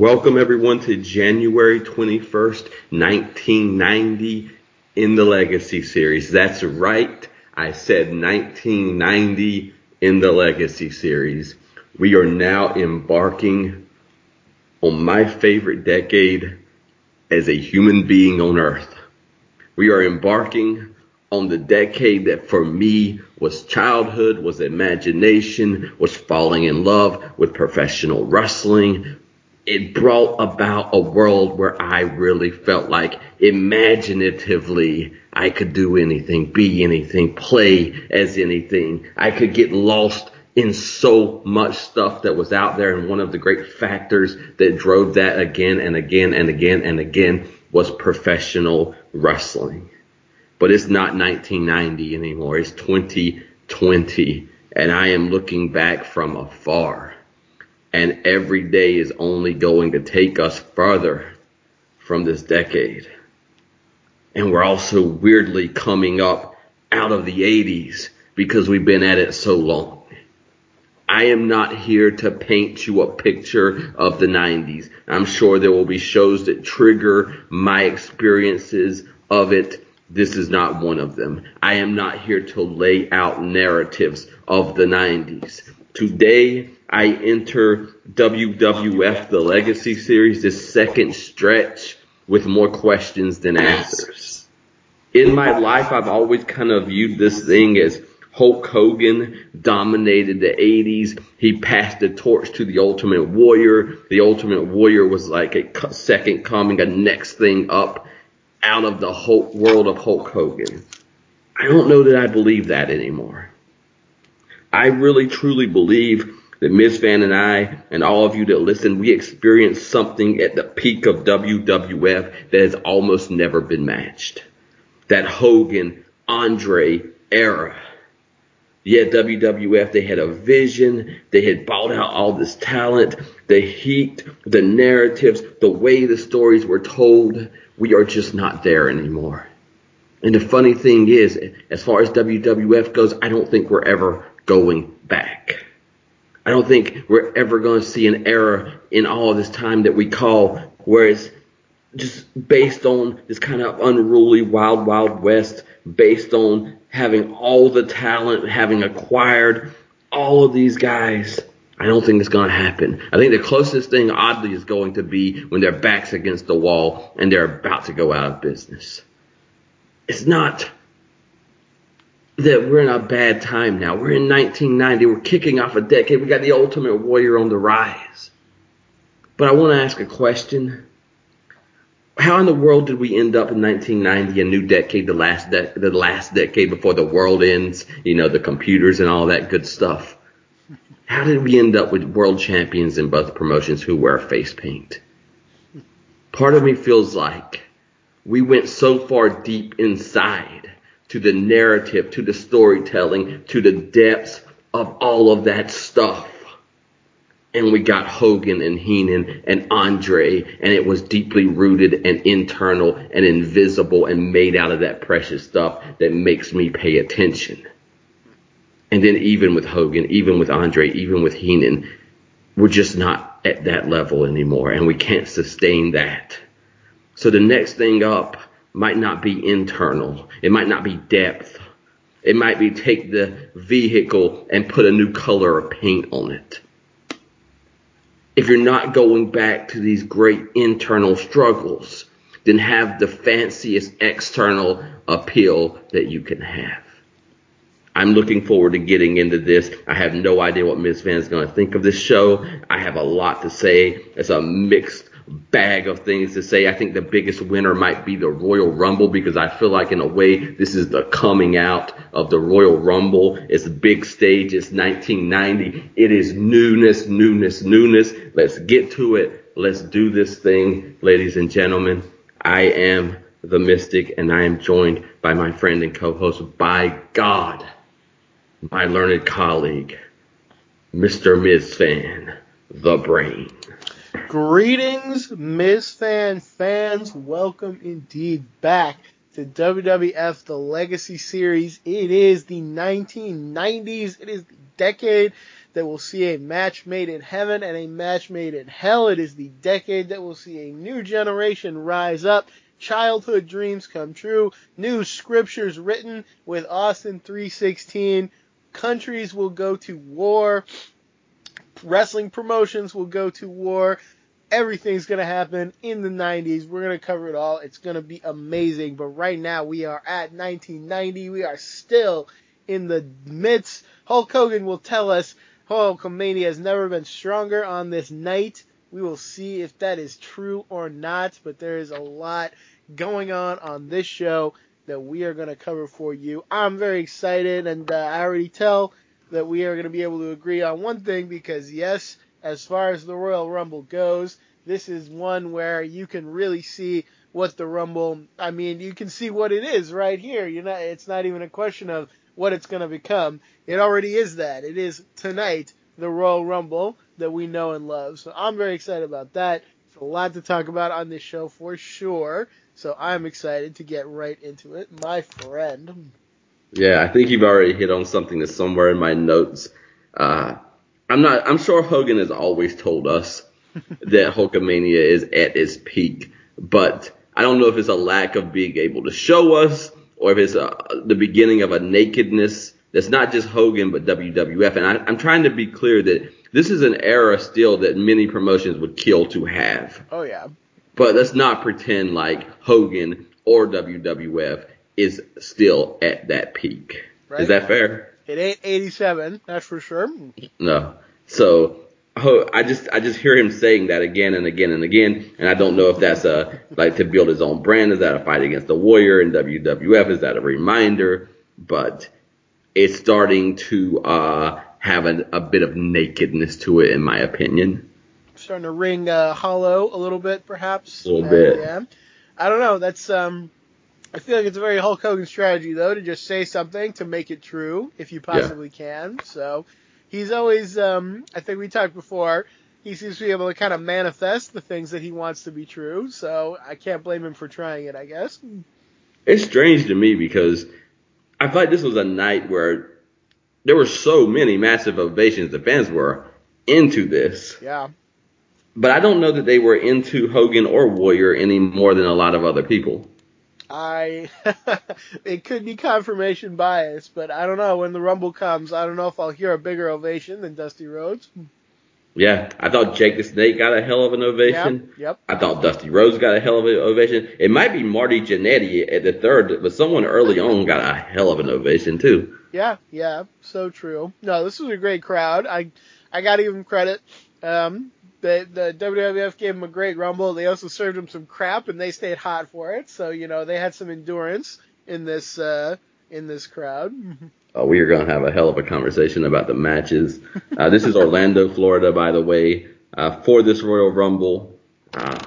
Welcome everyone to January 21st, 1990 in the Legacy series. That's right. I said 1990 in the Legacy series. We are now embarking on my favorite decade as a human being on earth. We are embarking on the decade that for me was childhood, was imagination, was falling in love with professional wrestling. It brought about a world where I really felt like imaginatively I could do anything, be anything, play as anything. I could get lost in so much stuff that was out there. And one of the great factors that drove that again and again and again and again was professional wrestling but it's not 1990 anymore. It's 2020 and I am looking back from afar and every day is only going to take us further from this decade. And we're also weirdly coming up out of the 80s because we've been at it so long. I am not here to paint you a picture of the 90s. I'm sure there will be shows that trigger my experiences of it this is not one of them. I am not here to lay out narratives of the 90s. Today, I enter WWF The Legacy Series, this second stretch with more questions than answers. In my life, I've always kind of viewed this thing as Hulk Hogan dominated the 80s. He passed the torch to the Ultimate Warrior. The Ultimate Warrior was like a second coming, a next thing up out of the world of Hulk Hogan. I don't know that I believe that anymore. I really truly believe that Ms. Van and I and all of you that listen, we experienced something at the peak of WWF that has almost never been matched. That Hogan, Andre era. Yeah, WWF, they had a vision. They had bought out all this talent, the heat, the narratives, the way the stories were told we are just not there anymore. And the funny thing is, as far as WWF goes, I don't think we're ever going back. I don't think we're ever going to see an era in all of this time that we call where it's just based on this kind of unruly wild, wild west, based on having all the talent, having acquired all of these guys I don't think it's going to happen. I think the closest thing, oddly, is going to be when their back's against the wall and they're about to go out of business. It's not that we're in a bad time now. We're in 1990. We're kicking off a decade. We got the Ultimate Warrior on the rise. But I want to ask a question. How in the world did we end up in 1990, a new decade, the last de- the last decade before the world ends? You know, the computers and all that good stuff. How did we end up with world champions in both promotions who wear face paint? Part of me feels like we went so far deep inside to the narrative, to the storytelling, to the depths of all of that stuff. And we got Hogan and Heenan and Andre, and it was deeply rooted and internal and invisible and made out of that precious stuff that makes me pay attention. And then even with Hogan, even with Andre, even with Heenan, we're just not at that level anymore and we can't sustain that. So the next thing up might not be internal. It might not be depth. It might be take the vehicle and put a new color of paint on it. If you're not going back to these great internal struggles, then have the fanciest external appeal that you can have. I'm looking forward to getting into this. I have no idea what Ms. Van is going to think of this show. I have a lot to say. It's a mixed bag of things to say. I think the biggest winner might be the Royal Rumble because I feel like in a way this is the coming out of the Royal Rumble. It's a big stage. It's 1990. It is newness, newness, newness. Let's get to it. Let's do this thing, ladies and gentlemen. I am the Mystic and I am joined by my friend and co-host by God my learned colleague, Mr. Ms. Fan, the brain. Greetings, Ms. Fan fans. Welcome indeed back to WWF The Legacy Series. It is the 1990s. It is the decade that will see a match made in heaven and a match made in hell. It is the decade that will see a new generation rise up, childhood dreams come true, new scriptures written with Austin 316. Countries will go to war. Wrestling promotions will go to war. Everything's going to happen in the 90s. We're going to cover it all. It's going to be amazing. But right now, we are at 1990. We are still in the midst. Hulk Hogan will tell us Hulkamania has never been stronger on this night. We will see if that is true or not, but there is a lot going on on this show that we are going to cover for you. I'm very excited, and uh, I already tell that we are going to be able to agree on one thing because, yes, as far as the Royal Rumble goes, this is one where you can really see what the Rumble. I mean, you can see what it is right here. You know, it's not even a question of what it's going to become. It already is that. It is tonight the Royal Rumble that we know and love. So I'm very excited about that. It's a lot to talk about on this show for sure. So I'm excited to get right into it, my friend. Yeah, I think you've already hit on something that's somewhere in my notes. Uh, I'm not. I'm sure Hogan has always told us that Hulkamania is at its peak, but I don't know if it's a lack of being able to show us or if it's a, the beginning of a nakedness that's not just Hogan but WWF. And I, I'm trying to be clear that this is an era still that many promotions would kill to have. Oh yeah. But let's not pretend like Hogan or WWF is still at that peak. Right. Is that fair? It ain't 87, that's for sure. No. So ho- I just I just hear him saying that again and again and again, and I don't know if that's a like to build his own brand. Is that a fight against the Warrior in WWF? Is that a reminder? But it's starting to uh, have a, a bit of nakedness to it, in my opinion. Starting to ring uh, hollow a little bit, perhaps. A little Uh, bit. yeah. I don't know. That's um. I feel like it's a very Hulk Hogan strategy though to just say something to make it true if you possibly can. So he's always um. I think we talked before. He seems to be able to kind of manifest the things that he wants to be true. So I can't blame him for trying it. I guess. It's strange to me because I feel like this was a night where there were so many massive ovations. The fans were into this. Yeah. But I don't know that they were into Hogan or Warrior any more than a lot of other people. I it could be confirmation bias, but I don't know. When the Rumble comes, I don't know if I'll hear a bigger ovation than Dusty Rhodes. Yeah, I thought Jake the Snake got a hell of an ovation. Yep. Yep. I thought Dusty Rhodes got a hell of an ovation. It might be Marty Jannetty at the third, but someone early on got a hell of an ovation too. Yeah, yeah, so true. No, this was a great crowd. I I got to give them credit. Um, the the WWF gave them a great rumble. They also served them some crap, and they stayed hot for it. So you know they had some endurance in this uh, in this crowd. Uh, we are going to have a hell of a conversation about the matches. Uh, this is Orlando, Florida, by the way, uh, for this Royal Rumble. Uh,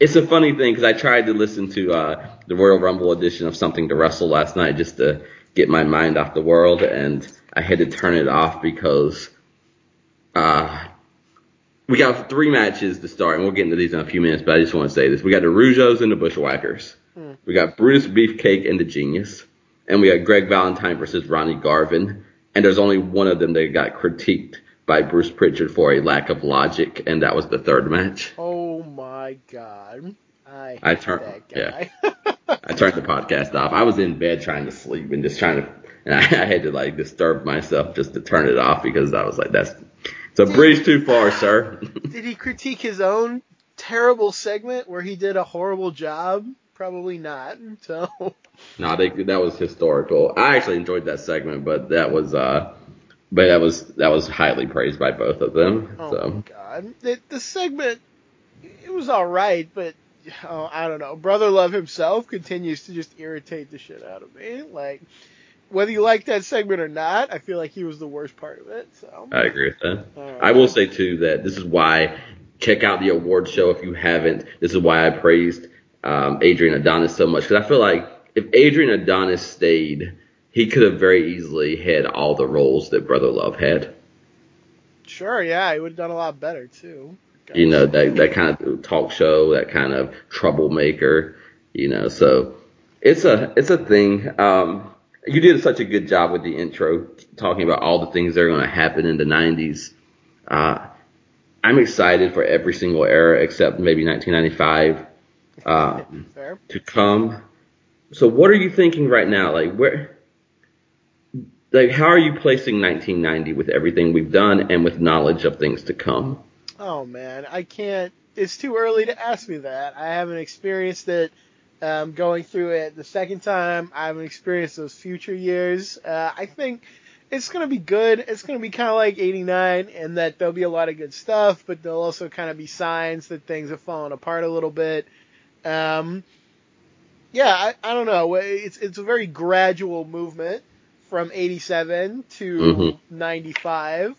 it's a funny thing because I tried to listen to uh, the Royal Rumble edition of Something to Wrestle last night just to get my mind off the world, and I had to turn it off because uh, we got three matches to start, and we'll get into these in a few minutes, but I just want to say this. We got the Rougeaus and the Bushwhackers. Hmm. We got Brutus Beefcake and the Genius. And we got Greg Valentine versus Ronnie Garvin. And there's only one of them that got critiqued by Bruce Pritchard for a lack of logic, and that was the third match. Oh my god, I, I turned- that guy. I turned the podcast off. I was in bed trying to sleep and just trying to, and I, I had to like disturb myself just to turn it off because I was like, that's, it's a breeze too far, sir. Did he critique his own terrible segment where he did a horrible job? Probably not. So no, they, that was historical. I actually enjoyed that segment, but that was, uh, but that was, that was highly praised by both of them. Oh so. my god. The, the segment, it was alright, but oh, I don't know. Brother Love himself continues to just irritate the shit out of me. Like, whether you like that segment or not, I feel like he was the worst part of it. So I agree with that. Right. I will say too that this is why check out the award show if you haven't. This is why I praised um, Adrian Adonis so much because I feel like if Adrian Adonis stayed, he could have very easily had all the roles that Brother Love had. sure, yeah, he would have done a lot better too. You know that that kind of talk show, that kind of troublemaker. You know, so it's a it's a thing. Um, you did such a good job with the intro, talking about all the things that are going to happen in the 90s. Uh, I'm excited for every single era except maybe 1995 uh, to come. So, what are you thinking right now? Like, where, like, how are you placing 1990 with everything we've done and with knowledge of things to come? Oh man, I can't. It's too early to ask me that. I haven't experienced it um, going through it the second time. I haven't experienced those future years. Uh, I think it's gonna be good. It's gonna be kind of like '89, in that there'll be a lot of good stuff, but there'll also kind of be signs that things have fallen apart a little bit. Um, yeah, I, I don't know. It's it's a very gradual movement from '87 to Mhm. '95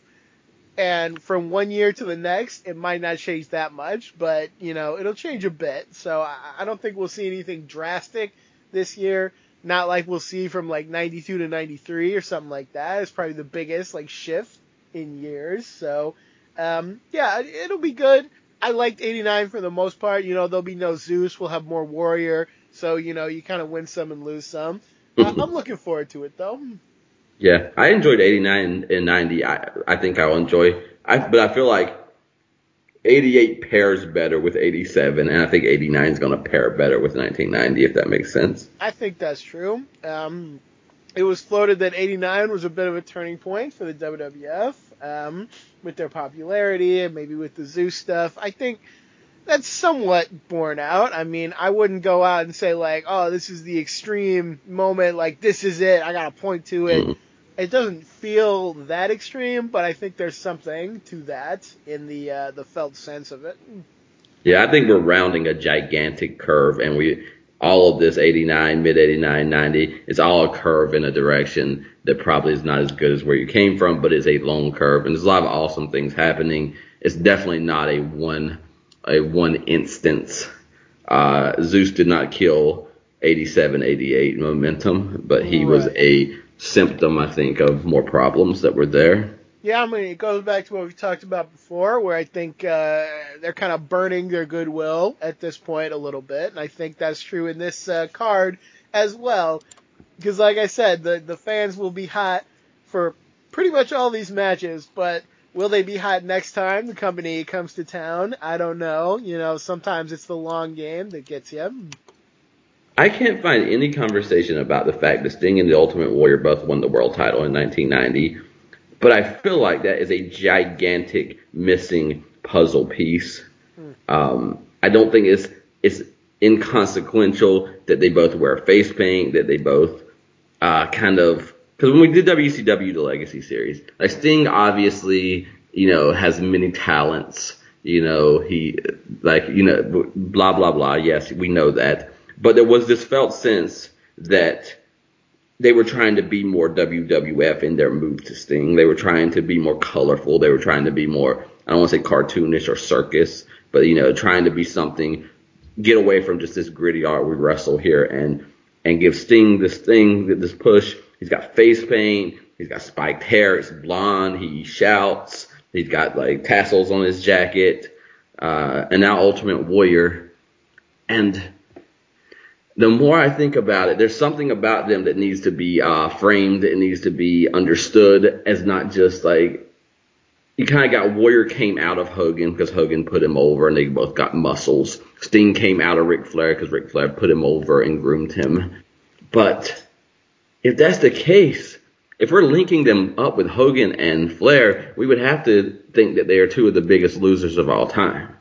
and from one year to the next, it might not change that much, but you know, it'll change a bit. So I, I don't think we'll see anything drastic this year. Not like we'll see from like 92 to 93 or something like that. It's probably the biggest like shift in years. So, um, yeah, it- it'll be good. I liked 89 for the most part. You know, there'll be no Zeus. We'll have more Warrior. So, you know, you kind of win some and lose some. I, I'm looking forward to it though. Yeah, I enjoyed 89 and 90. I, I think I'll enjoy, I, but I feel like 88 pairs better with 87, and I think 89 is going to pair better with 1990, if that makes sense. I think that's true. Um, it was floated that 89 was a bit of a turning point for the WWF um, with their popularity and maybe with the Zeus stuff. I think that's somewhat borne out. I mean, I wouldn't go out and say like, "Oh, this is the extreme moment. Like, this is it. I got to point to it." Mhm. It doesn't feel that extreme, but I think there's something to that in the uh, the felt sense of it. Yeah, I think we're rounding a gigantic curve, and we all of this 89, mid 89, 90, it's all a curve in a direction that probably is not as good as where you came from, but it's a long curve, and there's a lot of awesome things happening. It's definitely not a one a one instance. Uh, Zeus did not kill 87, 88 momentum, but he was a symptom, I think, of more problems that were there. Yeah, I mean, it goes back to what we talked about before, where I think uh, they're kind of burning their goodwill at this point a little bit, and I think that's true in this uh, card as well. Because, like I said, the the fans will be hot for pretty much all these matches, but will they be hot next time the company comes to town? I don't know. You know, sometimes it's the long game that gets you. I can't find any conversation about the fact that Sting and the Ultimate Warrior both won the world title in 1990, but I feel like that is a gigantic missing puzzle piece. Um, I don't think it's it's inconsequential that they both wear face paint, that they both uh, kind of because when we did WCW the Legacy series, like Sting obviously you know has many talents. You know he like you know blah blah blah. Yes, we know that, but there was this felt sense that they were trying to be more WWF in their move to Sting. They were trying to be more colorful. They were trying to be more I don't want to say cartoonish or circus, but you know trying to be something get away from just this gritty art we wrestle here and and give Sting this thing, this push. He's got face paint. He's got spiked hair. It's blonde. He shouts. He's got like tassels on his jacket. Uh, and now Ultimate Warrior. And the more I think about it, there's something about them that needs to be uh, framed. It needs to be understood as not just like you kind of got Warrior came out of Hogan because Hogan put him over and they both got muscles. Sting came out of Ric Flair because Ric Flair put him over and groomed him. But if that's the case, if we're linking them up with Hogan and Flair, we would have to think that they are two of the biggest losers of all time.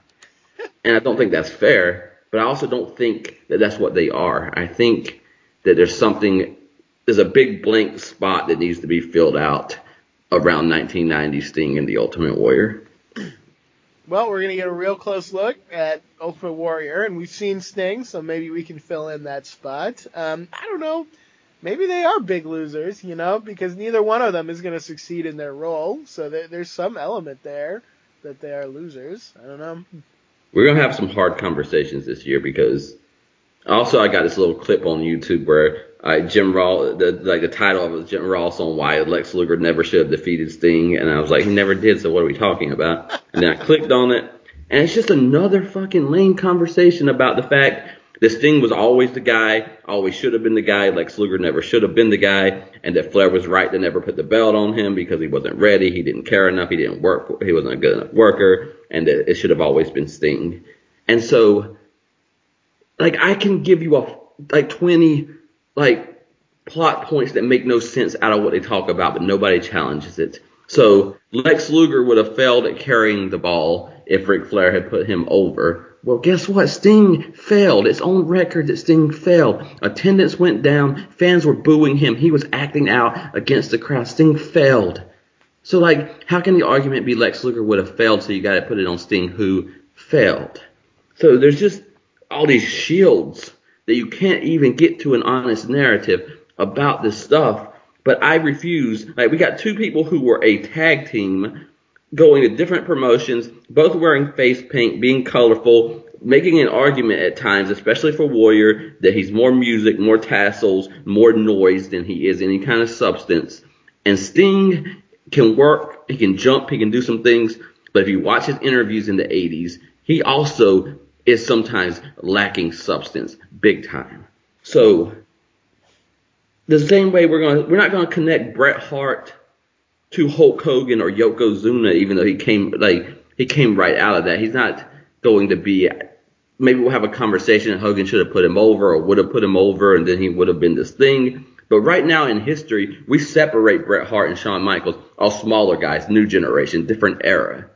And I don't think that's fair, but I also don't think that that's what they are. I think that there's something, there's a big blank spot that needs to be filled out around 1990 Sting and the Ultimate Warrior. Well, we're gonna get a real close look at Ultimate Warrior, and we've seen Sting, so maybe we can fill in that spot. Um, I don't know. Maybe they are big losers, you know, because neither one of them is gonna succeed in their role. So there, there's some element there that they are losers. I don't know. We're gonna have some hard conversations this year because also I got this little clip on YouTube where uh, Jim Ross, the, like the title of it was Jim Ross on why Lex Luger never should have defeated Sting, and I was like, he never did, so what are we talking about? And then I clicked on it, and it's just another fucking lame conversation about the fact that Sting was always the guy, always should have been the guy. Lex Luger never should have been the guy, and that Flair was right to never put the belt on him because he wasn't ready, he didn't care enough, he didn't work, he wasn't a good enough worker, and that it should have always been Sting. And so, like, I can give you a like 20 like plot points that make no sense out of what they talk about, but nobody challenges it. So Lex Luger would have failed at carrying the ball if Ric Flair had put him over. Well, guess what? Sting failed. It's on record that Sting failed. Attendance went down. Fans were booing him. He was acting out against the crowd. Sting failed. So, like, how can the argument be Lex Luger would have failed, so you got to put it on Sting, who failed? So there's just all these shields that you can't even get to an honest narrative about this stuff. But I refuse. Like, we got two people who were a tag team going to different promotions, both wearing face paint, being colorful, making an argument at times, especially for Warrior, that he's more music, more tassels, more noise than he is any kind of substance. And Sting can work, he can jump, he can do some things, but if you watch his interviews in the 80s, he also is sometimes lacking substance big time. So the same way we're going we're not going to connect Bret Hart to Hulk Hogan or Yokozuna, even though he came like he came right out of that. He's not going to be. Maybe we'll have a conversation. Hogan should have put him over or would have put him over, and then he would have been this thing. But right now in history, we separate Bret Hart and Shawn Michaels, all smaller guys, new generation, different era.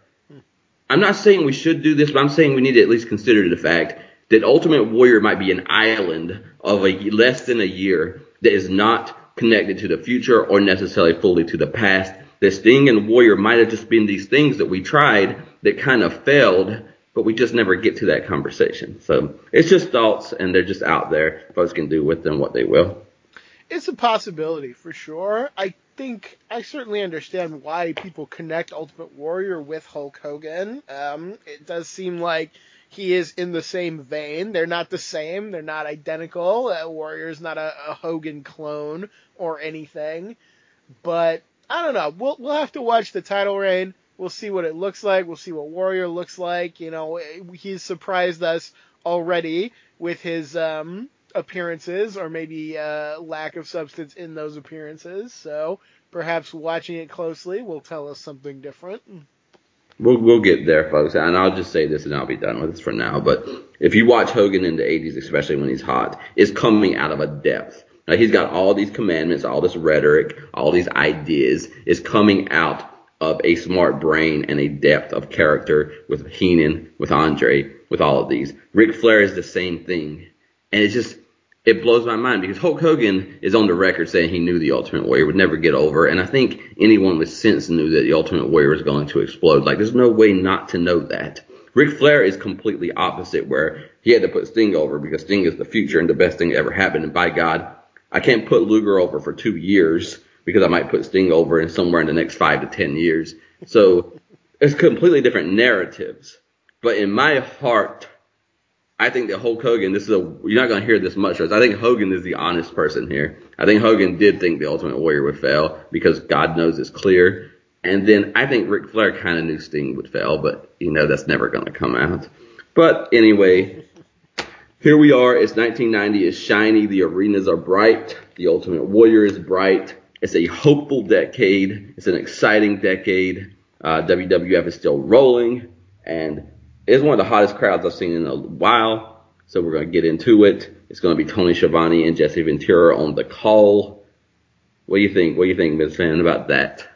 I'm not saying we should do this, but I'm saying we need to at least consider the fact that Ultimate Warrior might be an island of a less than a year that is not connected to the future or necessarily fully to the past that Sting and Warrior might have just been these things that we tried that kind of failed, but we just never get to that conversation. So it's just thoughts, and they're just out there. Folks can do with them what they will. It's a possibility for sure. I think I certainly understand why people connect Ultimate Warrior with Hulk Hogan. Um, it does seem like he is in the same vein. They're not the same. They're not identical. Uh, Warrior's not a, a Hogan clone or anything. But I don't know. We'll we'll have to watch the title reign. We'll see what it looks like. We'll see what Warrior looks like. You know, he's surprised us already with his um, appearances, or maybe uh, lack of substance in those appearances. So perhaps watching it closely will tell us something different. We'll we'll get there, folks. And I'll just say this, and I'll be done with this for now. But if you watch Hogan in the '80s, especially when he's hot, it's coming out of a depth like he's got all these commandments, all this rhetoric, all these ideas is coming out of a smart brain and a depth of character with Heenan, with Andre, with all of these. Ric Flair is the same thing. And it's just, it blows my mind because Hulk Hogan is on the record saying he knew the Ultimate Warrior would never get over. And I think anyone with sense knew that the Ultimate Warrior was going to explode. Like there's no way not to know that. Ric Flair is completely opposite where he had to put Sting over because Sting is the future and the best thing that ever happened. And by God, I can't put Luger over for two years because I might put Sting over in somewhere in the next five to ten years. So it's completely different narratives. But in my heart, I think that Hulk Hogan, this is a, you're not to hear this much, I think Hogan is the honest person here. I think Hogan did think the Ultimate Warrior would fail because God knows it's clear. And then I think Ric Flair kind of knew Sting would fail, but you know that's never to come out. But anyway, here we are. It's 1990. It's shiny. The arenas are bright. The Ultimate Warrior is bright. It's a hopeful decade. It's an exciting decade. Uh, WWF is still rolling, and it's one of the hottest crowds I've seen in a while. So we're going to get into it. It's going to be Tony Schiavone and Jesse Ventura on the call. What do you think? What do you think, Ms. Fan, about that?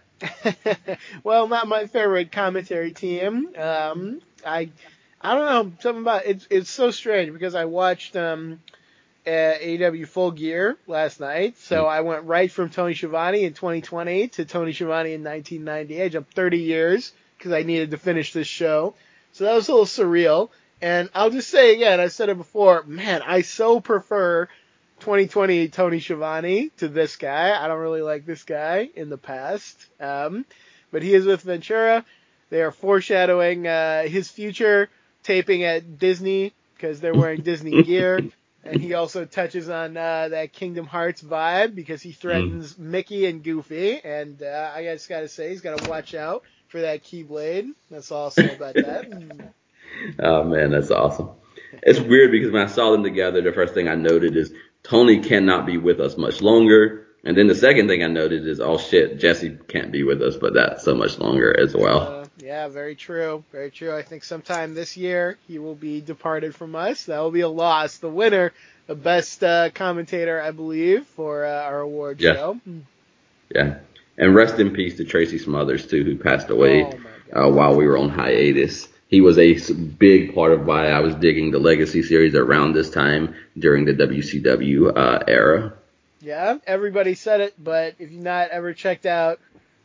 well, not my favorite commentary team. Um, I I don't know something about it's it's so strange because I watched um AEW Full Gear last night, so mm. I went right from Tony Schiavone in 2020 to Tony Schiavone in 1990. I jumped 30 years because I needed to finish this show, so that was a little surreal. And I'll just say again, I said it before, man, I so prefer 2020 Tony Schiavone to this guy. I don't really like this guy in the past, um, but he is with Ventura. They are foreshadowing uh, his future taping at Disney because they're wearing Disney gear. And he also touches on uh, that Kingdom Hearts vibe because he threatens mm. Mickey and Goofy. And uh, I just got to say, he's got to watch out for that Keyblade. That's all I'll say about that. oh, man, that's awesome. it's weird because when I saw them together, the first thing I noted is Tony cannot be with us much longer. And then the second thing I noted is, oh shit, Jesse can't be with us, but that so much longer as well. Uh, yeah, very true. Very true. I think sometime this year he will be departed from us. That will be a loss. The winner, the best uh, commentator, I believe, for uh, our award show. Yeah. And rest in peace to Tracy Smothers too, who passed away Oh uh, while we were on hiatus. He was a big part of why I was digging the Legacy series around this time during the WCW uh, era. Yeah, everybody said it, but if you've not ever checked out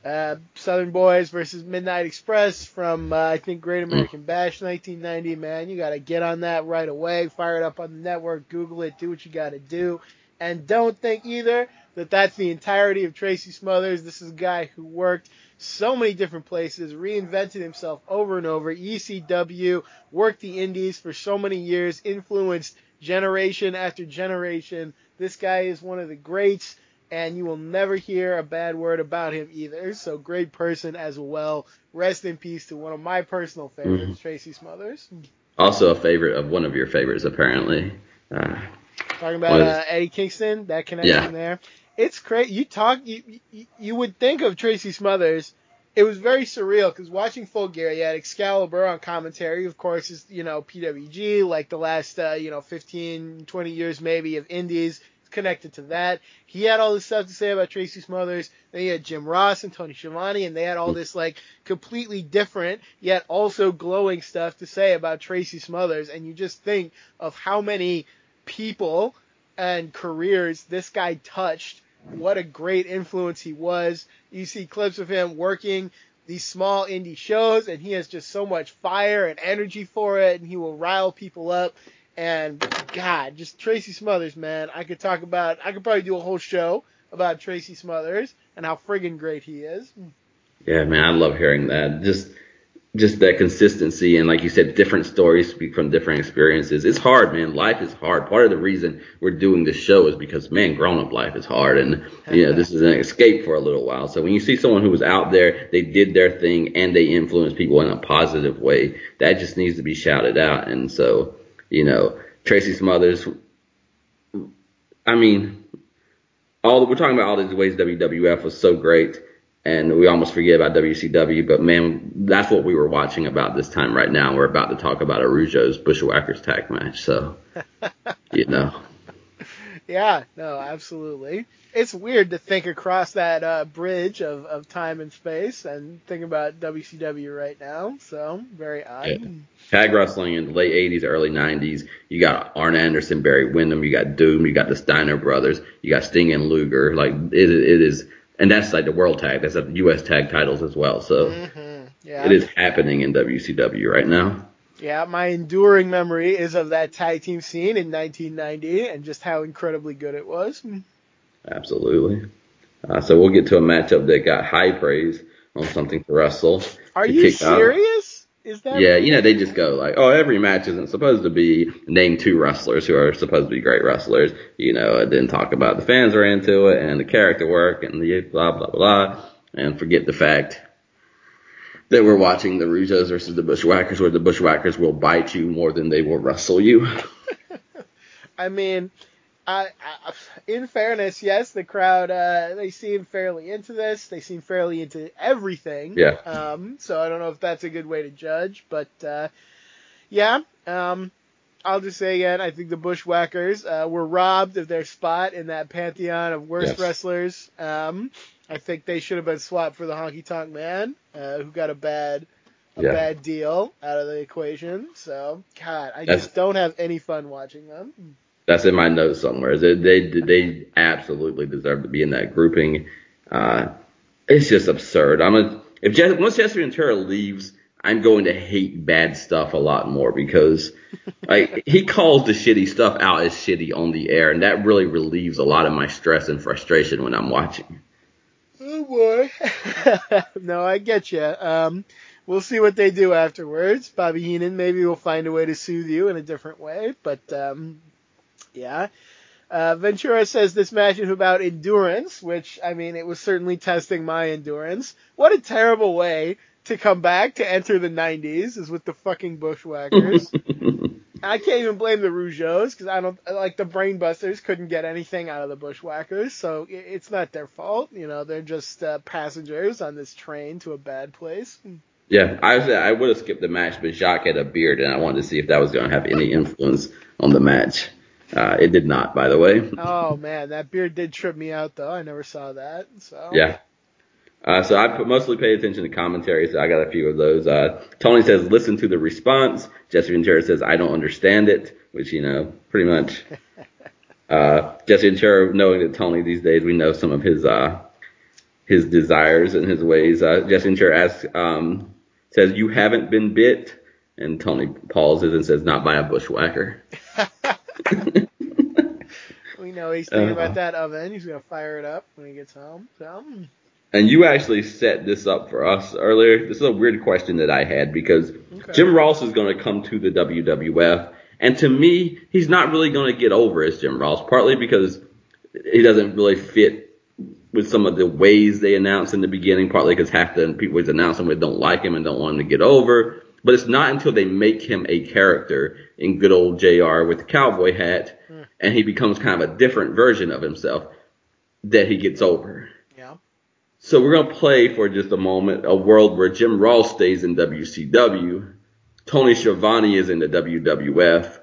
uh, Southern Boys versus Midnight Express from uh, I think Great American Bash 1990, man, you got to get on that right away. Fire it up on the network, Google it, do what you got to do, and don't think either that that's the entirety of Tracy Smothers. This is a guy who worked so many different places, reinvented himself over and over. ECW worked the Indies for so many years, influenced generation after generation. This guy is one of the greats, and you will never hear a bad word about him either. So great person as well. Rest in peace to one of my personal favorites, Tracy Smothers. Also a favorite of one of your favorites, apparently. Uh, Talking about is- uh, Eddie Kingston, that connection Yeah. there. It's crazy. You talk, you, you you would think of Tracy Smothers. It was very surreal because watching Full Gear, you had Excalibur on commentary. Of course, is you know PWG, like the last uh, you know 15, 20 years maybe of Indies. Connected to that. He had all this stuff to say about Tracy Smothers. Then he had Jim Ross and Tony Schiavone, and they had all this like completely different yet also glowing stuff to say about Tracy Smothers. And you just think of how many people and careers this guy touched. What a great influence he was. You see clips of him working these small indie shows, and he has just so much fire and energy for it, and he will rile people up. And God, just Tracy Smothers, man. I could talk about, I could probably do a whole show about Tracy Smothers and how friggin' great he is. yeah, man, I love hearing that. Just just that consistency and like you said, different stories speak from different experiences. It's hard, man. Life is hard. Part of the reason we're doing this show is because man, grown up life is hard and you know, this is an escape for a little while. So when you see someone who was out there, they did their thing and they influenced people in a positive way, that just needs to be shouted out. And so, you know, Tracy Smothers I mean, all we're talking about all these ways WWF was so great, and we almost forget about WCW. But man, that's what we were watching about this time right now. We're about to talk about Arujo's Bushwhackers tag match, so you know, Yeah, no, absolutely. It's weird to think across that uh, bridge of, of time and space and think about WCW right now. So very odd. Yeah. tag wrestling in the late '80s, early '90s. You got Arn Anderson, Barry Windham, you got Doom, you got the Steiner brothers, you got Sting and Luger. Like it, it is, and that's like the world tag. That's the U.S. tag titles as well. So hmm Yeah. it is happening in WCW right now. Yeah, my enduring memory is of that tag team scene in 1990 and just how incredibly good it was. Absolutely. Uh, so we'll get to a matchup that got high praise on something to wrestle. Are you serious? Is that Yeah, you know, they just go like, oh, every match isn't supposed to be name two wrestlers who are supposed to be great wrestlers, you know, and then talk about the fans are into it and the character work and the blah, blah, blah, and forget the fact that we're watching the Rougeaus versus the Bushwhackers where the Bushwhackers will bite you more than they will wrestle you. I mean, I, I, in fairness, yes, the crowd uh, they seem fairly into this. They seem fairly into everything. Yeah. Um. So I don't know if that's a good way to judge, but uh, yeah. Um. I'll just say again, I think the Bushwhackers uh, were robbed of their spot in that pantheon of worst Yes. wrestlers. Um. I think they should have been swapped for the Honky Tonk Man, uh, who got a bad a Yeah. bad deal out of the equation. So, God, I That's- just don't have any fun watching them. That's in my notes somewhere. They they, they absolutely deserve to be in that grouping. Uh, it's just absurd. I'm a if Jesse, once Jesse Ventura leaves, I'm going to hate bad stuff a lot more because like he calls the shitty stuff out as shitty on the air, and that really relieves a lot of my stress and frustration when I'm watching. Boy. no, I get you. Um, we'll see what they do afterwards. Bobby Heenan maybe will find a way to soothe you in a different way, but um, yeah. Uh, Ventura says this match is about endurance, which I mean it was certainly testing my endurance. What a terrible way to come back to enter the 90s is with the fucking Bushwhackers. I can't even blame the Rougeaus because I don't like the Brainbusters couldn't get anything out of the Bushwhackers, so it's not their fault. You know, they're just uh, passengers on this train to a bad place. Yeah, I was, I would have skipped the match, but Jacques had a beard, and I wanted to see if that was going to have any influence on the match. Uh, it did not, by the way. Oh man, that beard did trip me out though. I never saw that. So Yeah. Uh, so I mostly pay attention to commentary, so I got a few of those. Uh, Tony says, listen to the response. Jesse Ventura says, I don't understand it, which, you know, pretty much. Uh, Jesse Ventura, knowing that Tony these days, we know some of his, uh, his desires and his ways. Uh, Jesse Ventura asks, um, says, you haven't been bit? And Tony pauses and says, not by a bushwhacker. we know he's thinking Uh-huh. about that oven. He's gonna fire it up when he gets home. So mm, And you actually set this up for us earlier. This is a weird question that I had because Okay. Jim Ross is going to come to the WWF, and to me, he's not really going to get over as Jim Ross. Partly because he doesn't really fit with some of the ways they announce in the beginning. Partly because half the people he's announcing with don't like him and don't want him to get over. But it's not until they make him a character in good old JR with the cowboy hat, hmm. and he becomes kind of a different version of himself that he gets over. So we're going to play for just a moment a world where Jim Ross stays in WCW, Tony Schiavone is in the WWF,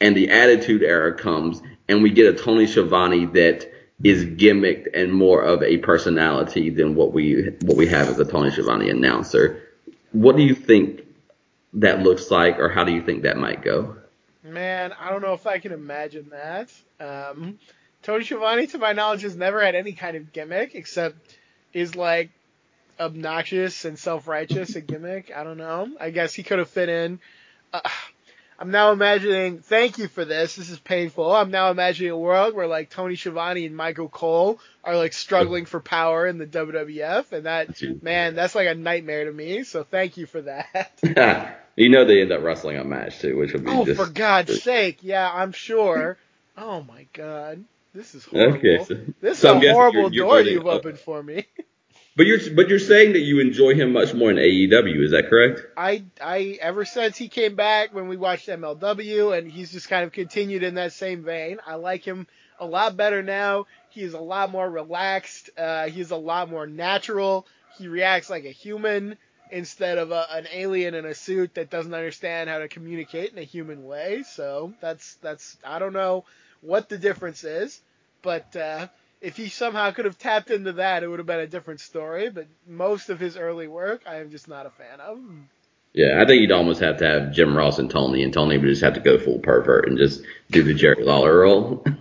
and the Attitude Era comes, and we get a Tony Schiavone that is gimmicked and more of a personality than what we what we have as a Tony Schiavone announcer. What do you think that looks like, or how do you think that might go? Man, I don't know if I can imagine that. Um, Tony Schiavone, to my knowledge, has never had any kind of gimmick except is like obnoxious and self-righteous a gimmick. I don't know. I guess he could have fit in. Uh, I'm now imagining. Thank you for this. This is painful. I'm now imagining a world where like Tony Schiavone and Michael Cole are like struggling for power in the WWF, and that man, that's like a nightmare to me. So thank you for that. you know they end up wrestling a match too, which would be Oh, just for God's sake! Yeah, I'm sure. Oh my God, this is horrible. Okay, so- this so is a horrible you're, you're door you've up. opened for me. But you're but you're saying that you enjoy him much more in AEW, is that correct? I, I, ever since he came back when we watched MLW, and he's just kind of continued in that same vein. I like him a lot better now. He's a lot more relaxed. Uh, he's a lot more natural. He reacts like a human instead of a, an alien in a suit that doesn't understand how to communicate in a human way. So that's that's I don't know what the difference is, but uh, if he somehow could have tapped into that, it would have been a different story. But most of his early work, I am just not a fan of. Yeah, I think you'd almost have to have Jim Ross and Tony, and Tony would just have to go full pervert and just do the Jerry Lawler role.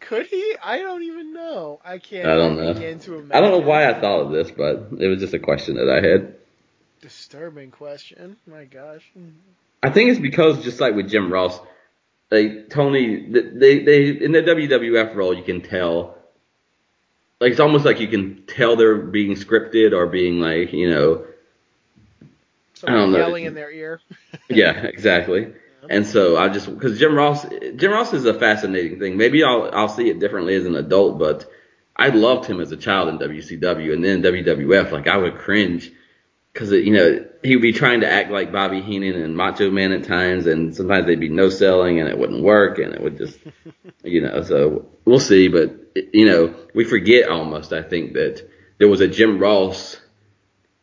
Could he? I don't even know. I can't. I don't know. begin to I don't know why I thought of this, but it was just a question that I had. Disturbing question. My gosh. I think it's because just like with Jim Ross, like Tony, they they in the WWF role you can tell. Like it's almost like you can tell they're being scripted or being like you know Someone don't know. yelling in their ear. Yeah, exactly. And so I just because Jim Ross, Jim Ross is a fascinating thing. Maybe I'll I'll see it differently as an adult, but I loved him as a child in WCW and then WWF. Like I would cringe because you know he would be trying to act like Bobby Heenan and Macho Man at times, and sometimes they'd be no selling and it wouldn't work, and it would just you know. So we'll see, but you know we forget almost. I think that there was a Jim Ross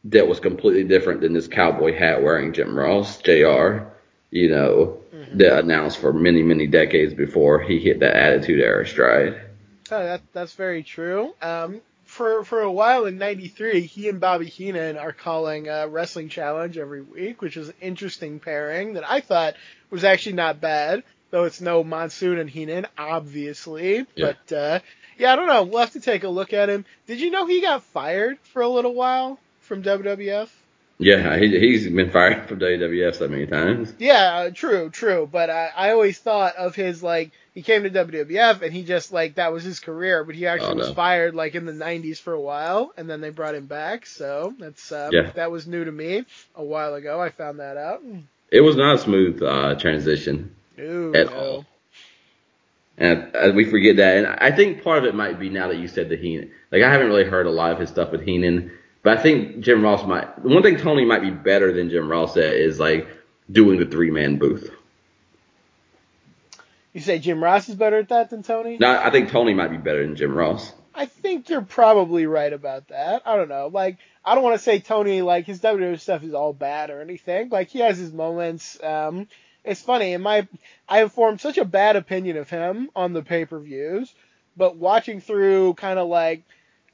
that was completely different than this cowboy hat wearing Jim Ross, Jr. You know, that announced for many, many decades before he hit that Attitude Era stride. Oh, that that's very true. Um, for for a while in '93, he and Bobby Heenan are calling uh, Wrestling Challenge every week, which is an interesting pairing that I thought was actually not bad. Though it's no Monsoon and Heenan, obviously. Yeah. But uh, yeah, I don't know. We'll have to take a look at him. Did you know he got fired for a little while from WWF? Yeah, he, he's been fired from WWF so many times. Yeah, uh, true, true. But I, I always thought of his like he came to WWF and he just like that was his career, but he actually Oh, was fired like in the '90s for a while, and then they brought him back. So that's um, Yeah. that was new to me a while ago. I found that out. It was not a smooth uh, transition. No, At no. all. And uh, we forget that. And I think part of it might be now that you said the Heenan. Like, I haven't really heard a lot of his stuff with Heenan, but I think Jim Ross might. The One thing Tony might be better than Jim Ross at is like doing the three man booth. You say Jim Ross is better at that than Tony? No, I think Tony might be better than Jim Ross. I think you're probably right about that. I don't know. Like, I don't want to say Tony, like, his WWE stuff is all bad or anything. Like, he has his moments. Um, it's funny. In my, I have formed such a bad opinion of him on the pay per views, but watching through kind of like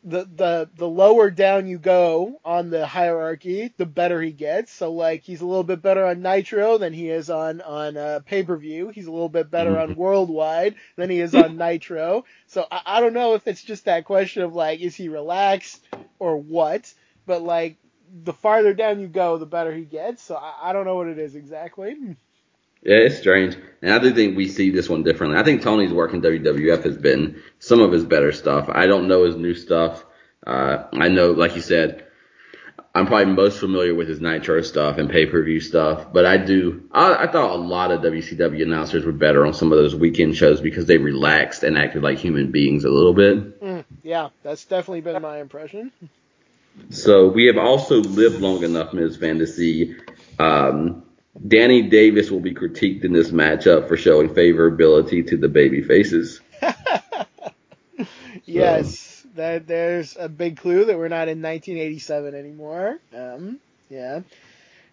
the the the lower down you go on the hierarchy, the better he gets. So like he's a little bit better on Nitro than he is on on uh, pay per view. He's a little bit better on Worldwide than he is on Nitro. So I, I don't know if it's just that question of like is he relaxed or what. But like the farther down you go, the better he gets. So I, I don't know what it is exactly. Yeah, it's strange. And I do think we see this one differently. I think Tony's work in WWF has been some of his better stuff. I don't know his new stuff. Uh, I know, like you said, I'm probably most familiar with his Nitro stuff and pay-per-view stuff, but I do, I, I thought a lot of WCW announcers were better on some of those weekend shows because they relaxed and acted like human beings a little bit. Mm, yeah, that's definitely been my impression. So we have also lived long enough, Ms. Fantasy, um, Danny Davis will be critiqued in this matchup for showing favorability to the baby faces. yes, that there's a big clue that we're not in 1987 anymore. Um, yeah.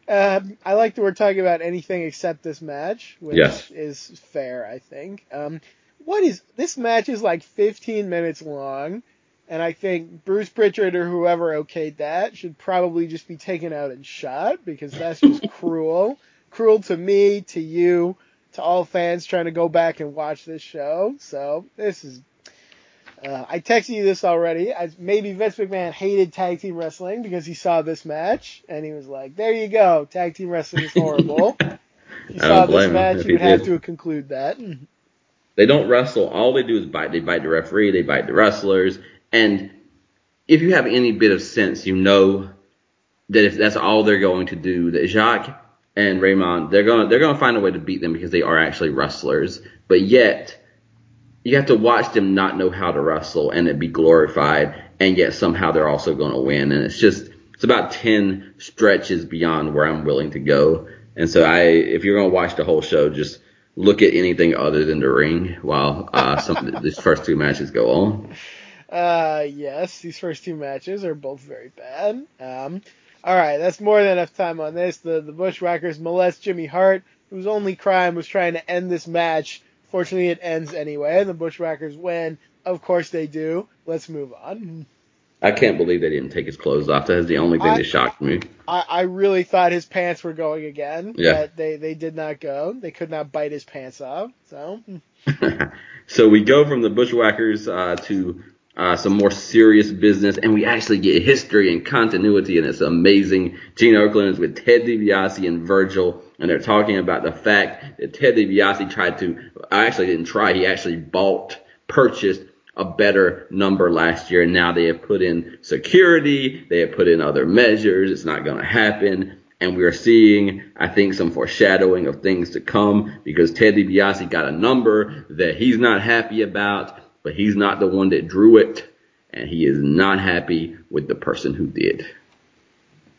Um, I like that we're talking about anything except this match, which Yes. is fair, I think. Um, what is this match is like 15 minutes long, and I think Bruce Pritchard or whoever okayed that should probably just be taken out and shot because that's just cruel, cruel to me, to you, to all fans trying to go back and watch this show. So this is. Uh, I texted you this already. I, maybe Vince McMahon hated tag team wrestling because he saw this match and he was like, "There you go, tag team wrestling is horrible." I saw this match, he would have to conclude that. They don't wrestle. All they do is bite. They bite the referee. They bite the wrestlers. And if you have any bit of sense, you know that if that's all they're going to do, that Jacques and Raymond, they're gonna they're gonna find a way to beat them because they are actually wrestlers. But yet, you have to watch them not know how to wrestle and it be glorified, and yet somehow they're also gonna win. And it's just it's about ten stretches beyond where I'm willing to go. And so I, if you're gonna watch the whole show, just look at anything other than the ring while uh, some of these first two matches go on. Uh, yes, these first two matches are both very bad. Um, all right, that's more than enough time on this. The the Bushwhackers molest Jimmy Hart, whose only crime was trying to end this match. Fortunately, it ends anyway. and The Bushwhackers win. Of course they do. Let's move on. I can't believe they didn't take his clothes off. That is the only thing I- that shocked me. I, I really thought his pants were going again. Yeah. But they, they did not go. They could not bite his pants off. So, so we go from the Bushwhackers uh, to uh, some more serious business, and we actually get history and continuity, and it's amazing. Gene Okerlund is with Ted DiBiase and Virgil, and they're talking about the fact that Ted DiBiase tried to, actually didn't try, he actually bought, purchased a better number last year, and now they have put in security, they have put in other measures, it's not going to happen. And we are seeing, I think, some foreshadowing of things to come because Ted DiBiase got a number that he's not happy about, but he's not the one that drew it, and he is not happy with the person who did.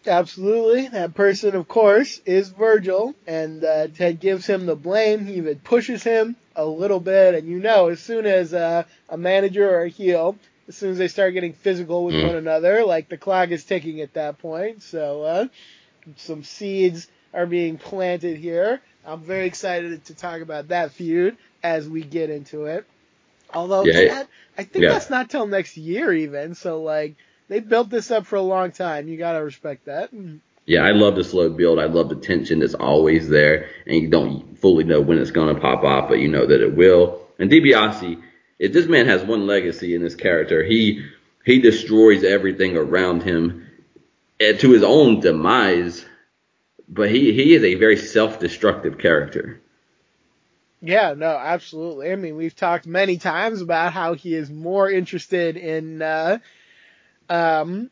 Absolutely. That person, of course, is Virgil, and uh, Ted gives him the blame. He even pushes him a little bit, and you know, as soon as uh, a manager or a heel, as soon as they start getting physical with Mm. one another, like the clock is ticking at that point. So, uh, some seeds are being planted here. I'm very excited to talk about that feud as we get into it. Although, Yeah. Ted, I think Yeah. that's not till next year, even. So, like, they built this up for a long time. You gotta respect that. Yeah, I love the slow build. I love the tension that's always there, and you don't fully know when it's going to pop off, but you know that it will. And DiBiase, if this man has one legacy in this character, he he destroys everything around him eh, to his own demise. But he he is a very self-destructive character. Yeah, no, absolutely. I mean, we've talked many times about how he is more interested in uh, um,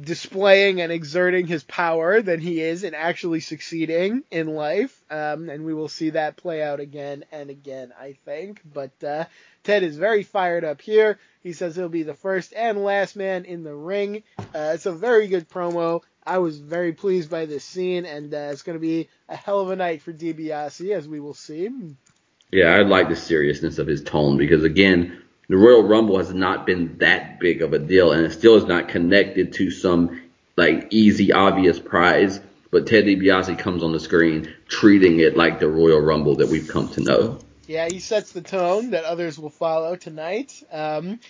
displaying and exerting his power than he is in actually succeeding in life. Um, and we will see that play out again and again, I think. But uh, Ted is very fired up here. He says he'll be the first and last man in the ring. Uh, it's a very good promo. I was very pleased by this scene, and uh, it's going to be a hell of a night for DiBiase, as we will see. Yeah, I like the seriousness of his tone because again, the Royal Rumble has not been that big of a deal, and it still is not connected to some like easy, obvious prize. But Ted DiBiase comes on the screen treating it like the Royal Rumble that we've come to know. Yeah, he sets the tone that others will follow tonight. Um,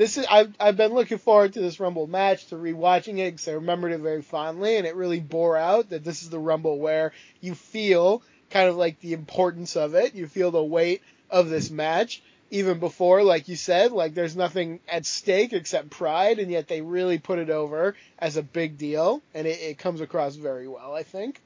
this is I've I've been looking forward to this Rumble match to rewatching it because I remembered it very fondly, and it really bore out that this is the Rumble where you feel kind of like the importance of it. You feel the weight of this match even before, like you said, like there's nothing at stake except pride, and yet they really put it over as a big deal, and it, it comes across very well, I think.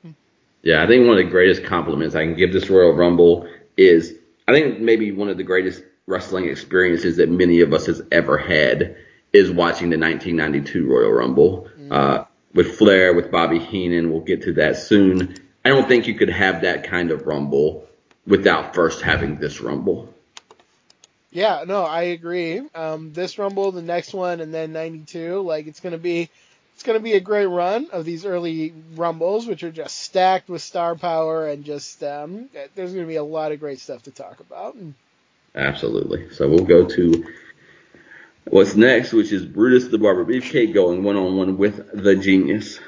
Yeah, I think one of the greatest compliments I can give this Royal Rumble is I think maybe one of the greatest wrestling experiences that many of us has ever had is watching the 1992 Royal Rumble mm. uh, with Flair, with Bobby Heenan. We'll get to that soon. I don't think you could have that kind of Rumble without first having this Rumble. Yeah, no, I agree. Um, this Rumble, the next one, and then 92, like it's gonna be, it's gonna be a great run of these early Rumbles, which are just stacked with star power and just um, there's gonna be a lot of great stuff to talk about. Absolutely. So we'll go to what's next, which is Brutus the Barber Beefcake going one on one with the Genius.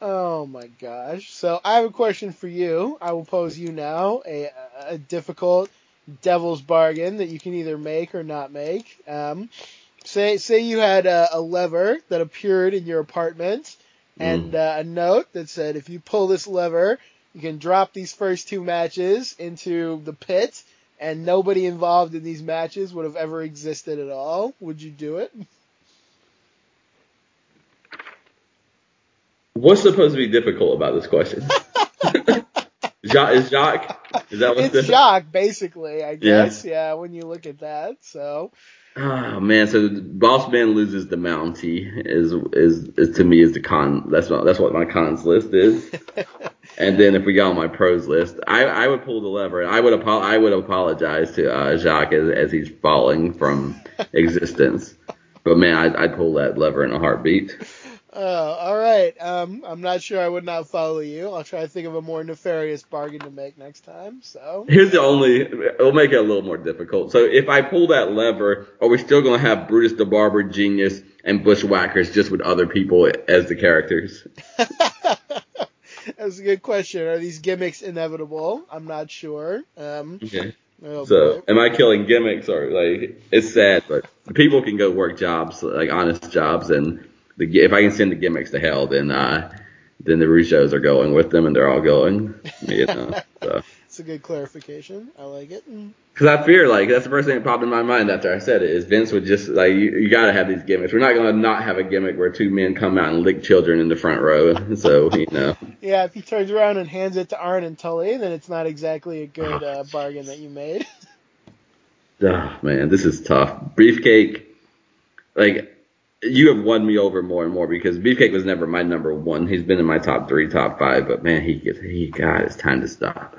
Oh my gosh. So I have a question for you. I will pose you now a, a difficult devil's bargain that you can either make or not make. Um, say say you had a, a, lever that appeared in your apartment and mm. uh, a note that said if you pull this lever, you can drop these first two matches into the pit and nobody involved in these matches would have ever existed at all. Would you do it? What's supposed to be difficult about this question? Jacques, is Jacques? Is that what's it's Jacques, basically? I guess. Yeah. yeah. When you look at that, so. Oh man, so Boss Man loses the Mountie is is is to me is the con. That's what that's what my cons list is. and then if we got on my pros list, I I would pull the lever. I would apo- I would apologize to uh, Jacques as, as he's falling from existence. But man, I'd, I'd pull that lever in a heartbeat. Uh, all right. Um, I'm not sure I would not follow you. I'll try to think of a more nefarious bargain to make next time. So here's the only. It'll make it a little more difficult. So if I pull that lever, are we still gonna have Brutus the Barber, Genius, and Bushwhackers just with other people as the characters? That's a good question. Are these gimmicks inevitable? I'm not sure. Um, okay. Oh, so, boy. am I killing gimmicks or like it's sad, but people can go work jobs like honest jobs and the if I can send the gimmicks to hell, then uh, then the Rougeaus are going with them, and they're all going. You know, so. It's a good clarification. I like it. Because I fear, like, that's the first thing that popped in my mind after I said it, is Vince would just, like, you, you gotta have these gimmicks. We're not gonna not have a gimmick where two men come out and lick children in the front row. So, you know. yeah, if he turns around and hands it to Arn and Tully, then it's not exactly a good uh, bargain that you made. oh, man, this is tough. Beefcake, like, you have won me over more and more because Beefcake was never my number one. He's been in my top three, top five, but man, he gets he God, it's time to stop.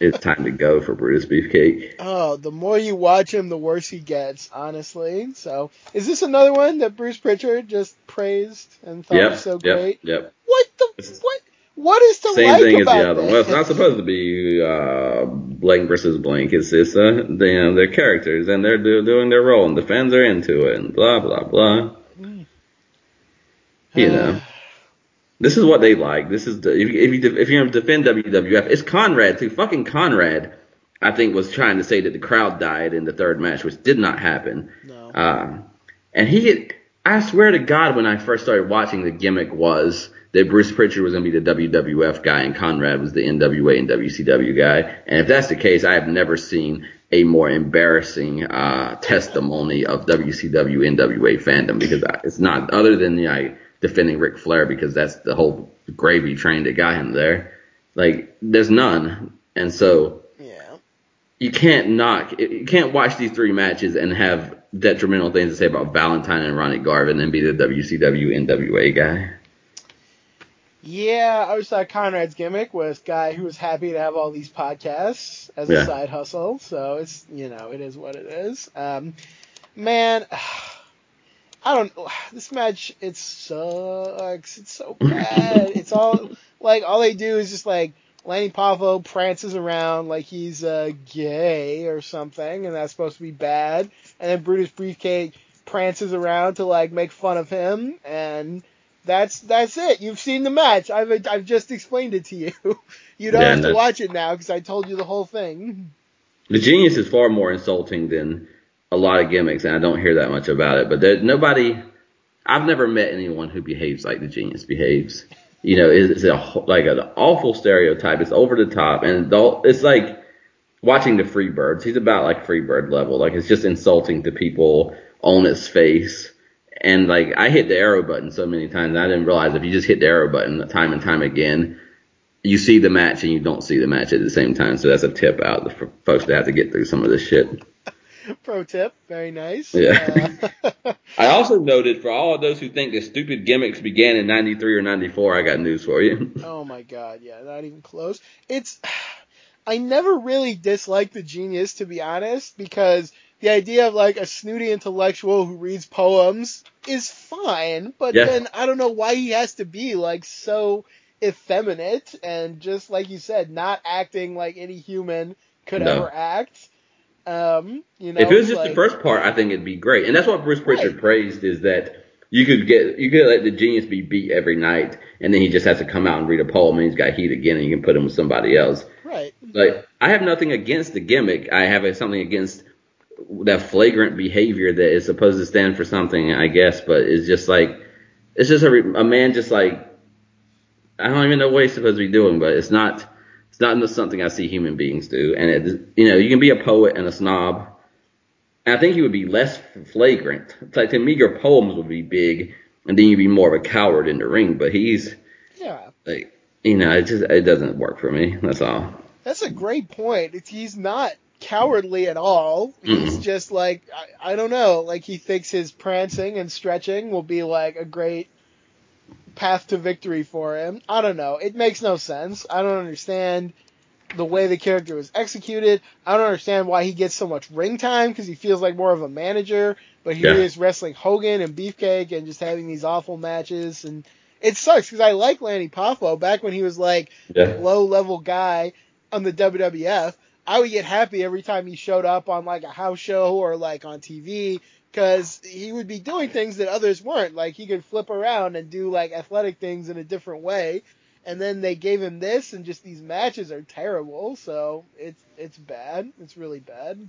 It's time to go for Brutus Beefcake. Oh, the more you watch him, the worse he gets, honestly. So, is this another one that Bruce Pritchard just praised and thought yep, was so great? Yep. Yep. What the what? What is the same like thing as the other one? Well, it's not supposed to be uh, Blank versus Blank. It's it's uh, you know, they're characters and they're do, doing their role and the fans are into it and blah blah blah. Mm. You know, this is what they like. This is the, if, if you if you defend WWF, it's Conrad too. Fucking Conrad, I think was trying to say that the crowd died in the third match, which did not happen. No. Um, and he, I swear to God, when I first started watching, the gimmick was that Bruce Pritchard was going to be the WWF guy and Conrad was the NWA and WCW guy. And if that's the case, I have never seen a more embarrassing uh, testimony of WCW NWA fandom because it's not other than the I defending Ric Flair because that's the whole gravy train that got him there. Like there's none, and so yeah, you can't knock, you can't watch these three matches and have detrimental things to say about Valentine and Ronnie Garvin and be the WCW NWA guy. Yeah, I always thought Conrad's gimmick was guy who was happy to have all these podcasts as yeah. a side hustle. So it's you know it is what it is. Um, man, I don't. This match it sucks. It's so bad. it's all like all they do is just like Lanny Poffo prances around like he's uh, gay or something, and that's supposed to be bad. And then Brutus Beefcake prances around to like make fun of him, and that's that's it. You've seen the match. I've I've just explained it to you. you don't Yeah, have to watch it now because I told you the whole thing. The genius is far more insulting than a lot of gimmicks, and I don't hear that much about it. But there, nobody, I've never met anyone who behaves like the genius behaves. You know, it's, it's a, like an awful stereotype. It's over the top, and the- it's like watching the Freebirds. He's about like Freebird level. Like it's just insulting to people on his face. And like I hit the arrow button so many times, I didn't realize if you just hit the arrow button time and time again, you see the match and you don't see the match at the same time. So that's a tip out for folks that have to get through some of this shit. Pro tip, very nice. Yeah. Uh, I also noted for all of those who think that stupid gimmicks began in 93 or 94, I got news for you. Oh my god, yeah, not even close. It's I never really disliked the genius to be honest because the idea of like a snooty intellectual who reads poems is fine, but Yeah. then I don't know why he has to be like so effeminate and just like you said, not acting like any human could No. ever act. Um, you know, if it was just like, the first part, I think it'd be great. And that's what Bruce Pritchard Right. praised is that you could get, you could let the genius be beat every night and then he just has to come out and read a poem and he's got heat again and you can put him with somebody else. right. Like, I have nothing against the gimmick. I have something against that flagrant behavior that is supposed to stand for something, I guess, but it's just like, it's just a, a man just like, I don't even know what he's supposed to be doing, but it's not, it's not something I see human beings do. And it, you know, you can be a poet and a snob. And I think he would be less flagrant. It's like to me, your poems would be big, and then you'd be more of a coward in the ring. But he's Yeah. like, you know, it just it doesn't work for me. That's all. That's a great point. It's, he's not cowardly at all. He's Mm-mm. just like I, I don't know, like he thinks his prancing and stretching will be like a great path to victory for him. I don't know. It makes no sense. I don't understand the way the character was executed. I don't understand why he gets so much ring time because he feels like more of a manager, but here Yeah. he is wrestling Hogan and Beefcake and just having these awful matches and it sucks because I like Lanny Poffo back when he was like Yeah. low level guy on the WWF, I would get happy every time he showed up on like a house show or like on TV because he would be doing things that others weren't. Like he could flip around and do like athletic things in a different way. And then they gave him this, and just these matches are terrible. So it's it's bad. It's really bad.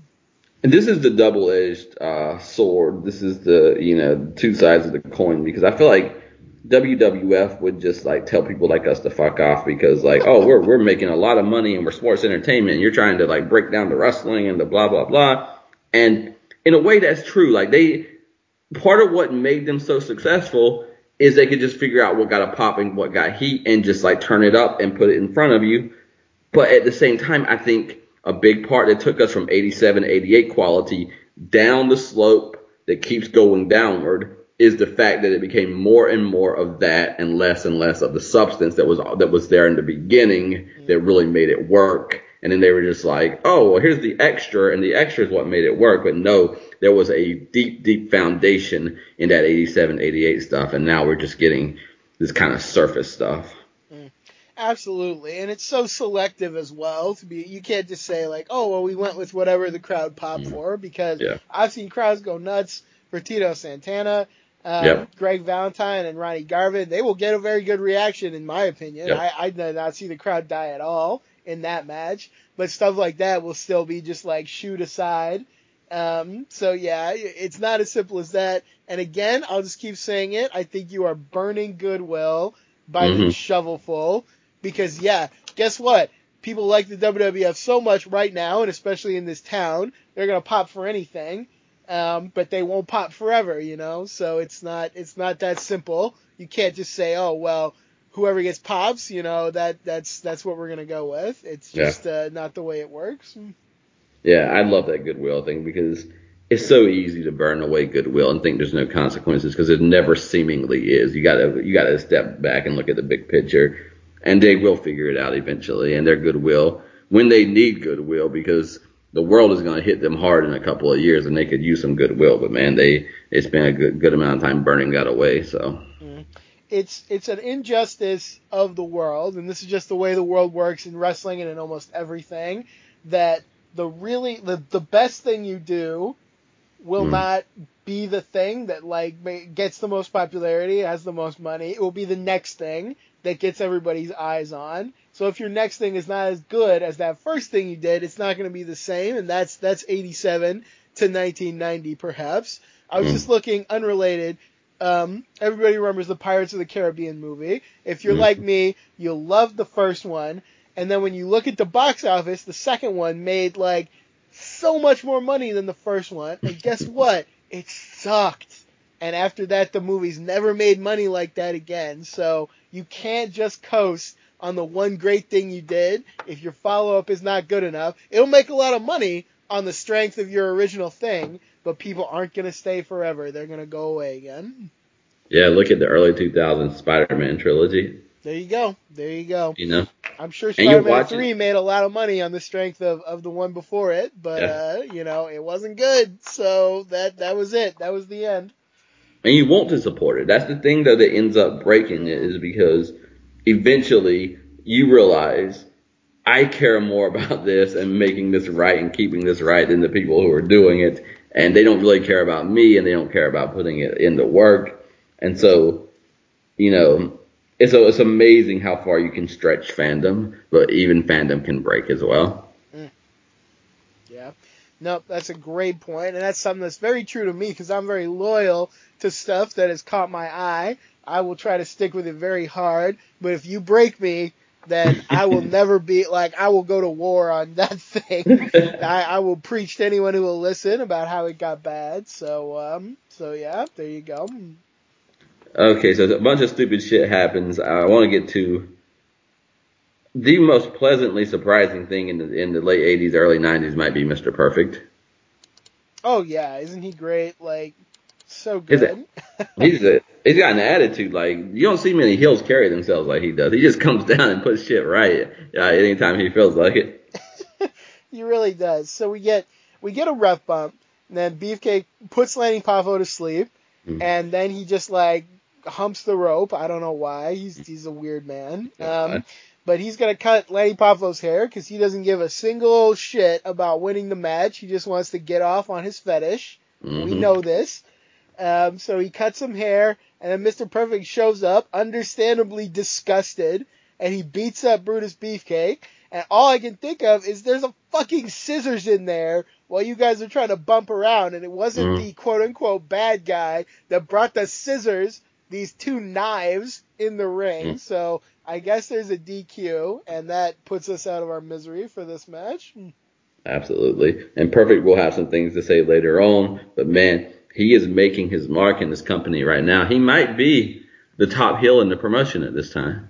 And this is the double-edged uh, sword. This is the you know two sides of the coin because I feel like WWF would just like tell people like us to fuck off because like oh we're we're making a lot of money and we're sports entertainment and you're trying to like break down the wrestling and the blah blah blah and in a way that's true like they part of what made them so successful is they could just figure out what got a pop and what got heat and just like turn it up and put it in front of you but at the same time, I think a big part that took us from 87, 88 quality down the slope that keeps going downward is the fact that it became more and more of that and less and less of the substance that was that was there in the beginning that really made it work. And then they were just like, oh, well, here's the extra, and the extra is what made it work. But no, there was a deep, deep foundation in that 87, 88 stuff, and now we're just getting this kind of surface stuff. Absolutely, and it's so selective as well. To be, you can't just say like, oh, well, we went with whatever the crowd popped for because Yeah. I've seen crowds go nuts for Tito Santana, um, Yep. Greg Valentine, and Ronnie Garvin. They will get a very good reaction, in my opinion. Yep. I, I did not see the crowd die at all in that match, but stuff like that will still be just like shoot aside. Um, so yeah, it's not as simple as that. And again, I'll just keep saying it. I think you are burning goodwill by the Mhm. shovelful because yeah, guess what? People like the WWF so much right now, and especially in this town, they're gonna pop for anything. Um, but they won't pop forever, you know. So it's not it's not that simple. You can't just say, oh well, whoever gets pops, you know that that's that's what we're gonna go with. It's Yeah. just uh, not the way it works. Yeah, I love that goodwill thing because it's so easy to burn away goodwill and think there's no consequences because it never seemingly is. You gotta you gotta step back and look at the big picture, and they will figure it out eventually. And their goodwill when they need goodwill because the world is going to hit them hard in a couple of years, and they could use some goodwill. But man, they they spent a good good amount of time burning that away. So it's it's an injustice of the world, and this is just the way the world works in wrestling and in almost everything. That the really the the best thing you do will Mm. not be the thing that like gets the most popularity, has the most money. It will be the next thing that gets everybody's eyes on. So if your next thing is not as good as that first thing you did, it's not going to be the same, and that's that's 87 to 1990 perhaps. I was Mm. just looking unrelated. Um, everybody remembers the Pirates of the Caribbean movie. If you're Mhm. like me, you'll love the first one, and then when you look at the box office, the second one made like so much more money than the first one. And guess what? It sucked. And after that, the movies never made money like that again. So you can't just coast on the one great thing you did if your follow up is not good enough. It'll make a lot of money on the strength of your original thing, but people aren't going to stay forever. They're going to go away again. yeah, look at the early 2000s Spider-Man trilogy. There you go. There you go. You know, I'm sure Spider-Man 3 made a lot of money on the strength of, of the one before it, but Yeah. uh, you know, it wasn't good. So that that was it. That was the end. and you want to support it. That's the thing though that ends up breaking it is because eventually you realize I care more about this and making this right and keeping this right than the people who are doing it, and they don't really care about me and they don't care about putting it into work, and so you know. It's, it's amazing how far you can stretch fandom, but even fandom can break as well. Mm. Yeah. Nope, that's a great point, and that's something that's very true to me because I'm very loyal to stuff that has caught my eye. I will try to stick with it very hard, but if you break me, then I will never be like I will go to war on that thing. I, I will preach to anyone who will listen about how it got bad. So um, so yeah, there you go. Okay, so a bunch of stupid shit happens. I want to get to the most pleasantly surprising thing in the in the late '80s, early '90s might be Mr. Perfect. Oh yeah, isn't he great? Like so good. He's a, he's got an attitude like you don't see many heels carry themselves like he does. He just comes down and puts shit right uh, anytime he feels like it. He really does. So we get we get a ref bump, and then Beefcake puts Lanny Poffo to sleep, Mhm. and then he just like humps the rope. I don't know why. He's he's a weird man. Um, but he's gonna cut Lanny Poffo's hair because he doesn't give a single shit about winning the match. He just wants to get off on his fetish. We Mhm. know this. Um, so he cuts some hair, and then Mr. Perfect shows up, understandably disgusted, and he beats up Brutus Beefcake. And all I can think of is there's a fucking scissors in there while you guys are trying to bump around, and it wasn't Mhm. the quote unquote bad guy that brought the scissors, these two knives, in the ring. Mhm. So I guess there's a DQ, and that puts us out of our misery for this match. Absolutely. And Perfect will have some things to say later on, but man, he is making his mark in this company right now. He might be the top heel in the promotion at this time.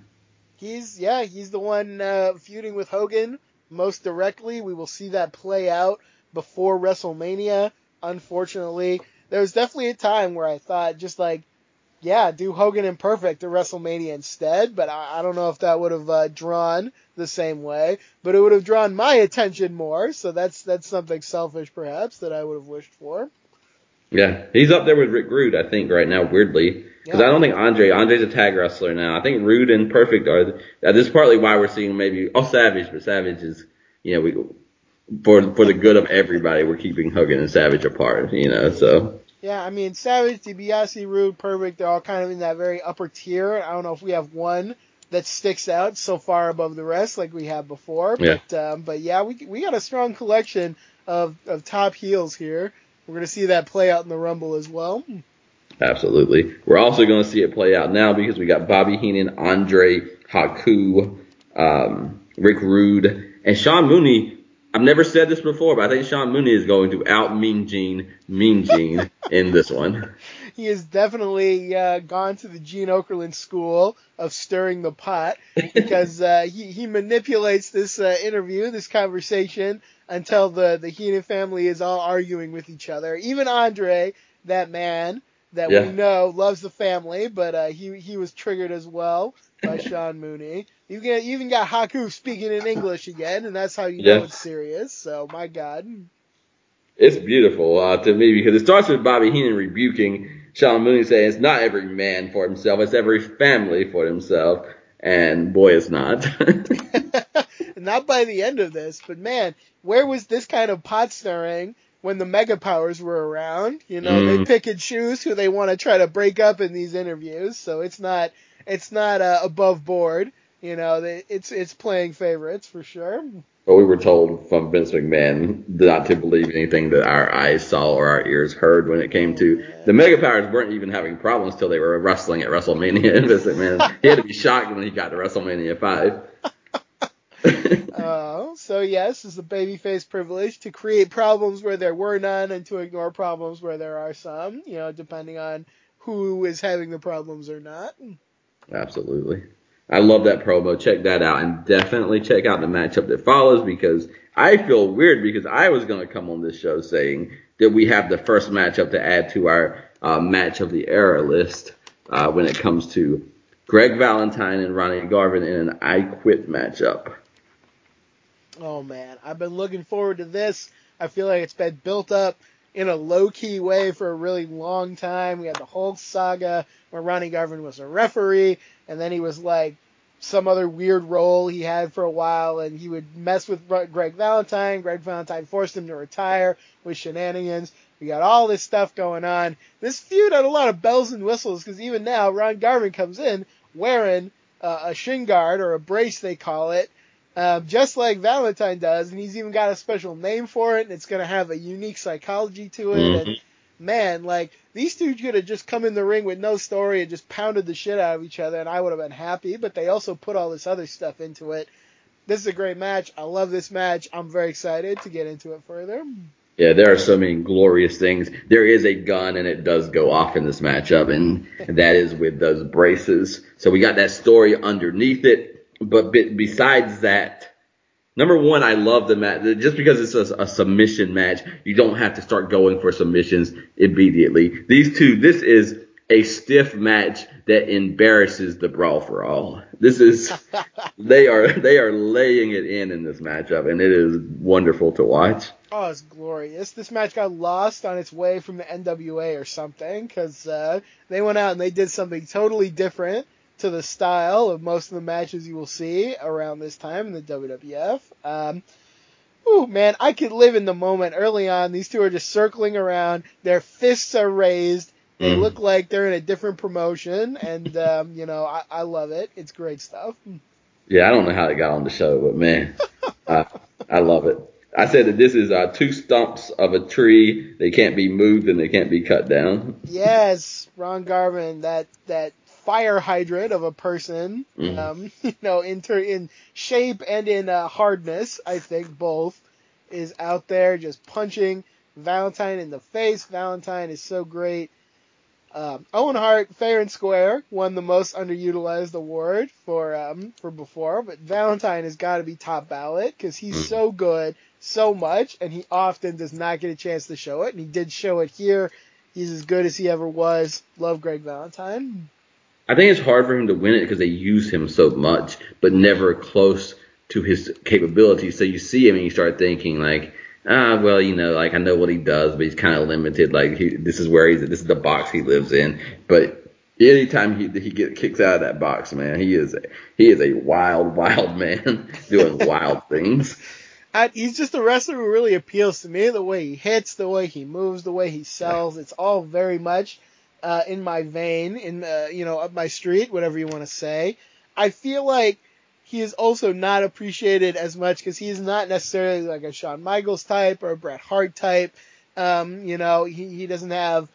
He's yeah, he's the one uh, feuding with Hogan most directly. We will see that play out before WrestleMania. Unfortunately, there was definitely a time where I thought just like, yeah, do Hogan and Perfect at WrestleMania instead. But I, I don't know if that would have uh, drawn the same way. But it would have drawn my attention more. So that's that's something selfish perhaps that I would have wished for. Yeah, he's up there with Rick Rude, I think, right now, weirdly. Because Yeah. I don't think Andre, Andre's a tag wrestler now. I think Rude and Perfect are. The, uh, this is partly why we're seeing maybe oh Savage, but Savage is, you know, we for for the good of everybody, we're keeping Hogan and Savage apart. You know, so Yeah, I mean Savage, DiBiase, Rude, Perfect, they're all kind of in that very upper tier. I don't know if we have one that sticks out so far above the rest like we have before. Yeah. But um, but yeah, we we got a strong collection of, of top heels here. We're gonna see that play out in the Rumble as well. absolutely. We're also going to see it play out now because we got Bobby Heenan, Andre, Haku, um, Rick Rude, and Sean Mooney. I've never said this before, but I think Sean Mooney is going to out Mean Gene, Mean Gene in this one. He has definitely uh, gone to the Gene Okerlund school of stirring the pot because uh, he he manipulates this uh, interview, this conversation, until the the Heenan family is all arguing with each other. Even Andre, that man that Yeah. we know loves the family, but uh, he he was triggered as well by Sean Mooney. You get you even got Haku speaking in English again, and that's how you know Yeah. it's serious. So my God, It's beautiful uh, to me because it starts with Bobby Heenan rebuking Sean Mooney, saying it's not every man for himself, it's every family for himself. And boy, it's not. not by the end of this, but man, where was this kind of pot stirring when the mega powers were around? You know, they Mm. pick and choose who they want to try to break up in these interviews, so it's not it's not uh, above board. You know, they, it's it's playing favorites for sure. But we were told from Vince McMahon not to believe anything that our eyes saw or our ears heard when it came to the Mega Powers weren't even having problems till they were wrestling at WrestleMania. And Vince McMahon, he had to be shocked when he got to WrestleMania 5. Uh, so yes, it's a babyface privilege to create problems where there were none and to ignore problems where there are some. You know, depending on who is having the problems or not. Absolutely. I love that promo. Check that out and definitely check out the matchup that follows because I feel weird because I was going to come on this show saying that we have the first matchup to add to our uh, match of the era list uh, when it comes to Greg Valentine and Ronnie Garvin in an I Quit matchup. Oh man, I've been looking forward to this. I feel like it's been built up in a low key way for a really long time. We had the whole saga where Ronnie Garvin was a referee, and then he was like some other weird role he had for a while, and he would mess with Greg Valentine. Greg Valentine forced him to retire with shenanigans. We got all this stuff going on. This feud had a lot of bells and whistles because even now Ron Garvin comes in wearing uh, a shin guard or a brace they call it, um, just like Valentine does, and he's even got a special name for it, and it's going to have a unique psychology to it. And man, like these two could have just come in the ring with no story and just pounded the shit out of each other, and I would have been happy. But they also put all this other stuff into it. This is a great match. I love this match. I'm very excited to get into it further. Yeah, there are so many glorious things. There is a gun and it does go off in this matchup, and that is with those braces. So we got that story underneath it. But besides that, number one, I love the match. Just because it's a, a submission match, you don't have to start going for submissions immediately. These two, this is a stiff match that embarrasses the brawl for all. This is they are they are laying it in in this matchup, and it is wonderful to watch. Oh, it's glorious. This match got lost on its way from the NWA or something because uh, they went out and they did something totally different to the style of most of the matches you will see around this time in the WWF. Um, ooh, man, I could live in the moment early on. These two are just circling around. Their fists are raised. They Mm. look like they're in a different promotion, and um, you know I, I love it. It's great stuff. Yeah, I don't know how it got on the show, but man, I, I love it. I said that this is uh, two stumps of a tree. They can't be moved and they can't be cut down. Yes, Ron Garvin, that that fire hydrant of a person, Mhm. um, you know, in ter- in shape and in uh, hardness, I think both, is out there just punching Valentine in the face. Valentine is so great. Um, Owen Hart, fair and square, won the most underutilized award for um, for before, but Valentine has got to be top ballot because he's Mhm. so good, so much, and he often does not get a chance to show it, and he did show it here. He's as good as he ever was. Love Greg Valentine. I think it's hard for him to win it because they use him so much, but never close to his capabilities. So you see him and you start thinking like, ah, well, you know, like I know what he does, but he's kind of limited. Like he, this is where he's, this is the box he lives in. But anytime he he get kicks out of that box, man, he is a, he is a wild, wild man doing wild things. He's just a wrestler who really appeals to me. The way he hits, the way he moves, the way he sells. It's all very much uh, in my vein, in uh, you know, up my street, whatever you want to say. I feel like he is also not appreciated as much because he's not necessarily like a Shawn Michaels type or a Bret Hart type. Um, you know, he, he doesn't have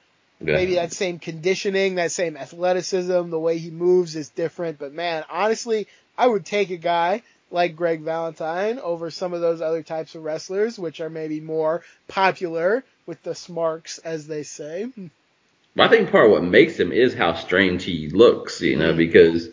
maybe that same conditioning, that same athleticism, the way he moves is different. But man, honestly, I would take a guy like Greg Valentine over some of those other types of wrestlers, which are maybe more popular with the smarks, as they say. But I think part of what makes him is how strange he looks, you know, Mm. because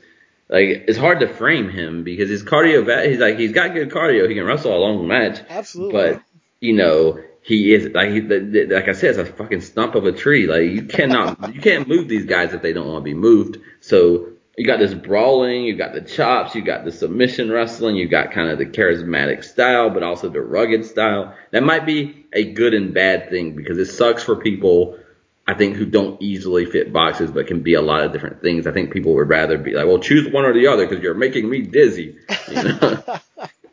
like it's hard to frame him because his cardio, he's like he's got good cardio, he can wrestle a long match, Absolutely. but you know he is like he, like I said, it's a fucking stump of a tree. Like you cannot you can't move these guys if they don't want to be moved. So you got this brawling, you got the chops, you got the submission wrestling, you got kind of the charismatic style, but also the rugged style. That might be a good and bad thing because it sucks for people. I think who don't easily fit boxes, but can be a lot of different things. I think people would rather be like, well, choose one or the other because you're making me dizzy. You know?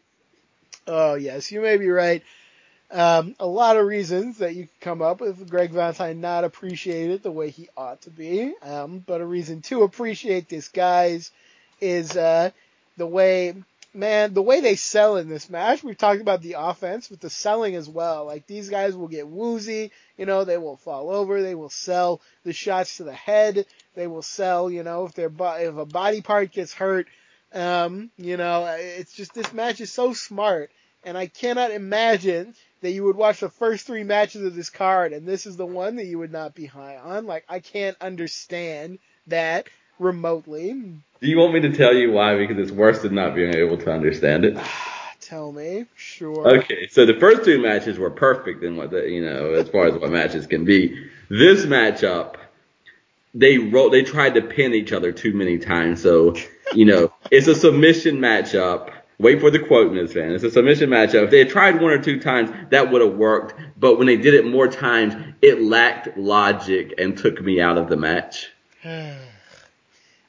oh yes, you may be right. Um, a lot of reasons that you come up with Greg Valentine not appreciated the way he ought to be. Um, but a reason to appreciate this guys is uh, the way, man, the way they sell in this match. We've talked about the offense, but the selling as well. Like these guys will get woozy, you know, they will fall over, they will sell the shots to the head, they will sell, you know, if their if a body part gets hurt. Um, you know, it's just this match is so smart, and I cannot imagine that you would watch the first three matches of this card and this is the one that you would not be high on. Like I can't understand that remotely. Do you want me to tell you why? Because it's worse than not being able to understand it. tell me, sure. Okay, so the first two matches were perfect in what the, you know as far as what matches can be. This matchup, they wrote they tried to pin each other too many times, so you know it's a submission matchup Wait for the quote, Ms. Fan. It's a submission matchup. If they had tried one or two times, that would have worked. But when they did it more times, it lacked logic and took me out of the match.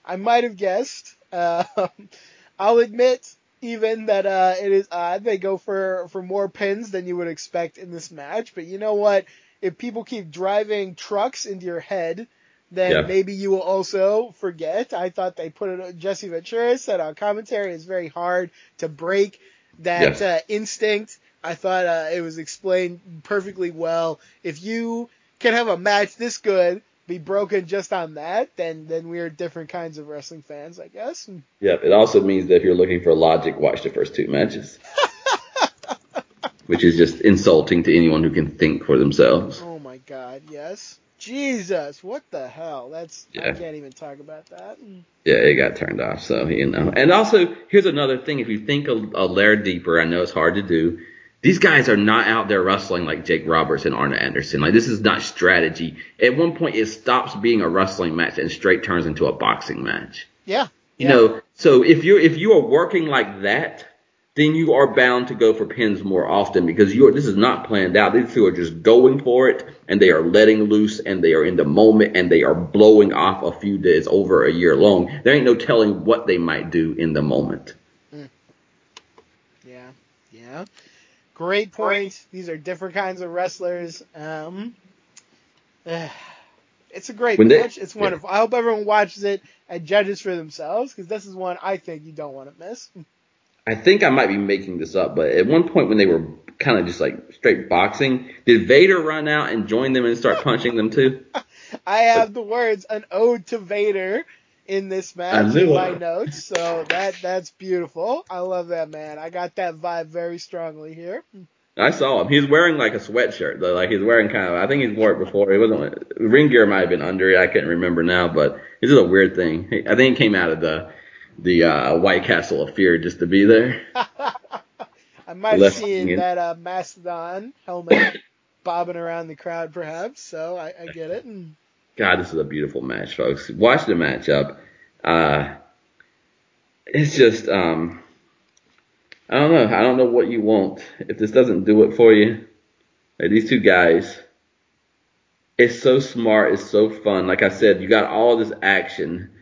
I might have guessed. Uh, I'll admit even that uh, it is odd they go for for more pins than you would expect in this match. But you know what? If people keep driving trucks into your head, then yeah. maybe you will also forget. I thought they put it. Jesse Ventura said on commentary it's very hard to break that uh, instinct. I thought uh, it was explained perfectly well. If you can have a match this good be broken just on that, then then we're different kinds of wrestling fans, I guess. Yeah, it also means that if you're looking for logic, watch the first two matches. Which is just insulting to anyone who can think for themselves. Oh my god, yes. Jesus, what the hell? That's yeah. I can't even talk about that. Yeah, it got turned off, so you know. And also, here's another thing: if you think a, a layer deeper, I know it's hard to do. These guys are not out there wrestling like Jake Roberts and Arn Anderson. Like this is not strategy. At one point, it stops being a wrestling match and straight turns into a boxing match. Yeah. You yeah. know, so if you if you are working like that, then you are bound to go for pins more often because you this is not planned out. These two are just going for it and they are letting loose and they are in the moment and they are blowing off a feud that is over a year long. There ain't no telling what they might do in the moment. Mm. Yeah, yeah. Great point. These are different kinds of wrestlers. Um, uh, it's a great when match. They, it's wonderful. Yeah. I hope everyone watches it and judges for themselves because this is one I think you don't want to miss. I think I might be making this up, but at one point when they were kind of just like straight boxing, did Vader run out and join them and start punching them too? I have the words "an ode to Vader" in this match in my it. notes, so that that's beautiful. I love that man. I got that vibe very strongly here. I saw him. He's wearing like a sweatshirt though. Like he's wearing kind of. I think he's wore it before. He wasn't. Ring gear might have been under it. I can't remember now, but this is a weird thing. I think it came out of the the uh, White Castle of Fear just to be there. I might have seen that uh, Mastodon helmet bobbing around the crowd, perhaps. So I, I get it. And... God, this is a beautiful match, folks. Watch the matchup. Uh, it's just, um, I don't know. I don't know what you want. If this doesn't do it for you, like these two guys, it's so smart. It's so fun. Like I said, you got all this action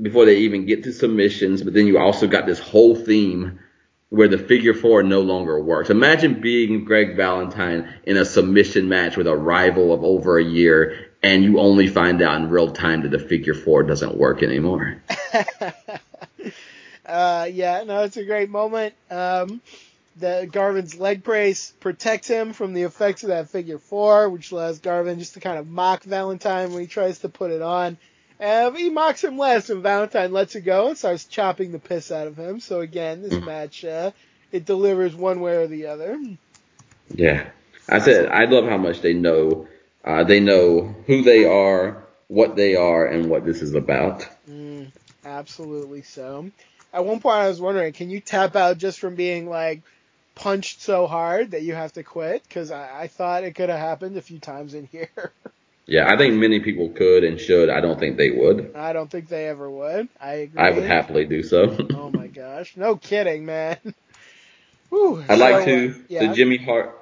before they even get to submissions, but then you also got this whole theme where the figure four no longer works. Imagine being Greg Valentine in a submission match with a rival of over a year and you only find out in real time that the figure four doesn't work anymore. uh, yeah, no, it's a great moment. Um, the Garvin's leg brace protects him from the effects of that figure four, which allows Garvin just to kind of mock Valentine when he tries to put it on. Uh, he mocks him less, and Valentine lets it go and starts chopping the piss out of him. So again, this mm. match uh, it delivers one way or the other. Yeah, I said I love how much they know. Uh, they know who they are, what they are, and what this is about. Mm, absolutely so. At one point, I was wondering, can you tap out just from being like punched so hard that you have to quit because I, I thought it could have happened a few times in here. Yeah, I think many people could and should. I don't think they would. I don't think they ever would. I agree. I would happily do so. oh my gosh, no kidding, man. Whew. I'd like to uh, yeah. the Jimmy Hart.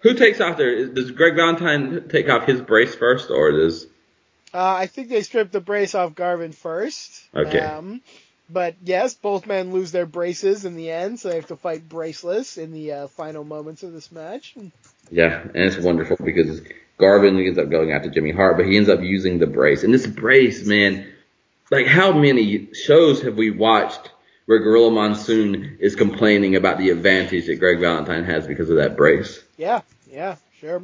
Who takes off their? Does Greg Valentine take off his brace first, or does? Uh, I think they stripped the brace off Garvin first. Okay. Um, but yes, both men lose their braces in the end, so they have to fight braceless in the uh, final moments of this match. Yeah, and it's wonderful because Garvin ends up going after Jimmy Hart, but he ends up using the brace. And this brace, man, like how many shows have we watched where Gorilla Monsoon is complaining about the advantage that Greg Valentine has because of that brace? Yeah, yeah, sure.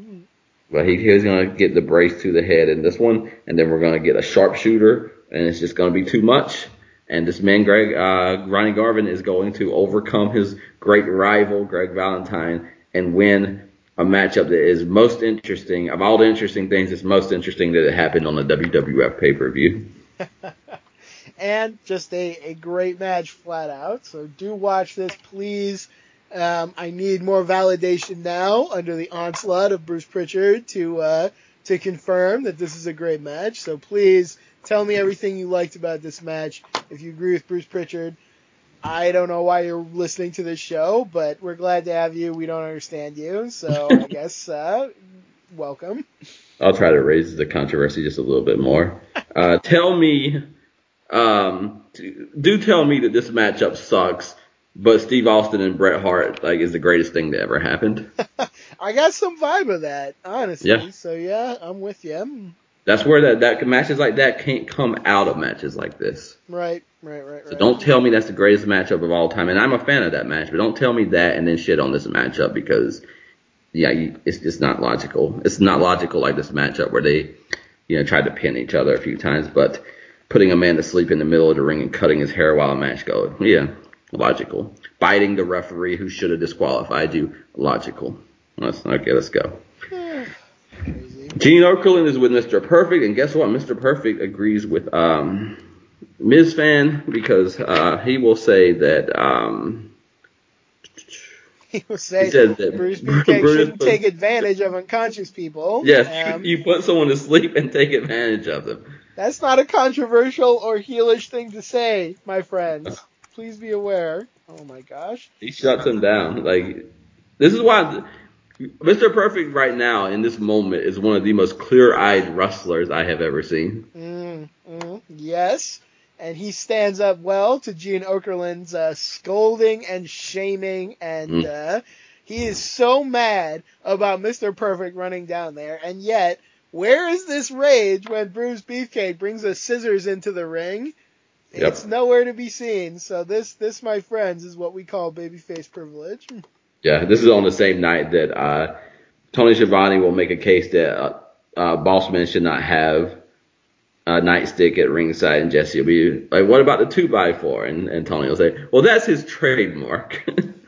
But he, he's going to get the brace to the head in this one, and then we're going to get a sharpshooter, and it's just going to be too much. And this man, Greg, uh, Ronnie Garvin, is going to overcome his great rival, Greg Valentine, and win a matchup that is most interesting. Of all the interesting things, it's most interesting that it happened on the WWF pay-per-view. and just a, a great match flat out. So do watch this, please. Um, I need more validation now under the onslaught of Bruce Pritchard to uh, to confirm that this is a great match. So please tell me everything you liked about this match. If you agree with Bruce Pritchard, I don't know why you're listening to this show, but we're glad to have you. We don't understand you, so I guess uh, welcome. I'll try to raise the controversy just a little bit more. Uh, tell me, um, do tell me that this matchup sucks, but Steve Austin and Bret Hart like is the greatest thing that ever happened. I got some vibe of that, honestly. Yeah. So yeah, I'm with you. That's where that, that matches like that can't come out of matches like this. Right, right, right, right. So don't tell me that's the greatest matchup of all time. And I'm a fan of that match, but don't tell me that and then shit on this matchup because, yeah, you, it's just not logical. It's not logical like this matchup where they, you know, tried to pin each other a few times, but putting a man to sleep in the middle of the ring and cutting his hair while a match goes, yeah, logical. Biting the referee who should have disqualified you, logical. Let's, okay, let's go. Gene Okerlund is with Mr. Perfect, and guess what? Mr. Perfect agrees with um, Ms. Fan because uh, he will say that um, He will say He said that Bruce Bruce shouldn't take advantage of unconscious people. yes, Um, you put someone to sleep and take advantage of them. that's not a controversial or heelish thing to say, my friends. Please be aware. Oh my gosh. He shuts him down. Like this is why Mr. Perfect right now in this moment is one of the most clear-eyed wrestlers I have ever seen. Mm, mm, yes. And he stands up well to Gene Okerlund's uh, scolding and shaming, and Mm. uh, he is so mad about Mr. Perfect running down there, and yet, where is this rage when Brutus Beefcake brings the scissors into the ring? Yep. It's nowhere to be seen. So this, this, my friends, is what we call babyface privilege. Yeah, this is on the same night that uh, Tony Schiavone will make a case that uh, uh, Bossman should not have a nightstick at ringside, and Jesse will be like, "What about the two by four? And, and Tony will say, "Well, that's his trademark."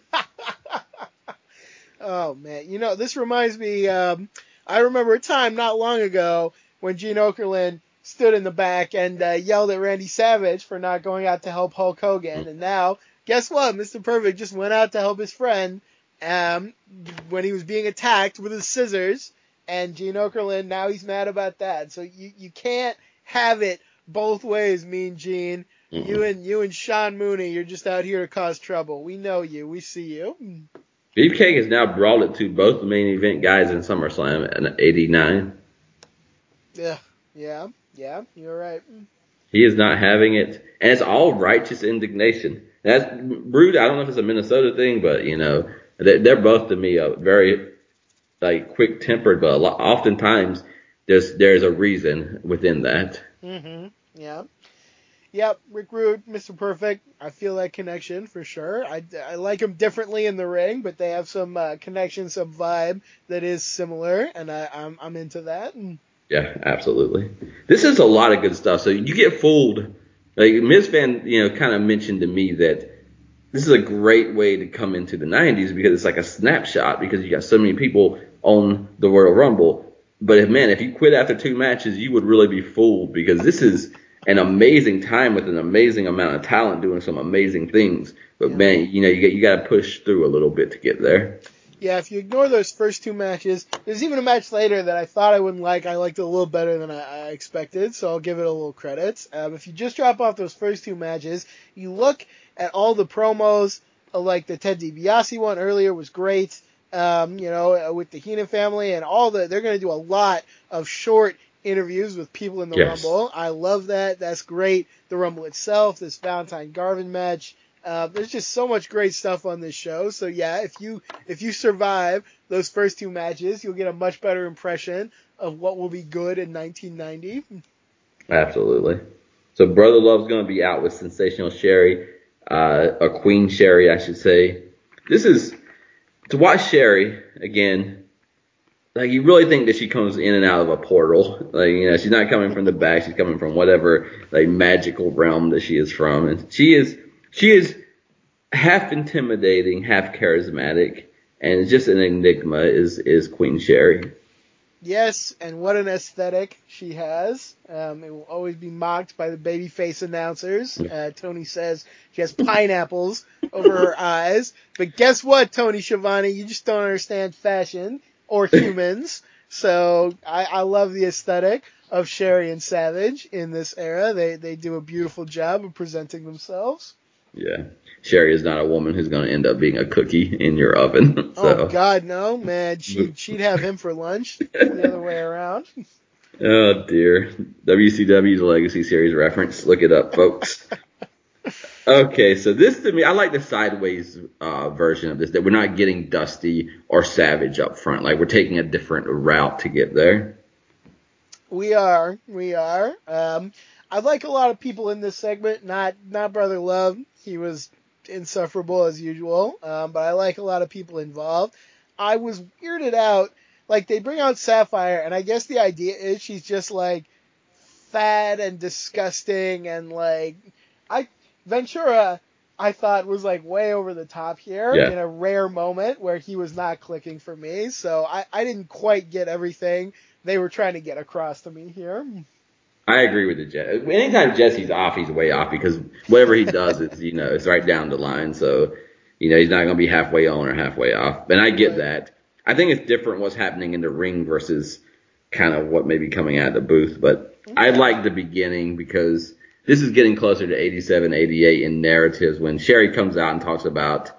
Oh man, you know this reminds me. Um, I remember a time not long ago when Gene Okerlund stood in the back and uh, yelled at Randy Savage for not going out to help Hulk Hogan, and now guess what? Mr. Perfect just went out to help his friend um, when he was being attacked with his scissors, and Gene Okerlund now he's mad about that. So you you can't have it both ways, Mean Gene. You and you and Sean Mooney, you're just out here to cause trouble. We know you. We see you. Beefcake has now brought it to both the main event guys in SummerSlam in '89. Yeah, yeah, yeah. You're right. He is not having it, and it's all righteous indignation. That's rude. I don't know if it's a Minnesota thing, but you know, they're, they're both to me a very like quick tempered, but a lot, oftentimes there's there's a reason within that. Mm-hmm. Yeah. Yep, Rick Rude, Mr. Perfect. I feel that connection for sure. I, I like them differently in the ring, but they have some uh, connection, some vibe that is similar, and I, I'm I'm into that. And Yeah, absolutely. This is a lot of good stuff. So you get fooled. Like Ms. Van, you know, kind of mentioned to me that this is a great way to come into the 90s because it's like a snapshot because you got so many people on the Royal Rumble. But if, man, if you quit after two matches, you would really be fooled because this is an amazing time with an amazing amount of talent doing some amazing things. But Yeah. man, you know, you get you got to push through a little bit to get there. Yeah, if you ignore those first two matches, there's even a match later that I thought I wouldn't like. I liked it a little better than I, I expected, so I'll give it a little credit. Um, if you just drop off those first two matches, you look at all the promos, uh, like the Ted DiBiase one earlier was great. Um, you know, uh, with the Heenan family and all the, they're going to do a lot of short interviews with people in the Yes. Rumble. I love that. That's great. The Rumble itself, this Valentine Garvin match. Uh, there's just so much great stuff on this show. So yeah, if you if you survive those first two matches, you'll get a much better impression of what will be good in 1990. Absolutely. So Brother Love's to be out with Sensational Sherri, uh, or Queen Sherri, I should say. This is to watch Sherri again. Like you really think that she comes in and out of a portal. Like you know, she's not coming from the back. She's coming from whatever like magical realm that she is from, and she is she is half intimidating, half charismatic, and just an enigma. Is is Queen Sherri? Yes, and what an aesthetic she has. Um, it will always be mocked by the babyface announcers. Uh, Tony says she has pineapples over her eyes. But guess what, Tony Schiavone? You just don't understand fashion or humans. So I, I love the aesthetic of Sherri and Savage in this era. They they do a beautiful job of presenting themselves. Yeah. Sherri is not a woman who's going to end up being a cookie in your oven. so, Oh God, no, man. She she'd have him for lunch. The other way around. oh dear. WCW's Legacy Series reference. Look it up, folks. okay, so this to me, I like the sideways uh, version of this. That we're not getting Dusty or Savage up front. Like we're taking a different route to get there. We are, we are. Um, I like a lot of people in this segment. Not not Brother Love. He was insufferable as usual. Um, but I like a lot of people involved. I was weirded out. Like they bring out Sapphire, and I guess the idea is she's just like fat and disgusting, and like I Ventura. I thought was like way over the top here Yeah. in a rare moment where he was not clicking for me. So I, I didn't quite get everything they were trying to get across to me here. I agree with the Jess. Anytime Jesse's off, he's way off because whatever he does is, you know, it's right down the line. So, you know, he's not going to be halfway on or halfway off. And I get that. I think it's different what's happening in the ring versus kind of what may be coming out of the booth. But I like the beginning because this is getting closer to 87, 88 in narratives when Sherri comes out and talks about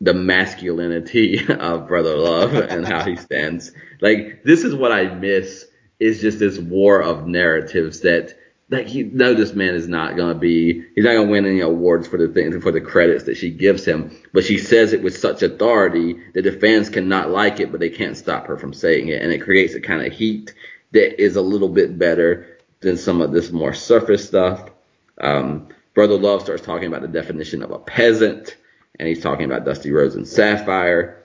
the masculinity of Brother Love and how he stands. Like this is what I miss is just this war of narratives that like you know this man is not gonna be he's not gonna win any awards for the things for the credits that she gives him, but she says it with such authority that the fans cannot like it, but they can't stop her from saying it, and it creates a kind of heat that is a little bit better than some of this more surface stuff. Um, Brother Love starts talking about the definition of a peasant, and he's talking about Dusty Rhodes and Sapphire.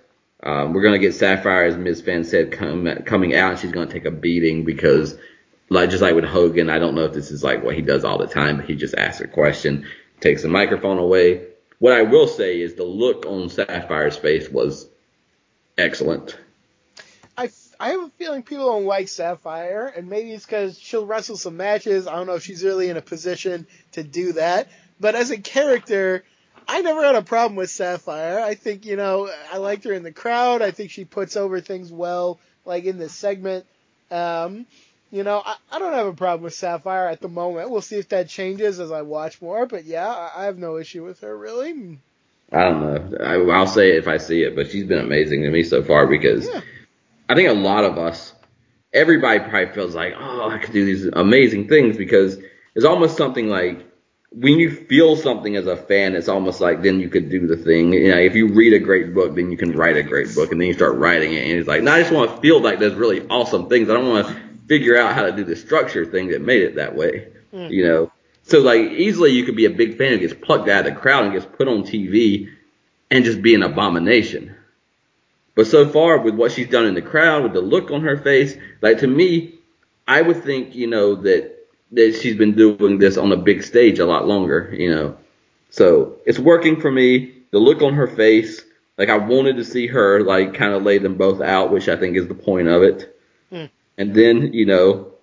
Um, we're gonna get Sapphire, as Ms. Fan said, come, coming out, she's gonna take a beating because, like just like with Hogan, I don't know if this is like what he does all the time, but he just asks a question, takes the microphone away. What I will say is the look on Sapphire's face was excellent. I, I have a feeling people don't like Sapphire, and maybe it's because she'll wrestle some matches. I don't know if she's really in a position to do that. But as a character, I never had a problem with Sapphire. I think, you know, I liked her in the crowd. I think she puts over things well, like in this segment. Um, you know, I, I don't have a problem with Sapphire at the moment. We'll see if that changes as I watch more. But yeah, I, I have no issue with her, really. I don't know. I, I'll say it if I see it, but she's been amazing to me so far because Yeah. I think a lot of us, everybody probably feels like, oh, I could do these amazing things because it's almost something like when you feel something as a fan, it's almost like then you could do the thing. You know, if you read a great book, then you can write a great book, and then you start writing it, and it's like, no, I just want to feel like there's really awesome things. I don't want to figure out how to do the structure thing that made it that way. Mm. You know, so like easily you could be a big fan who gets plucked out of the crowd and gets put on TV and just be an abomination. But so far with what she's done in the crowd, with the look on her face, like to me, I would think, you know, that that she's been doing this on a big stage a lot longer, you know. So it's working for me. The look on her face, like I wanted to see her like kind of lay them both out, which I think is the point of it. Hmm. And then, you know,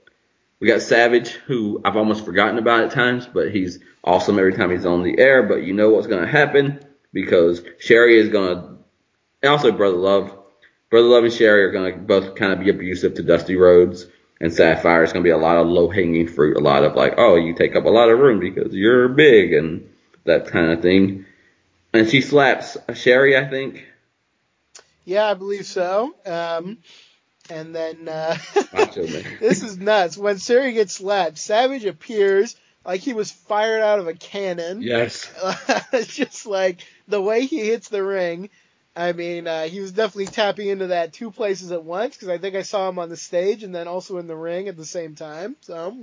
We got Savage, who I've almost forgotten about at times, but he's awesome every time he's on the air. But you know what's going to happen because Sherri is going to, and also Brother Love. Brother Love and Sherri are going to both kind of be abusive to Dusty Rhodes and Sapphire. is going to be a lot of low hanging fruit, a lot of like, oh, you take up a lot of room because you're big and that kind of thing. And she slaps Sherri, I think. Yeah, I believe so. Um, and then uh, this is nuts. When Sherri gets slapped, Savage appears like he was fired out of a cannon. Yes. it's just like the way he hits the ring. I mean, uh, he was definitely tapping into that two places at once because I think I saw him on the stage and then also in the ring at the same time. So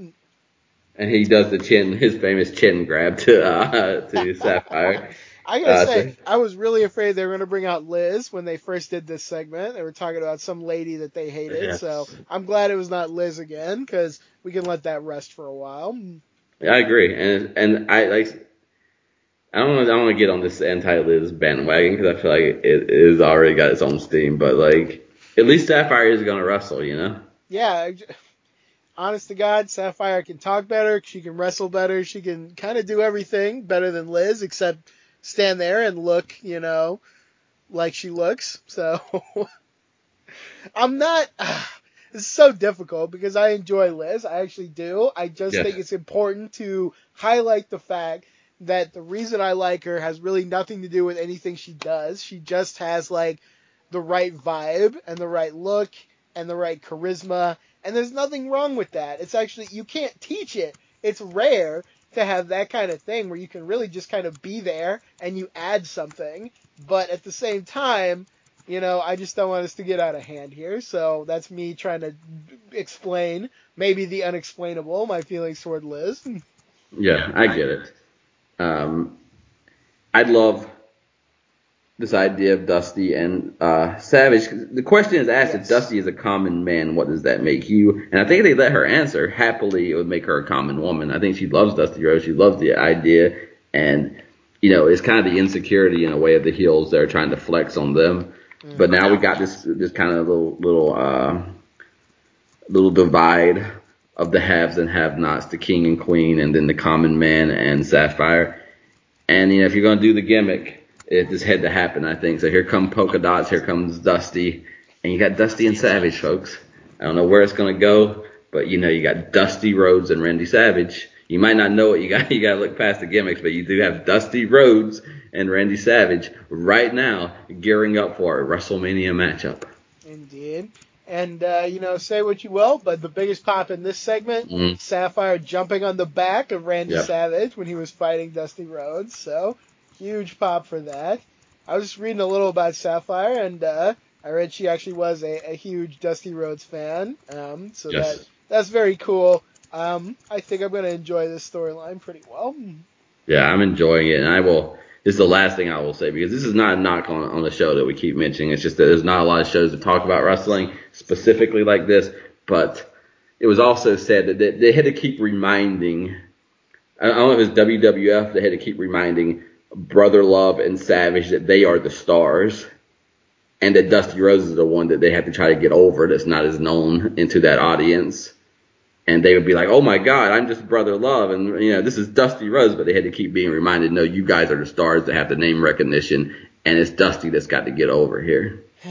And he does the chin, his famous chin grab to uh, to Sapphire. I gotta Uh, say, I was really afraid they were gonna bring out Liz when they first did this segment. They were talking about some lady that they hated, Yes. so I'm glad it was not Liz again because we can let that rest for a while. Yeah, I agree, and and I like. I don't want I don't want to get on this anti-Liz bandwagon because I feel like it, is already got its own steam, but like at least Sapphire is gonna wrestle, you know. Yeah, honest to God, Sapphire can talk better, she can wrestle better, she can kind of do everything better than Liz, except stand there and look, you know, like she looks. So I'm not. It's so difficult because I enjoy Liz. I actually do. I just Yes. think it's important to highlight the fact that the reason I like her has really nothing to do with anything she does. She just has like the right vibe and the right look and the right charisma. And there's nothing wrong with that. It's actually, you can't teach it. It's rare to have that kind of thing where you can really just kind of be there and you add something. But at the same time, you know, I just don't want us to get out of hand here. So that's me trying to explain maybe the unexplainable, my feelings toward Liz. Yeah, I get it. Um, I'd love this idea of Dusty and uh, Savage. The question is asked: Yes. If Dusty is a common man, what does that make you? And I think they let her answer happily. It would make her a common woman. I think she loves Dusty Rhodes. She loves the idea, and you know, it's kind of the insecurity in a way of the heels that are trying to flex on them. But now we got this this kind of little little uh, little divide of the haves and have-nots, the king and queen, and then the common man and Sapphire. And you know, if you're gonna do the gimmick, it just had to happen, I think. So here come polka dots, here comes Dusty, and you got Dusty and Savage, folks. I don't know where it's gonna go, but you know, you got Dusty Rhodes and Randy Savage. You might not know it. You got you got to look past the gimmicks, but you do have Dusty Rhodes and Randy Savage right now gearing up for a WrestleMania matchup. Indeed. And, uh, you know, say what you will, but the biggest pop in this segment, Mhm. Sapphire jumping on the back of Randy. Savage when he was fighting Dusty Rhodes. So, huge pop for that. I was just reading a little about Sapphire, and uh, I read she actually was a, a huge Dusty Rhodes fan. Um, so Yes. that that's very cool. Um, I think I'm going to enjoy this storyline pretty well. Yeah, I'm enjoying it, and I will. This is the last thing I will say because this is not a knock on on the show that we keep mentioning. It's just that there's not a lot of shows that talk about wrestling specifically like this. But it was also said that they, they had to keep reminding. I don't know if it was WWF. They had to keep reminding Brother Love and Savage that they are the stars, and that Dusty Rhodes is the one that they have to try to get over. That's not as known into that audience and they would be like, "Oh my God, I'm just Brother Love," and you know, this is Dusty Rhodes, but they had to keep being reminded, "No, you guys are the stars that have the name recognition, and it's Dusty that's got to get over here."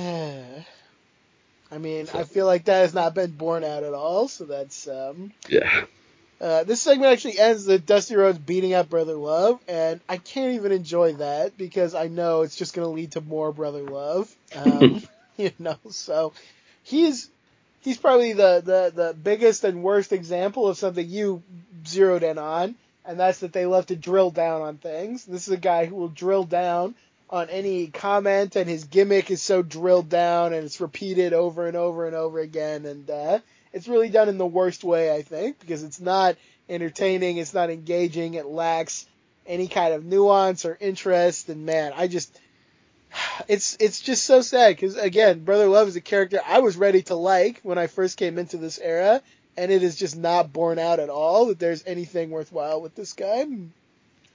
I mean, I feel like that has not been borne out at all, so that's um, Yeah, Uh, this segment actually ends with Dusty Rhodes beating up Brother Love, and I can't even enjoy that because I know it's just going to lead to more Brother Love. Um, you know, so he's he's probably the, the, the biggest and worst example of something you zeroed in on, and that's that they love to drill down on things. This is a guy who will drill down on any comment, and his gimmick is so drilled down, and it's repeated over and over and over again, and uh, it's really done in the worst way, I think, because it's not entertaining, it's not engaging, it lacks any kind of nuance or interest, and man, I just it's it's just so sad because again, Brother Love is a character I was ready to like when I first came into this era, and it is just not borne out at all that there's anything worthwhile with this guy.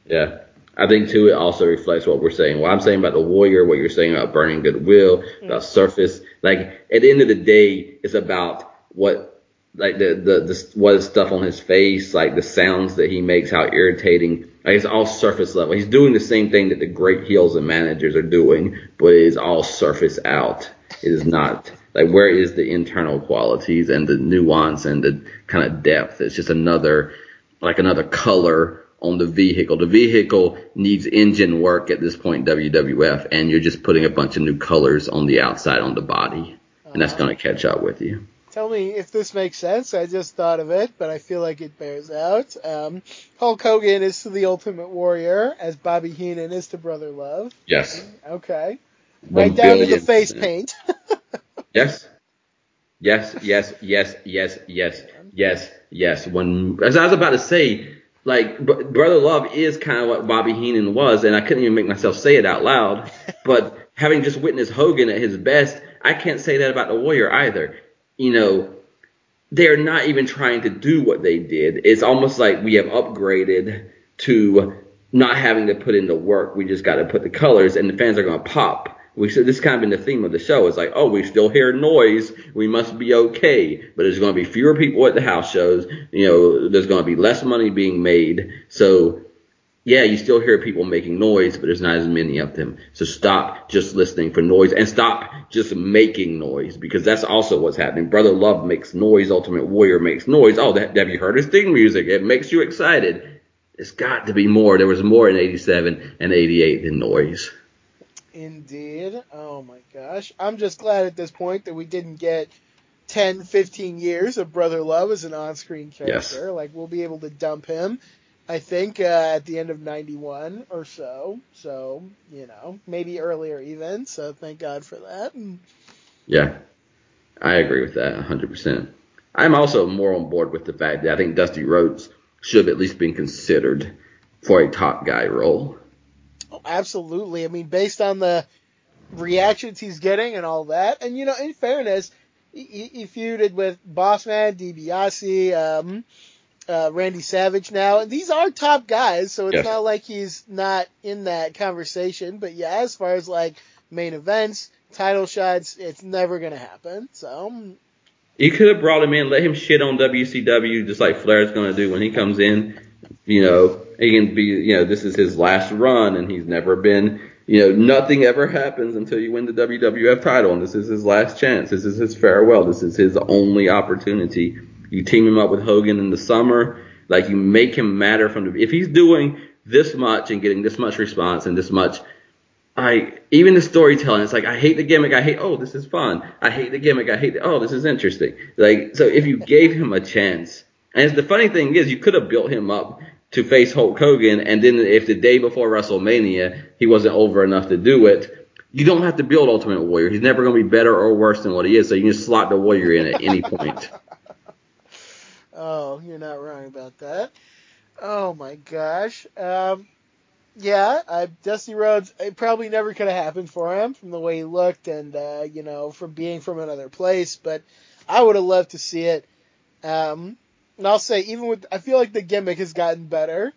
yeah. I think too it also reflects what we're saying. What I'm saying about the Warrior, what you're saying about burning goodwill, mm. about Surface. Like at the end of the day, it's about what like the, the the what stuff on his face, like the sounds that he makes, how irritating. Like it's all surface level. He's doing the same thing that the great heels and managers are doing, but it is all surface out. It is not like where is the internal qualities and the nuance and the kind of depth. It's just another like another color on the vehicle. The vehicle needs engine work at this point, WWF, and you're just putting a bunch of new colors on the outside on the body, and that's going to catch up with you. Tell me if this makes sense. I just thought of it, but I feel like it bears out. Um, Hulk Hogan is to the Ultimate Warrior as Bobby Heenan is to Brother Love. Yes. Okay. One Right down to the face paint. Yes. Yes, yes, yes, yes, yes, yes, yes. When as I was about to say, like Br- Brother Love is kind of what Bobby Heenan was, and I couldn't even make myself say it out loud. But having just witnessed Hogan at his best, I can't say that about the Warrior either. You know, they're not even trying to do what they did. It's almost like we have upgraded to not having to put in the work. We just got to put the colors, and the fans are going to pop. We said this kind of been the theme of the show. It's like, oh, we still hear noise. We must be okay. But there's going to be fewer people at the house shows. You know, there's going to be less money being made. So yeah, you still hear people making noise, but there's not as many of them. So stop just listening for noise and stop just making noise because that's also what's happening. Brother Love makes noise. Ultimate Warrior makes noise. Oh, that, have you heard his theme music? It makes you excited. It's got to be more. There was more in 87 and 88 than noise. Indeed. Oh my gosh. I'm just glad at this point that we didn't get 10, 15 years of Brother Love as an on-screen character. Yes. Like we'll be able to dump him. I think uh, at the end of '91 or so. So you know, maybe earlier even. So thank God for that. And Yeah, I agree with that 100%. I'm also more on board with the fact that I think Dusty Rhodes should have at least been considered for a top guy role. Oh, absolutely. I mean, based on the reactions he's getting and all that, and you know, in fairness, he, he he feuded with Bossman, DiBiase, um, uh, Randy Savage now, and these are top guys, so it's Yes. not like he's not in that conversation. But yeah, as far as like main events, title shots, it's never gonna happen. So um, You could have brought him in, let him shit on WCW just like Flair's going to do when he comes in. You know, he can be, you know, this is his last run and he's never been, you know, nothing ever happens until you win the WWF title and this is his last chance. This is his farewell. This is his only opportunity. You team him up with Hogan in the summer, like you make him matter from the, if he's doing this much and getting this much response and this much I even the storytelling, it's like I hate the gimmick, I hate oh this is fun. I hate the gimmick, I hate the, oh this is interesting. Like so if you gave him a chance, and the funny thing is you could have built him up to face Hulk Hogan, and then if the day before WrestleMania he wasn't over enough to do it, you don't have to build Ultimate Warrior. He's never going to be better or worse than what he is, so you can just slot the Warrior in at any point. Oh, you're not wrong about that. Oh my gosh. Um, yeah, I, Dusty Rhodes, it probably never could have happened for him from the way he looked and, uh, you know, from being from another place, but I would have loved to see it. Um, and I'll say, even with, I feel like the gimmick has gotten better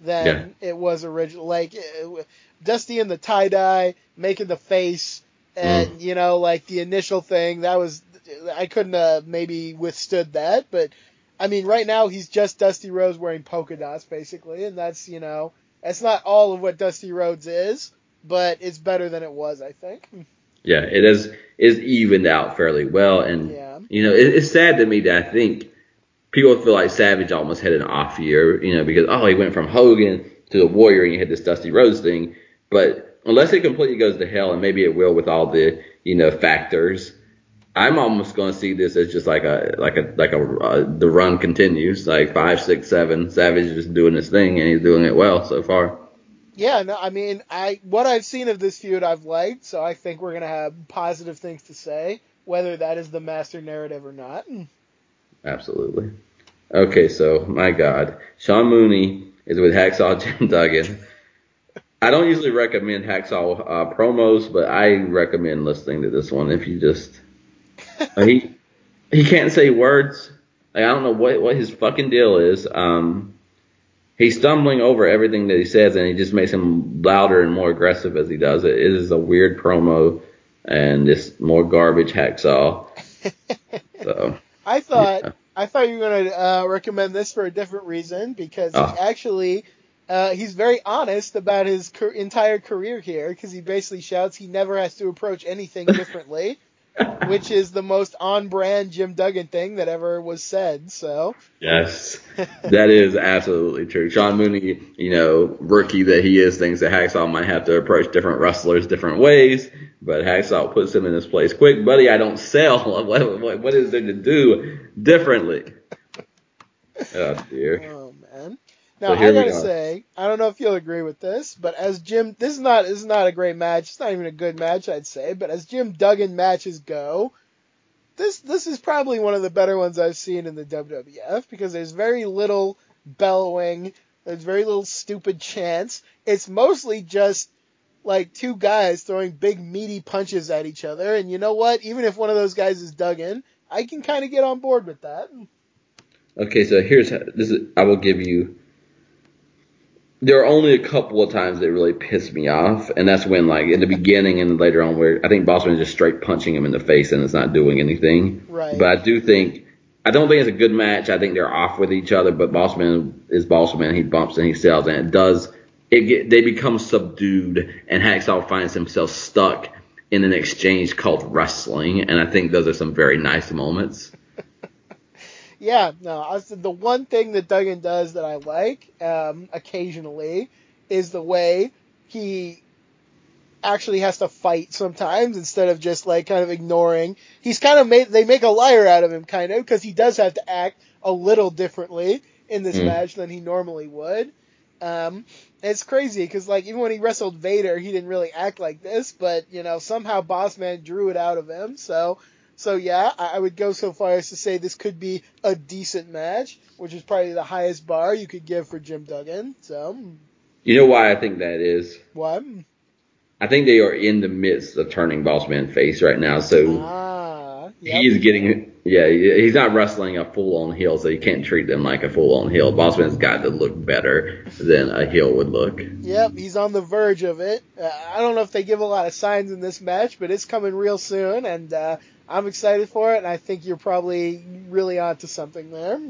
than it was original. Like, it, Dusty in the tie dye, making the face, and, you know, like the initial thing, that was, I couldn't have maybe withstood that, but I mean, right now he's just Dusty Rhodes wearing polka dots, basically, and that's you know, that's not all of what Dusty Rhodes is, but it's better than it was, I think. Yeah, it is is evened out fairly well, and Yeah. you know it, it's sad to me that I think people feel like Savage almost had an off year, you know, because oh he went from Hogan to the Warrior and he had this Dusty Rhodes thing, but unless it completely goes to hell, and maybe it will with all the you know factors, I'm almost going to see this as just like a like a like a uh, the run continues like five six seven Savage is just doing his thing and he's doing it well so far. Yeah, no, I mean, I what I've seen of this feud, I've liked, so I think we're gonna have positive things to say, whether that is the master narrative or not. Absolutely. Okay, so my God, Sean Mooney is with Hacksaw Jim Duggan. I don't usually recommend Hacksaw uh, promos, but I recommend listening to this one if you just he he can't say words. Like, I don't know what what his fucking deal is. Um, he's stumbling over everything that he says, and he just makes him louder and more aggressive as he does it. It is a weird promo, and it's more garbage Hacksaw. So I thought Yeah. I thought you were going to uh, recommend this for a different reason because Oh. actually uh, he's very honest about his car- entire career here because he basically shouts he never has to approach anything differently, which is the most on-brand Jim Duggan thing that ever was said. So Yes, that is absolutely true. Sean Mooney, you know, rookie that he is, thinks that Hacksaw might have to approach different wrestlers different ways, but Hacksaw puts him in his place. Quick, buddy, I don't sell. What, what, what is there to do differently? Oh dear. Oh. So Now here I gotta say, I don't know if you'll agree with this, but as Jim, this is not this is not a great match. It's not even a good match, I'd say. But as Jim Duggan matches go, this this is probably one of the better ones I've seen in the WWF because there's very little bellowing, there's very little stupid chants. It's mostly just like two guys throwing big meaty punches at each other. And you know what? Even if one of those guys is Duggan, I can kind of get on board with that. Okay, so here's how, this is. I will give you. There are only a couple of times that really piss me off, and that's when, like, in the beginning and later on, where I think Bossman is just straight punching him in the face and it's not doing anything. Right. But I do think, I don't think it's a good match. I think they're off with each other, but Bossman is Bossman. He bumps and he sells, and it does. It get, they become subdued, and Hacksaw finds himself stuck in an exchange called wrestling, and I think those are some very nice moments. Yeah, no, I said the one thing that Duggan does that I like, um, occasionally, is the way he actually has to fight sometimes instead of just like kind of ignoring. He's kind of made, they make a liar out of him kind of because he does have to act a little differently in this Mm. match than he normally would. Um, it's crazy because like even when he wrestled Vader, he didn't really act like this, but you know somehow Bossman drew it out of him. So, so yeah, I, I would go so far as to say this could be a decent match, which is probably the highest bar you could give for Jim Duggan. So, You know why I think that is? what? I think they are in the midst of turning Bossman face right now, so Ah, yep. he's getting yeah he's not wrestling a full on heel, so you can't treat them like a full on heel. Bossman's got to look better than a heel would look. Yep, he's on the verge of it. Uh, I don't know if they give a lot of signs in this match, but it's coming real soon, and uh, I'm excited for it. And I think you're probably really onto something there.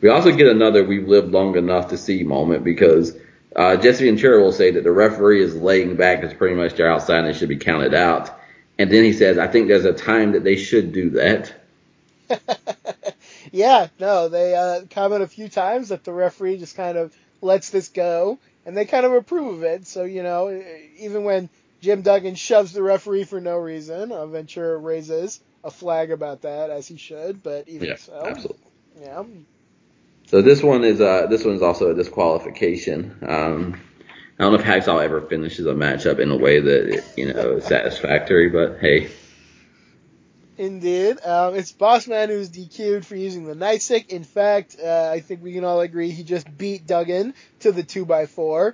We also get another "We've lived long enough to see" moment because uh, Jesse Ventura will say that the referee is laying back, it's pretty much they're outside and they should be counted out. And then he says, "I think there's a time that they should do that." yeah, no, they uh, comment a few times that the referee just kind of lets this go, and they kind of approve of it. So you know, even when Jim Duggan shoves the referee for no reason, uh, Ventura raises a flag about that as he should. But even Yeah, so, absolutely. yeah. So this one is uh this one's also a disqualification. Um, I don't know if Hacksaw ever finishes a matchup in a way that you know is satisfactory, but hey, Indeed. Um, it's Bossman who's DQ'd for using the nightstick. In fact, uh, I think we can all agree he just beat Duggan to the 2x4.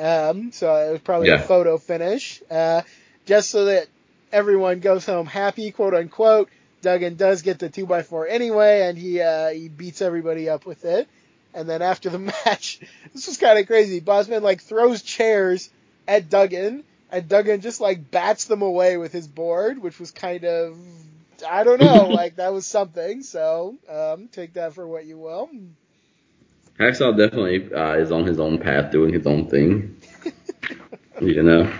Um, so it was probably a photo finish. Uh, just so that everyone goes home happy, quote unquote. Duggan does get the 2x4 anyway, and he, uh, he beats everybody up with it. And then after the match, this was kind of crazy. Bossman like throws chairs at Duggan, and Duggan just like bats them away with his board, which was kind of I don't know, like that was something. So um, take that for what you will. Hacksaw definitely uh, is on his own path, doing his own thing. you know.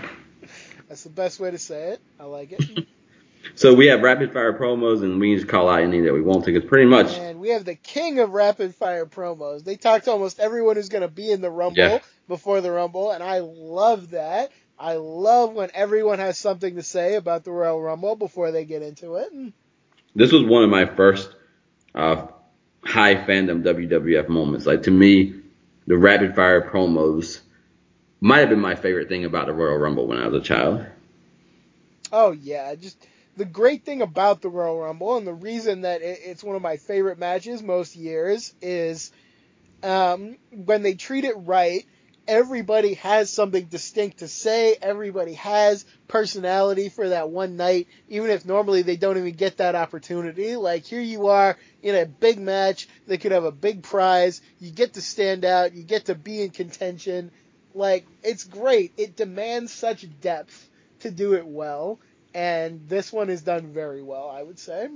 That's the best way to say it. I like it. So we have rapid fire promos, and we just call out any that we want to, because pretty much And we have the king of rapid fire promos. They talk to almost everyone who's going to be in the Rumble Yeah. before the Rumble, and I love that. I love when everyone has something to say about the Royal Rumble before they get into it. this was one of my first uh, high fandom WWF moments. Like to me, the rapid fire promos might have been my favorite thing about the Royal Rumble when I was a child. Oh yeah, just the great thing about the Royal Rumble and the reason that it, it's one of my favorite matches most years is um, when they treat it right. Everybody has something distinct to say. Everybody has personality for that one night, even if normally they don't even get that opportunity. Like here you are in a big match. They could have a big prize. You get to stand out. You get to be in contention. Like it's great. It demands such depth to do it well, and this one is done very well, I would say.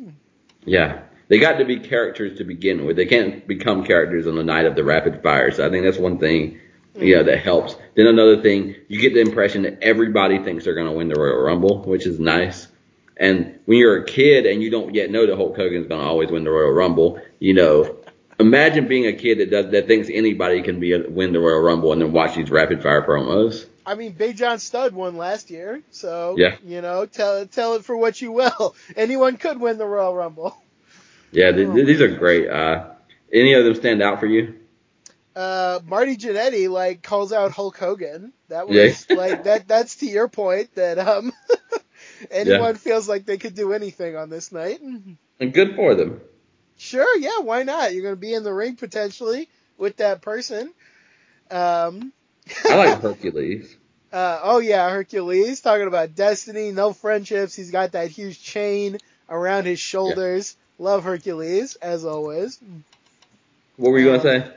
Yeah. They got to be characters to begin with. They can't become characters on the night of the rapid fire. So I think that's one thing, yeah, that helps. Then another thing, you get the impression that everybody thinks they're going to win the Royal Rumble, which is nice. And when you're a kid and you don't yet know that Hulk Hogan's going to always win the Royal Rumble, you know, imagine being a kid that does that thinks anybody can be a, win the Royal Rumble and then watch these rapid fire promos. I mean, Big John Studd won last year, so Yeah. you know, tell tell it for what you will. Anyone could win the Royal Rumble. Yeah, th- th- these are great. Uh, any of them stand out for you? Uh, Marty Jannetty like calls out Hulk Hogan. That was Yeah. like that. That's to your point that um, anyone feels like they could do anything on this night. And good for them. Sure, yeah, why not? You're gonna be in the ring potentially with that person. Um, I like Hercules. Uh, oh yeah, Hercules talking about destiny, no friendships. He's got that huge chain around his shoulders. Love Hercules as always. What were you gonna say?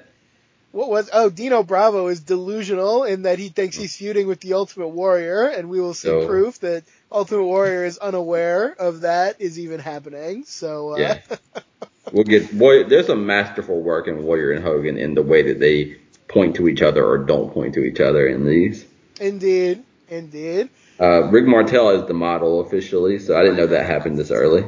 What was? Oh, Dino Bravo is delusional in that he thinks he's feuding with the Ultimate Warrior, and we will see So- proof that Ultimate Warrior is unaware of that is even happening. So uh, Yeah. We'll get boy. There's some masterful work in Warrior and Hogan in the way that they point to each other or don't point to each other in these. indeed, indeed. Uh, Rick Martel is the model officially, so I didn't know that happened this early.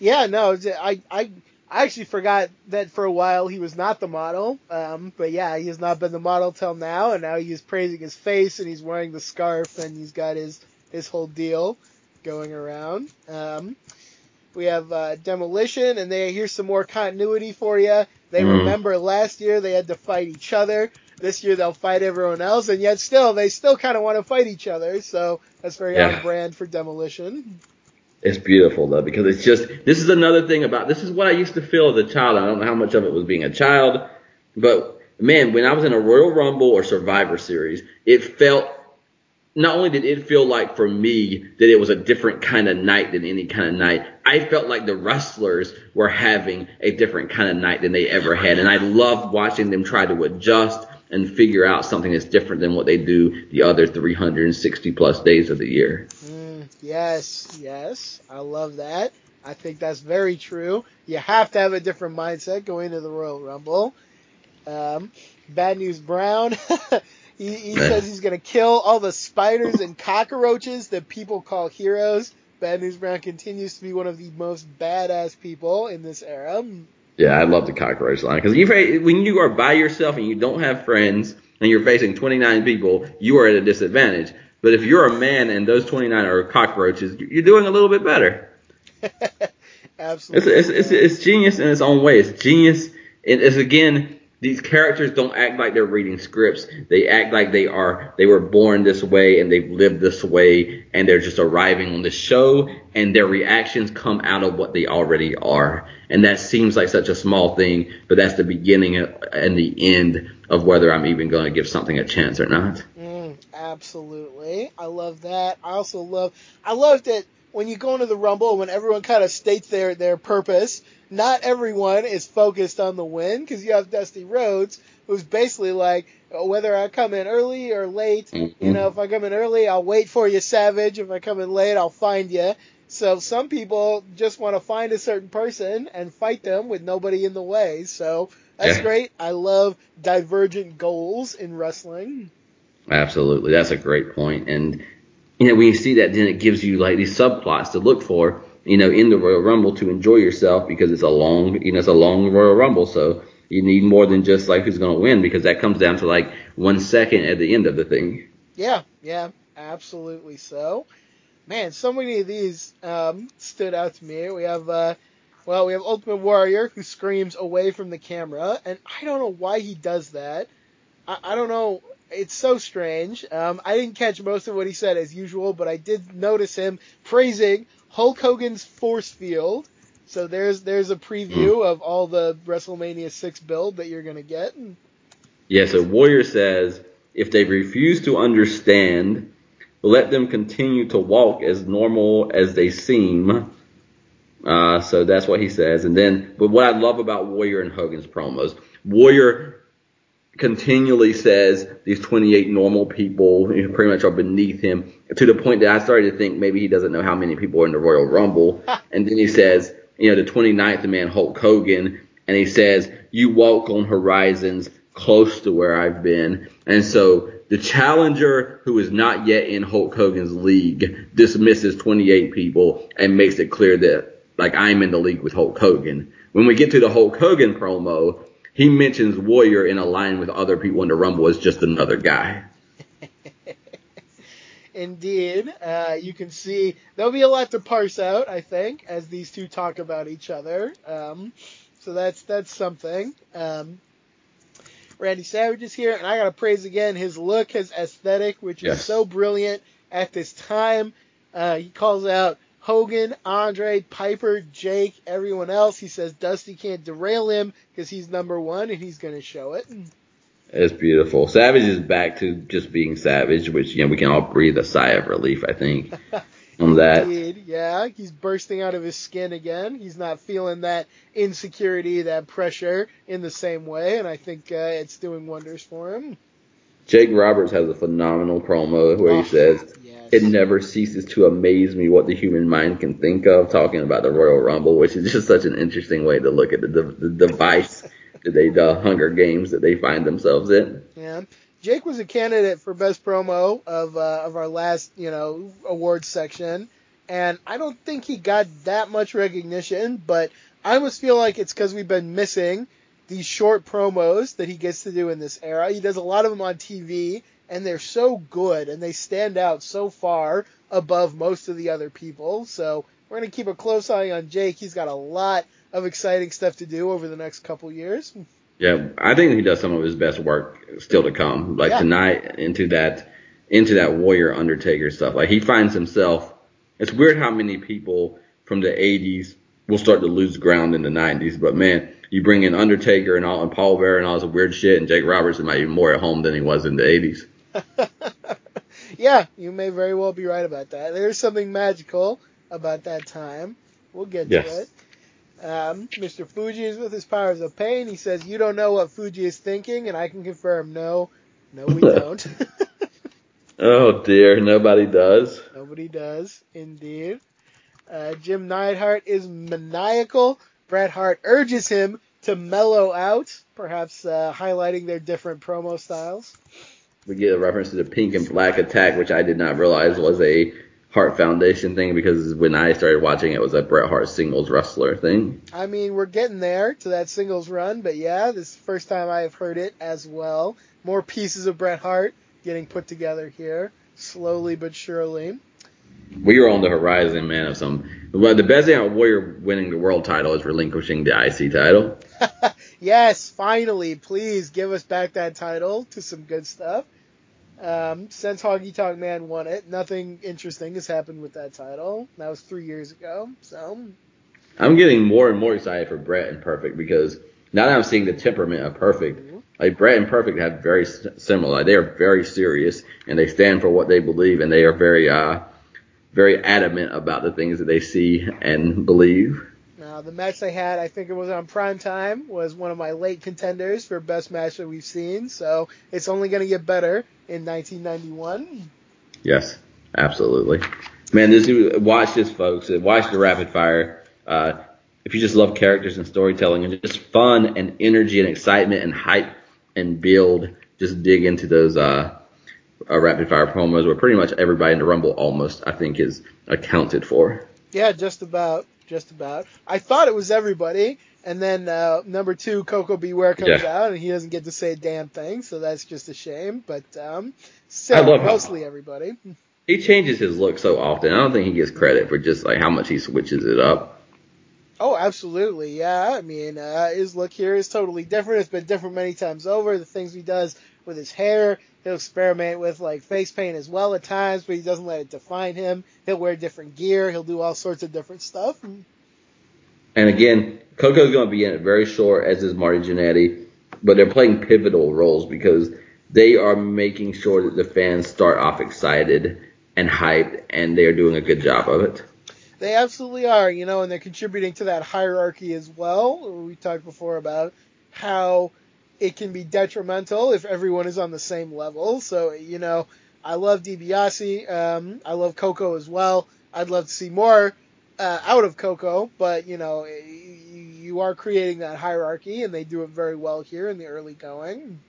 Yeah, no, I, I, I actually forgot that for a while he was not the model. Um, but yeah, he has not been the model till now, and now he's praising his face and he's wearing the scarf and he's got his his whole deal going around. Um, we have uh, demolition, and they here's some more continuity for you. They Mm. remember last year they had to fight each other. This year they'll fight everyone else, and yet still they still kind of want to fight each other. So that's very Yeah. on brand for demolition. It's beautiful though because it's just this is another thing about this is what I used to feel as a child. I don't know how much of it was being a child, but man, when I was in a Royal Rumble or Survivor Series, it felt not only did it feel like for me that it was a different kind of night than any kind of night, I felt like the wrestlers were having a different kind of night than they ever had. And I loved watching them try to adjust and figure out something that's different than what they do the other 360 plus days of the year. Yes, yes. I love that. I think that's very true. You have to have a different mindset going to the Royal Rumble. Um, Bad News Brown. he he says he's going to kill all the spiders and cockroaches that people call heroes. Bad News Brown continues to be one of the most badass people in this era. Yeah, I love the cockroach line because when you are by yourself and you don't have friends and you're facing 29 people, you are at a disadvantage. But if you're a man and those 29 are cockroaches, you're doing a little bit better. It's Absolutely. it's it's, it's genius in its own way. It's genius. It is again. These characters don't act like they're reading scripts. They act like they are. They were born this way and they've lived this way, and they're just arriving on the show, and their reactions come out of what they already are. And that seems like such a small thing, but that's the beginning and the end of whether I'm even going to give something a chance or not. Absolutely. I love that. I also love I love that when you go into the Rumble when everyone kind of states their their purpose, not everyone is focused on the win because you have Dusty Rhodes who's basically like "Oh, whether I come in early or late, you mm-hmm. know, if I come in early, I'll wait for you, Savage. If I come in late, I'll find you. So some people just want to find a certain person and fight them with nobody in the way. So that's Yeah. great. I love divergent goals in wrestling. Absolutely, that's a great point. And you know, when you see that, then it gives you like these subplots to look for. You know, in the Royal Rumble to enjoy yourself because it's a long, you know, it's a long Royal Rumble. So you need more than just like who's going to win because that comes down to like one second at the end of the thing. Yeah, yeah, absolutely so. Man, so many of these um, stood out to me. We have, uh, well, we have Ultimate Warrior who screams away from the camera, and I don't know why he does that. I, I don't know. It's so strange. Um, I didn't catch most of what he said as usual, but I did notice him praising Hulk Hogan's force field. So there's there's a preview of all the WrestleMania six build that you're gonna get. Yeah, so Warrior says if they refuse to understand, let them continue to walk as normal as they seem. Uh, so that's what he says. And then, but what I love about Warrior and Hogan's promos, Warrior continually says these 28 normal people you know, pretty much are beneath him to the point that I started to think maybe he doesn't know how many people are in the Royal Rumble. and then he says, you know, the 29th man Hulk Hogan, and he says, "You walk on horizons close to where I've been," and so the challenger who is not yet in Hulk Hogan's league dismisses 28 people and makes it clear that like I'm in the league with Hulk Hogan. When we get to the Hulk Hogan promo, he mentions Warrior in a line with other people in the Rumble as just another guy. Indeed, uh, you can see there'll be a lot to parse out, I think, as these two talk about each other. Um, so that's that's something. Um, Randy Savage is here, and I gotta praise again his look, his aesthetic, which is so brilliant at this time. Uh, he calls out Hogan, Andre, Piper, Jake, everyone else. He says Dusty can't derail him because he's number one, and he's gonna show it. It's beautiful. Savage is back to just being Savage, which you know we can all breathe a sigh of relief. I think on that. Indeed, yeah, he's bursting out of his skin again. He's not feeling that insecurity, that pressure in the same way, and I think uh, it's doing wonders for him. Jake Roberts has a phenomenal promo where Oh, he says, yes. "It never ceases to amaze me what the human mind can think of." Talking about the Royal Rumble, which is just such an interesting way to look at the, the, the device that they, the Hunger Games that they find themselves in. Yeah. Jake was a candidate for best promo of uh, of our last, you know, awards section, and I don't think he got that much recognition, but I almost feel like it's because we've been missing these short promos that he gets to do in this era. He does a lot of them on TV, and they're so good, and they stand out so far above most of the other people. So we're gonna keep a close eye on Jake. He's got a lot of exciting stuff to do over the next couple years. Yeah, I think he does some of his best work still to come. Like Yeah. tonight into that into that Warrior Undertaker stuff. Like he finds himself. It's weird how many people from the 80s will start to lose ground in the 90s. But man, you bring in Undertaker and all and Paul Bearer and all this weird shit, and Jake Roberts might be more at home than he was in the 80s. yeah, you may very well be right about that. There's something magical about that time. We'll get Yes. to it. Um, Mr. Fuji is with his powers of pain. He says, "You don't know what Fuji is thinking," and I can confirm, no, no, we don't. Oh dear, nobody does. Nobody does, indeed. Uh, Jim Neidhart is maniacal. Bret Hart urges him to mellow out, perhaps uh, highlighting their different promo styles. We get a reference to the pink and black attack, which I did not realize was a Hart Foundation thing because when I started watching it, it was a Bret Hart singles wrestler thing. I mean, we're getting there to that singles run, but yeah, this is the first time I've heard it as well. More pieces of Bret Hart getting put together here, slowly but surely. We were on the horizon, man, of some. Well, the best thing about Warrior winning the world title is relinquishing the IC title. Yes, finally, please give us back that title to some good stuff. Um, since Honky Tonk Man won it, nothing interesting has happened with that title. That was three years ago, so I'm getting more and more excited for Bret and Perfect because now that I'm seeing the temperament of Perfect, like Bret and Perfect have very similar. Like, they are very serious and they stand for what they believe and they are very, uh, very adamant about the things that they see and believe. Now, the match they had, I think it was on prime time, was one of my late contenders for best match that we've seen. So it's only going to get better in 1991. Yes, absolutely. Man, this watch this, folks. Watch the rapid fire. Uh, if you just love characters and storytelling and just fun and energy and excitement and hype and build, just dig into those uh, uh, rapid fire promos where pretty much everybody in the Rumble almost I think is accounted for. Yeah, just about, just about. I thought it was everybody, and then uh, number two, Koko B. Ware comes Yeah. out, and he doesn't get to say a damn thing, so that's just a shame. But um, I still, love how- mostly everybody. He changes his look so often. I don't think he gets credit for just like how much he switches it up. Oh, absolutely. Yeah. I mean, uh, his look here is totally different. It's been different many times over. The things he does with his hair, he'll experiment with like face paint as well at times, but he doesn't let it define him. He'll wear different gear. He'll do all sorts of different stuff. And again, Koko's going to be in it very short, as is Marty Jannetty, but they're playing pivotal roles because they are making sure that the fans start off excited and hyped, and they are doing a good job of it. They absolutely are, you know, and they're contributing to that hierarchy as well. We talked before about how it can be detrimental if everyone is on the same level. So, you know, I love DiBiase. Um, I love Koko as well. I'd love to see more uh, out of Koko, but you know you, are creating that hierarchy, and they do it very well here in the early going.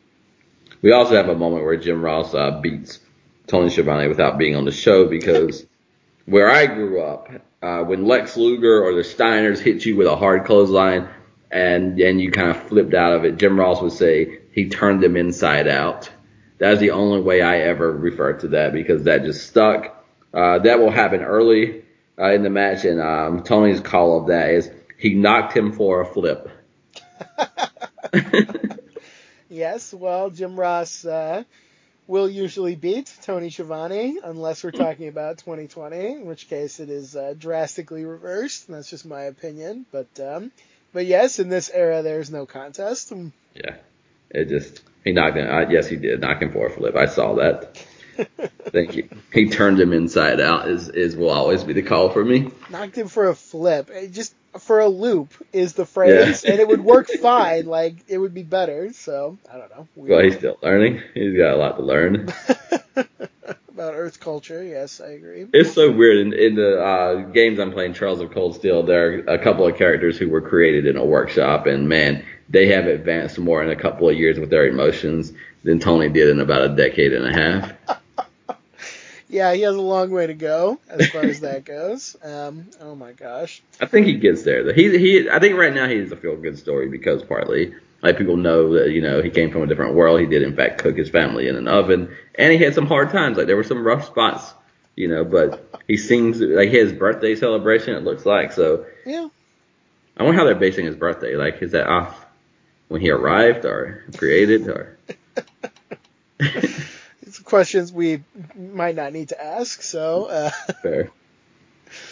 We also have a moment where Jim Ross uh, beats Tony Schiavone without being on the show because where I grew up, uh, when Lex Luger or the Steiners hit you with a hard clothesline and and you kind of flipped out of it, Jim Ross would say he turned them inside out. That's the only way I ever refer to that because that just stuck. Uh, that will happen early uh, in the match, and um, Tony's call of that is he knocked him for a flip. yes, well, Jim Ross uh, will usually beat Tony Schiavone unless we're talking about 2020, in which case it is uh, drastically reversed. And That's just my opinion, but um, but yes, in this era, there's no contest. Yeah, it just he knocked him. Uh, yes, he did knock him for a flip. I saw that. Thank you. He turned him inside out. Is is will always be the call for me. Knocked him for a flip. It just for a loop is the phrase, yeah. and it would work fine. Like it would be better. So I don't know. Weird. Well, he's still learning. He's got a lot to learn. About Earth culture, yes, I agree. It's so weird. In, in the uh, games I'm playing, Trails of Cold Steel, there are a couple of characters who were created in a workshop, and man, they have advanced more in a couple of years with their emotions than Tony did in about a decade and a half. yeah, he has a long way to go as far as that goes. Um, oh my gosh. I think he gets there. He he. I think right now he's a feel good story because partly like people know that you know he came from a different world. He did in fact cook his family in an oven, and he had some hard times. Like there were some rough spots, you know. But he seems like his birthday celebration. It looks like so. Yeah. I wonder how they're basing his birthday. Like is that off when he arrived or created or? questions we might not need to ask. So uh. fair.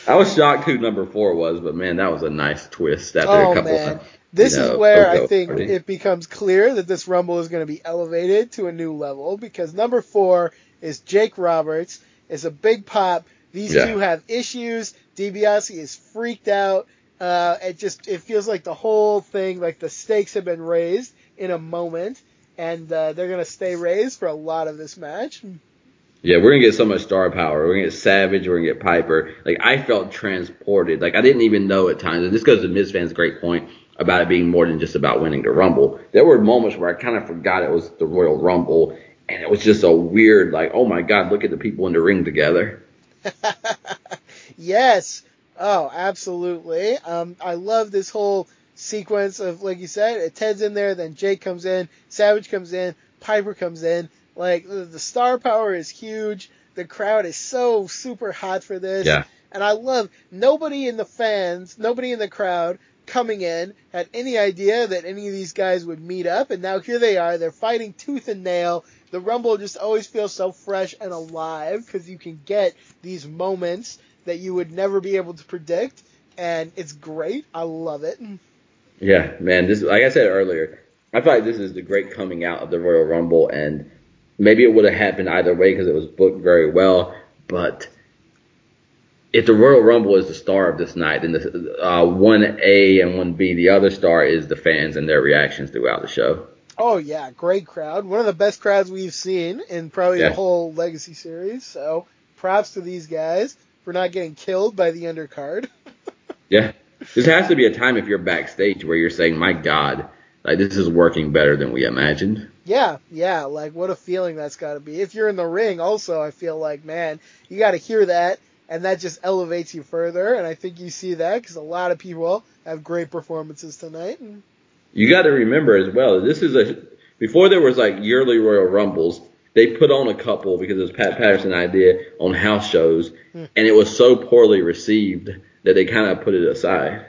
I was shocked who number four was, but man, that was a nice twist after oh, a couple. Man. Of, this know, is where I think party. it becomes clear that this Rumble is going to be elevated to a new level because number four is Jake Roberts. It's a big pop. These yeah. two have issues. DiBiase is freaked out. Uh, it just it feels like the whole thing, like the stakes have been raised in a moment and uh, they're gonna stay raised for a lot of this match. Yeah, we're gonna get so much star power. We're gonna get Savage. We're gonna get Piper. Like I felt transported. Like I didn't even know at times. And this goes to Miz fans' great point about it being more than just about winning the Rumble. There were moments where I kind of forgot it was the Royal Rumble, and it was just a weird, like, oh my God, look at the people in the ring together. yes. Oh, absolutely. Um, I love this whole sequence of, like you said, Ted's in there, then Jake comes in, Savage comes in, Piper comes in. Like the star power is huge. The crowd is so super hot for this. Yeah. And I love nobody in the fans, nobody in the crowd coming in had any idea that any of these guys would meet up, and now here they are. They're fighting tooth and nail. The Rumble just always feels so fresh and alive because you can get these moments that you would never be able to predict, and it's great. I love it. Mm. Yeah, man. This, like I said earlier, I feel like this is the great coming out of the Royal Rumble, and maybe it would have happened either way because it was booked very well. But if the Royal Rumble is the star of this night, then the uh, one A and one B, the other star is the fans and their reactions throughout the show. Oh yeah, great crowd. One of the best crowds we've seen in probably yeah. the whole Legacy series. So props to these guys for not getting killed by the undercard. yeah, this has to be a time if you're backstage where you're saying, "My God, like this is working better than we imagined." Yeah, yeah. Like what a feeling that's got to be. If you're in the ring, also, I feel like, man, you got to hear that, and that just elevates you further. And I think you see that because a lot of people have great performances tonight. And... You got to remember as well. This is a before there was like yearly Royal Rumbles. They put on a couple because it was Pat Patterson idea on house shows, hmm. and it was so poorly received that they kind of put it aside.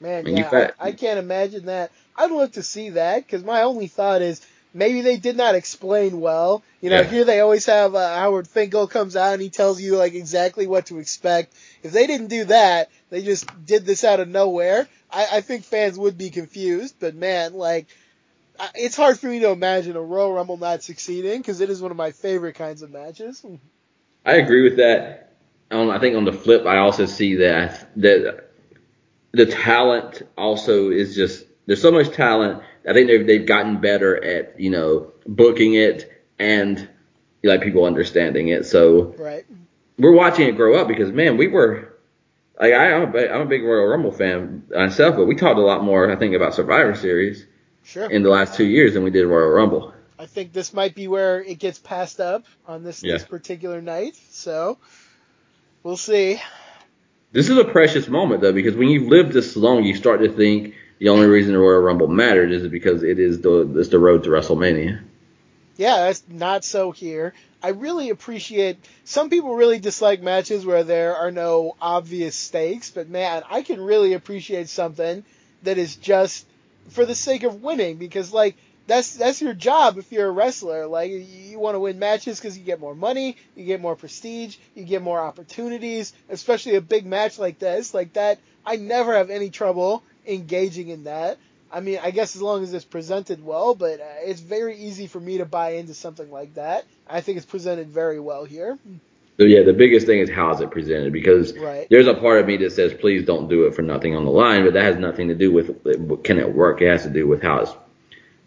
Man, and yeah, I, I, can't imagine that. I'd love to see that because my only thought is maybe they did not explain well. You know, yeah. here they always have uh, Howard Finkel comes out and he tells you like exactly what to expect. If they didn't do that, they just did this out of nowhere. I, I think fans would be confused. But man, like it's hard for me to imagine a Royal Rumble not succeeding because it is one of my favorite kinds of matches. I agree with that on, I think on the flip, I also see that that the talent also is just there's so much talent. I think they've they've gotten better at you know booking it and like people understanding it. So right. we're watching it grow up because man, we were like I, I'm a, big- I'm a big Royal Rumble fan myself, but we talked a lot more, I think, about Survivor Series Sure. in the last two years than we did Royal Rumble. I think this might be where it gets passed up on this Yeah. this particular night. So we'll see. This is a precious moment though, because when you've lived this long, you start to think the only reason the Royal Rumble mattered is because it is the it's the road to WrestleMania. Yeah, that's not so here. I really appreciate some people really dislike matches where there are no obvious stakes, but man, I can really appreciate something that is just for the sake of winning because like that's that's your job if you're a wrestler. Like you, you want to win matches because you get more money, you get more prestige, you get more opportunities, especially a big match like this. Like that, I never have any trouble engaging in that. I mean, I guess as long as it's presented well, but uh, it's very easy for me to buy into something like that. I think it's presented very well here. So yeah, the biggest thing is how is it presented because Right. there's a part of me that says please don't do it for nothing on the line, but that has nothing to do with can it work. It has to do with how it's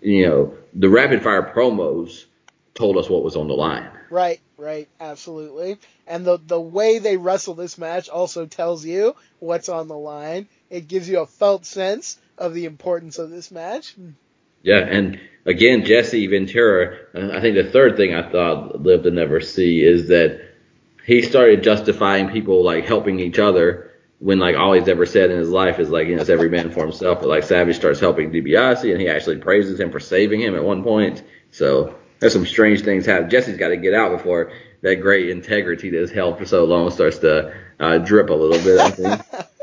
you know the rapid fire promos told us what was on the line. Right, right, absolutely. And the the way they wrestle this match also tells you what's on the line. It gives you a felt sense of the importance of this match. Yeah, and again, Jesse Ventura. I think the third thing I thought live to never see is that he started justifying people like helping each other when like all he's ever said in his life is like you know it's every man for himself. But like Savage starts helping DiBiase and he actually praises him for saving him at one point. So there's some strange things happen. Jesse's got to get out before that great integrity that's held for so long starts to uh, drip a little bit. I think.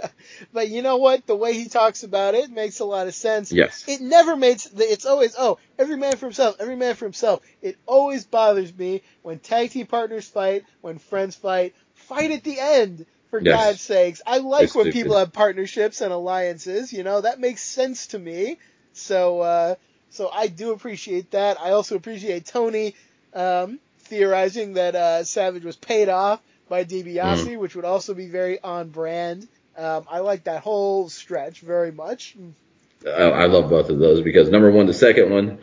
But you know what? The way he talks about it makes a lot of sense. Yes. It never makes. It's always oh, every man for himself, every man for himself. It always bothers me when tag team partners fight, when friends fight. Fight at the end, for Yes. God's sakes. I like It's when stupid. people have partnerships and alliances. You know that makes sense to me. So, uh, so I do appreciate that. I also appreciate Tony um, theorizing that uh, Savage was paid off by DiBiase, Mm. which would also be very on brand. Um, I like that whole stretch very much. I, I love both of those because number one, the second one,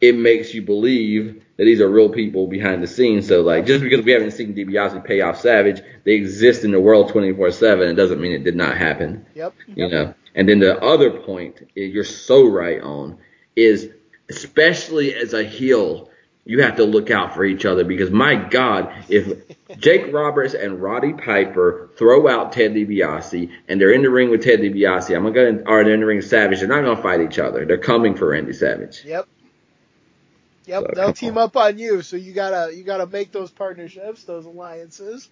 it makes you believe that these are real people behind the scenes. So like just because we haven't seen DiBiase pay off Savage, they exist in the world 24/7. It doesn't mean it did not happen. Yep. You know. And then the other point eh, you're so right on is especially as a heel, you have to look out for each other because my God, if Jake Roberts and Roddy Piper throw out Ted DiBiase and they're in the ring with Ted DiBiase, I'm gonna or they're in the ring with Savage, they're not gonna fight each other. They're coming for Randy Savage. Yep. Yep. So, They'll team on. up on you, so you gotta you gotta make those partnerships, those alliances.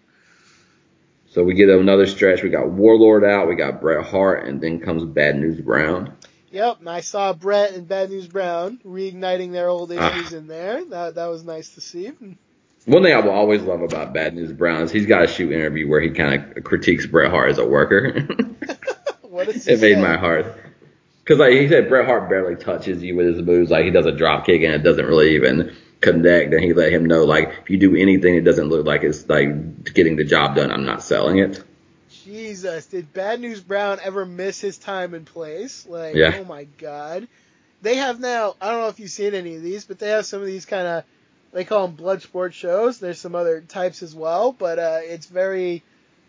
So we get another stretch. We got Warlord out, we got Bret Hart, and then comes Bad News Brown. Yep. And I saw Bret and Bad News Brown reigniting their old Ah. issues in there. That that was nice to see. One thing I will always love about Bad News Brown is he's got a shoot interview where he kind of critiques Bret Hart as a worker. What he it made say? my heart. Because like he said, Bret Hart barely touches you with his moves. Like he does a drop kick and it doesn't really even connect. And he let him know like if you do anything it doesn't look like it's like getting the job done, I'm not selling it. Jesus, did Bad News Brown ever miss his time and place? Like, Yeah. oh my god. They have now, I don't know if you've seen any of these, but they have some of these kind of, they call them blood sport shows. There's some other types as well, but uh, it's very,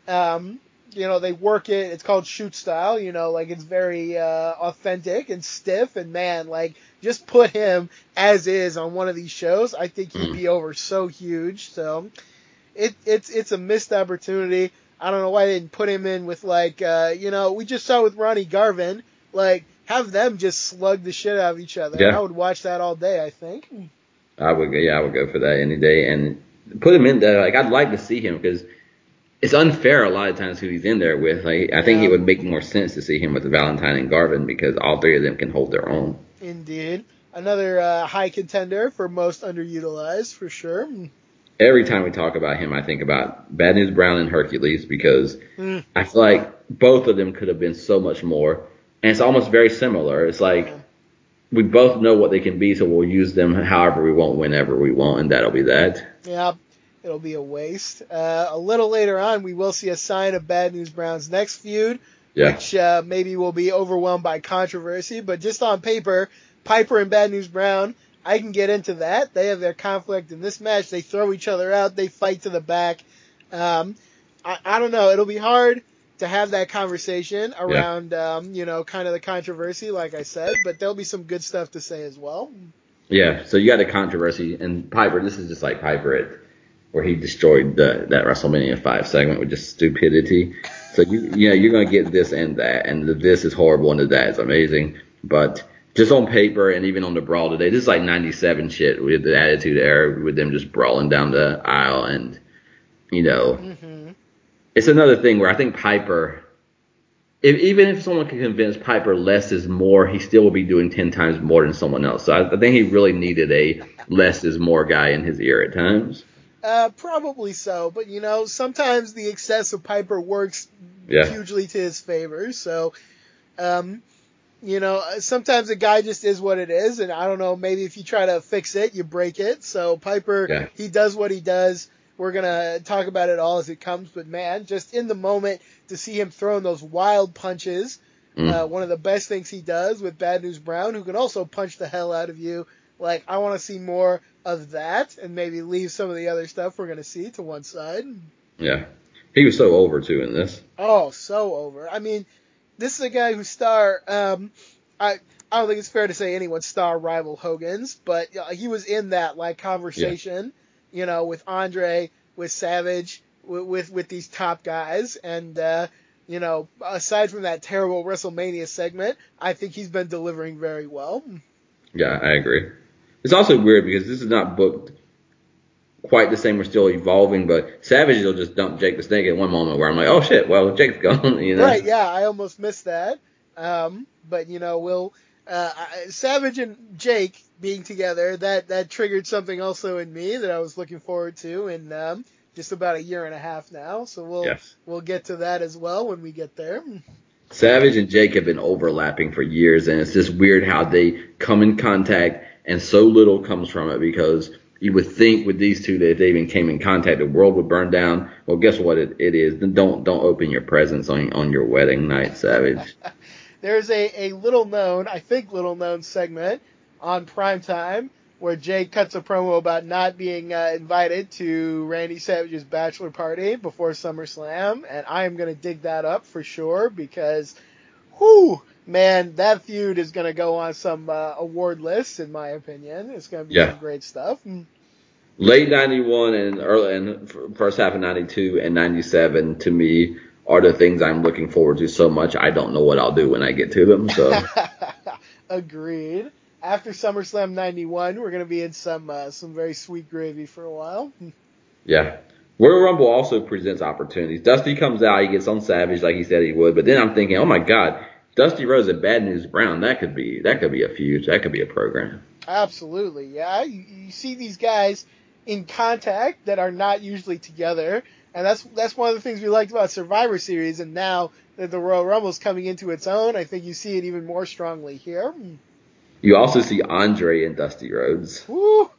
um, you know, they work it, it's called shoot style, you know, like it's very uh, authentic and stiff, and man, like, just put him as is on one of these shows. I think he'd Mm. be over so huge, so it, it's it's a missed opportunity. I don't know why they didn't put him in with like uh, you know we just saw with Ronnie Garvin like have them just slug the shit out of each other. Yeah. I would watch that all day. I think. I would, yeah, I would go for that any day and put him in there. Like I'd like to see him because it's unfair a lot of times who he's in there with. Like I think Yeah. it would make more sense to see him with Valentine and Garvin because all three of them can hold their own. Indeed, another uh, high contender for most underutilized for sure. Every time we talk about him, I think about Bad News Brown and Hercules because Mm. I feel like both of them could have been so much more. And it's almost very similar. It's like Yeah. we both know what they can be, so we'll use them however we want, whenever we want, and that'll be that. Yeah, it'll be a waste. Uh, a little later on, we will see a sign of Bad News Brown's next feud. Yeah. which uh, maybe will be overwhelmed by controversy. But just on paper, Piper and Bad News Brown, I can get into that. They have their conflict in this match. They throw each other out. They fight to the back. Um, I, I don't know. It'll be hard to have that conversation around, um, you know, kind of the controversy, like I said. But there'll be some good stuff to say as well. Yeah, so you got a controversy, and Piper. This is just like Piper at where he destroyed the, that WrestleMania five segment with just stupidity. So you you know you're gonna get this and that, and the this is horrible and the that is amazing, but just on paper and even on the brawl today, this is like 97 shit with the Attitude Era with them just brawling down the aisle, and you know, hmm it's another thing where I think Piper. If, even if someone can convince Piper less is more, he still will be doing ten times more than someone else. So I, I think he really needed a less is more guy in his ear at times. Uh, probably so, but you know, sometimes the excess of Piper works Yeah. hugely to his favor. So, um, you know, sometimes a guy just is what it is, and I don't know, maybe if you try to fix it, you break it. So Piper, Yeah. he does what he does. We're gonna talk about it all as it comes, but man, just in the moment to see him throwing those wild punches, Mm. uh, one of the best things he does with Bad News Brown, who can also punch the hell out of you. Like, I want to see more of that, and maybe leave some of the other stuff we're gonna see to one side. Yeah, he was so over too in this. Oh, so over. I mean, this is a guy who star. Um, I I don't think it's fair to say anyone star rival Hogan's, but uh, he was in that like conversation, you know, with Andre, with Savage, with with, with these top guys, and uh, you know, aside from that terrible WrestleMania segment, I think he's been delivering very well. Yeah, I agree. It's also weird because this is not booked quite the same. We're still evolving, but Savage will just dump Jake the Snake at one moment where I'm like, oh shit, well Jake's gone, you know. Right? Yeah, I almost missed that. Um, but you know, we'll uh, Savage and Jake being together that that triggered something also in me that I was looking forward to in um, just about a year and a half now. So we'll Yes. we'll get to that as well when we get there. Savage and Jake have been overlapping for years, and it's just weird how they come in contact and so little comes from it because you would think with these two that if they even came in contact, the world would burn down. Well, guess what it, it is? Don't don't open your presents on on your wedding night, Savage. There's a, a little known, I think little known segment on primetime where Jay cuts a promo about not being uh, invited to Randy Savage's bachelor party before SummerSlam, and I am going to dig that up for sure because, whoo, man, that feud is going to go on some uh, award lists in my opinion. It's going to be Yeah. some great stuff. Mm. Late '91 and early and first half of '92 and '97 to me are the things I'm looking forward to so much. I don't know what I'll do when I get to them. So Agreed. After SummerSlam '91, we're going to be in some uh, some very sweet gravy for a while. Yeah. Royal Rumble also presents opportunities. Dusty comes out, he gets on Savage like he said he would, but then I'm thinking, oh my God, Dusty Rhodes and Bad News Brown, that could be that could be a feud, that could be a program. Absolutely, yeah. You, you see these guys in contact that are not usually together, and that's that's one of the things we liked about Survivor Series. And now that the Royal Rumble is coming into its own, I think you see it even more strongly here. You also see Andre and Dusty Rhodes. Woo,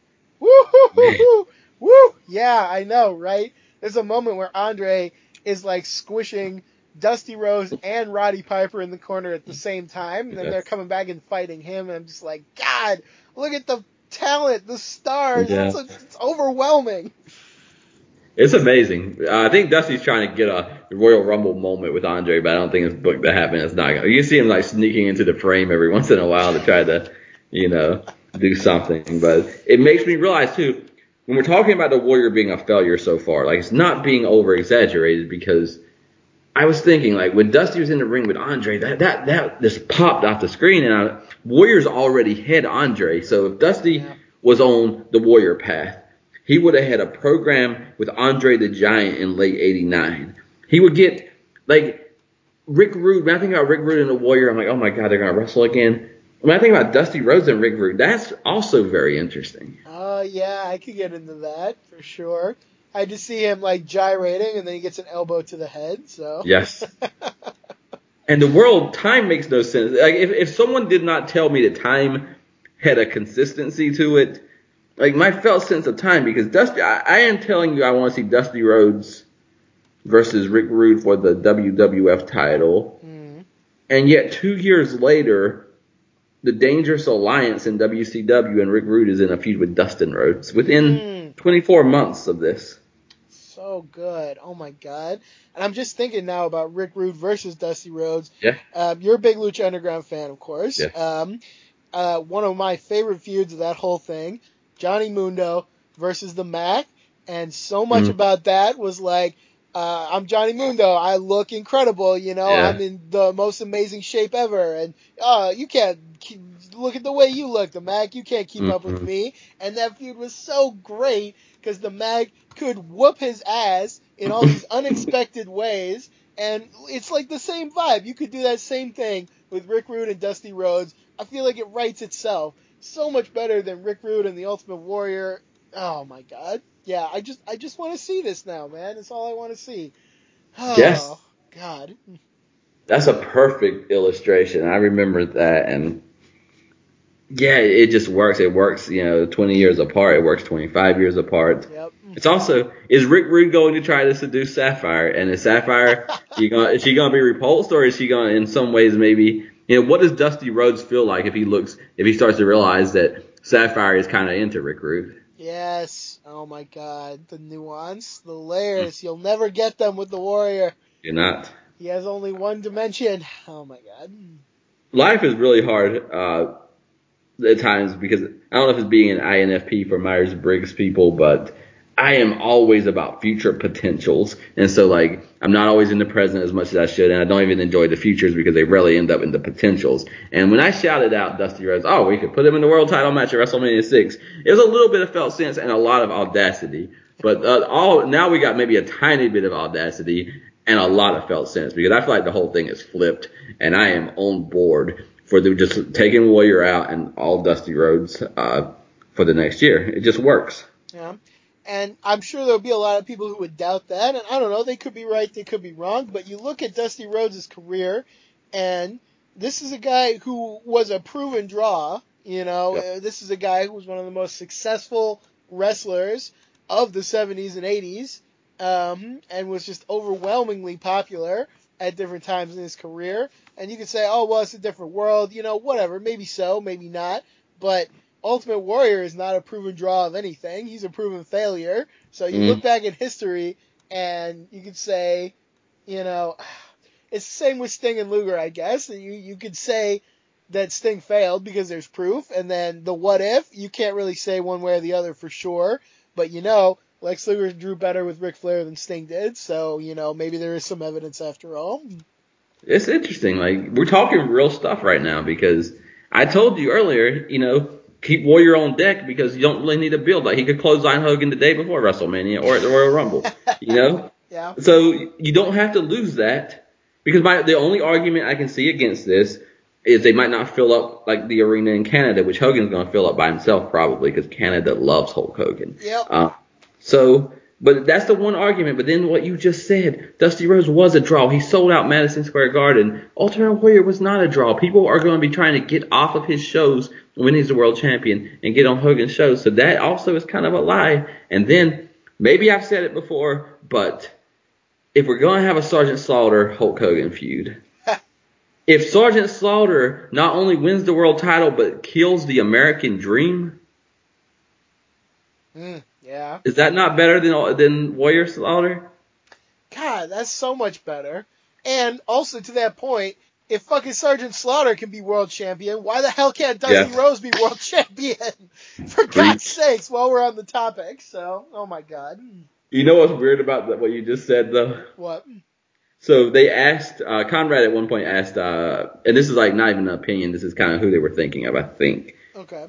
woo, hoo, hoo. woo. Yeah, I know, right? There's a moment where Andre is like squishing Dusty Rhodes and Roddy Piper in the corner at the same time, and then Yes. they're coming back and fighting him, and I'm just like, God, look at the talent, the stars. Yeah. It's, it's overwhelming. It's amazing. I think Dusty's trying to get a Royal Rumble moment with Andre, but I don't think it's booked to happen. It's not. Gonna. You see him like sneaking into the frame every once in a while to try to, you know, do something. But it makes me realize too, when we're talking about the Warrior being a failure so far, like it's not being over exaggerated because I was thinking like when Dusty was in the ring with Andre, that that that just popped off the screen, and I, Warriors already had Andre. So if Dusty Yeah. was on the Warrior path, he would have had a program with Andre the Giant in late '89. He would get like Rick Rude. When I think about Rick Rude and the Warrior, I'm like, oh my god, they're gonna wrestle again. When I think about Dusty Rhodes and Rick Rude, that's also very interesting. Uh, yeah, I could get into that for sure. I just see him like gyrating, and then he gets an elbow to the head. So Yes. And the world time makes no sense. Like if, if someone did not tell me that time had a consistency to it, like my felt sense of time, because Dusty, I, I am telling you, I want to see Dusty Rhodes versus Rick Rude for the WWF title, Mm. and yet two years later, the Dangerous Alliance in WCW and Rick Rude is in a feud with Dustin Rhodes within Mm. 24 months of this. So so good. Oh my god. And I'm just thinking now about Rick Rude versus Dusty Rhodes. Yeah. Um, you're a big Lucha Underground fan, of course. Yes. Um, uh, one of my favorite feuds of that whole thing, Johnny Mundo versus the Mack, and so much Mhm. about that was like, uh, I'm Johnny Mundo. I look incredible. You know, Yeah. I'm in the most amazing shape ever, and uh, you can't look at the way you look, the Mack. You can't keep up with Mhm. me. And that feud was so great because the Mack could whoop his ass in all these unexpected ways. And it's like the same vibe. You could do that same thing with Rick Rude and Dusty Rhodes. I feel like it writes itself so much better than Rick Rude and the Ultimate Warrior. Oh my god. Yeah, I just I just want to see this now, man. That's all I want to see. Oh, Yes. God. That's a perfect illustration. I remember that, and yeah, it just works. It works, you know, 20 years apart. It works 25 years apart. Yep. It's also is Rick Rude going to try to seduce Sapphire, and is Sapphire you going is she going to be repulsed, or is she going to, in some ways maybe you know what does Dusty Rhodes feel like if he looks if he starts to realize that Sapphire is kind of into Rick Rude? Yes. Oh my god. The nuance, the layers. You'll never get them with the Warrior. You're not. He has only one dimension. Oh my god. life is really hard uh, at times because I don't know if it's being an INFP for Myers Briggs people, but I am always about future potentials, and so like I'm not always in the present as much as I should, and I don't even enjoy the futures because they rarely end up in the potentials. And when I shouted out Dusty Rhodes, oh, we could put him in the world title match at WrestleMania six, it was a little bit of felt sense and a lot of audacity. But uh, all now we got maybe a tiny bit of audacity and a lot of felt sense because I feel like the whole thing is flipped, and I am on board for the, just taking Warrior out and all Dusty Rhodes uh, for the next year. It just works. Yeah. And I'm sure there'll be a lot of people who would doubt that. And I don't know, they could be right, they could be wrong. But you look at Dusty Rhodes' career, and this is a guy who was a proven draw. You know, Yep. Uh, this is a guy who was one of the most successful wrestlers of the 70s and 80s, um, and was just overwhelmingly popular at different times in his career. And you could say, oh, well, it's a different world. You know, whatever. Maybe so, maybe not. But Ultimate Warrior is not a proven draw of anything. He's a proven failure. So you Mhm. look back in history and you could say, you know, it's the same with Sting and Luger, I guess. You you could say that Sting failed because there's proof, and then the what if you can't really say one way or the other for sure. But you know, Lex Luger drew better with Ric Flair than Sting did, so you know maybe there is some evidence after all. It's interesting. Like we're talking real stuff right now because I told you earlier, you know, keep Warrior on deck because you don't really need a build. Like he could clothesline Hogan the day before WrestleMania or at the Royal Rumble. You know, Yeah. So you don't have to lose that because my the only argument I can see against this is they might not fill up like the arena in Canada, which Hogan's going to fill up by himself probably because Canada loves Hulk Hogan. Yep. Uh, so, but that's the one argument. But then what you just said, Dusty Rhodes was a draw. He sold out Madison Square Garden. Ultimate Warrior was not a draw. People are going to be trying to get off of his shows when he's the world champion and get on Hogan's shows. So that also is kind of a lie. And then maybe I've said it before, but if we're going to have a Sergeant Slaughter Hulk Hogan feud, if Sergeant Slaughter not only wins the world title but kills the American dream, Mm, yeah. is that not better than than Warrior Slaughter? God, that's so much better. And also to that point, if fucking Sergeant Slaughter can be world champion, why the hell can't Dusty Yeah. Rhodes be world champion? For Preach. God's sakes, while we're on the topic. So, oh my God. You know what's weird about that, what you just said though? What? So they asked uh, Conrad at one point asked, uh, and this is like not even an opinion. This is kind of who they were thinking of, I think. Okay.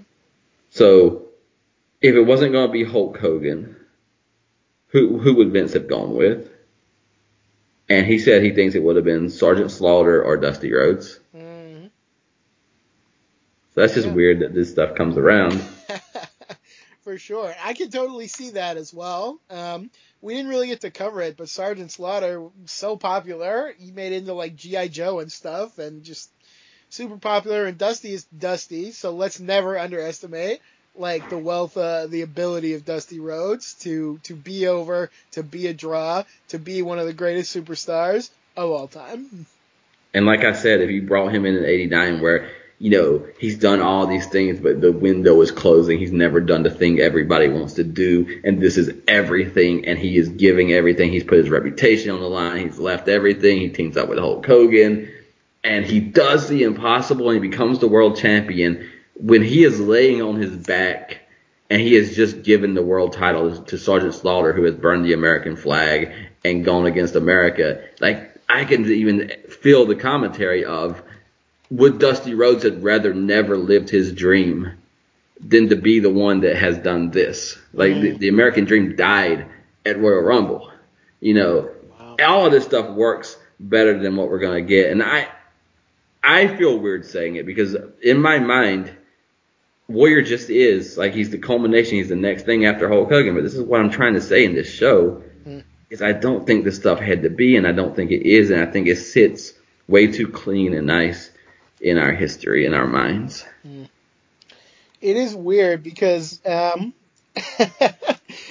So if it wasn't going to be Hulk Hogan, who who would Vince have gone with? And he said he thinks it would have been Sergeant Slaughter or Dusty Rhodes. Mm. So that's just Yeah. weird that this stuff comes around. For sure. I can totally see that as well. Um, we didn't really get to cover it, but Sergeant Slaughter was so popular. He made it into like G.I. Joe and stuff and just super popular and Dusty is Dusty, so let's never underestimate like the wealth, uh, the ability of Dusty Rhodes to, to be over, to be a draw, to be one of the greatest superstars of all time. And like I said, if you brought him in in '89, where you know, he's done all these things, but the window is closing. He's never done the thing everybody wants to do. And this is everything. And he is giving everything. He's put his reputation on the line. He's left everything. He teams up with Hulk Hogan and he does the impossible and he becomes the world champion when he is laying on his back and he has just given the world title to Sergeant Slaughter, who has burned the American flag and gone against America. Like I can even feel the commentary of would Dusty Rhodes had rather never lived his dream than to be the one that has done this. Like the, the American dream died at Royal Rumble. You know, Wow. all of this stuff works better than what we're gonna get. And I I feel weird saying it because in my mind, Warrior just is like he's the culmination, he's the next thing after Hulk Hogan. But this is what I'm trying to say in this show is I don't think this stuff had to be, and I don't think it is, and I think it sits way too clean and nice in our history, in our minds. it is weird because um,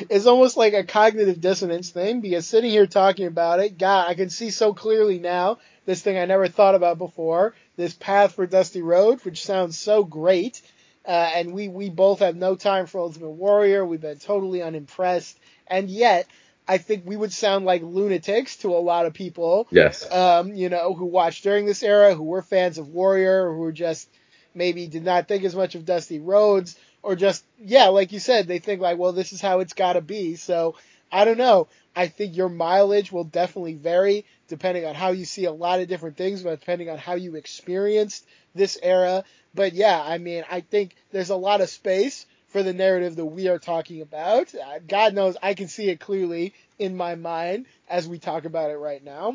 it's almost like a cognitive dissonance thing because sitting here talking about it, God, I can see so clearly now this thing I never thought about before, this path for Dusty Road, which sounds so great. Uh, and we, we both have no time for Ultimate Warrior. We've been totally unimpressed. And yet, I think we would sound like lunatics to a lot of people Yes. um, you know, who watched during this era, who were fans of Warrior, who just maybe did not think as much of Dusty Rhodes, or just, yeah, like you said, they think like, well, this is how it's got to be. So I don't know. I think your mileage will definitely vary depending on how you see a lot of different things, but depending on how you experienced this era. But yeah, I mean, I think there's a lot of space for the narrative that we are talking about. Uh, God knows I can see it clearly in my mind as we talk about it right now.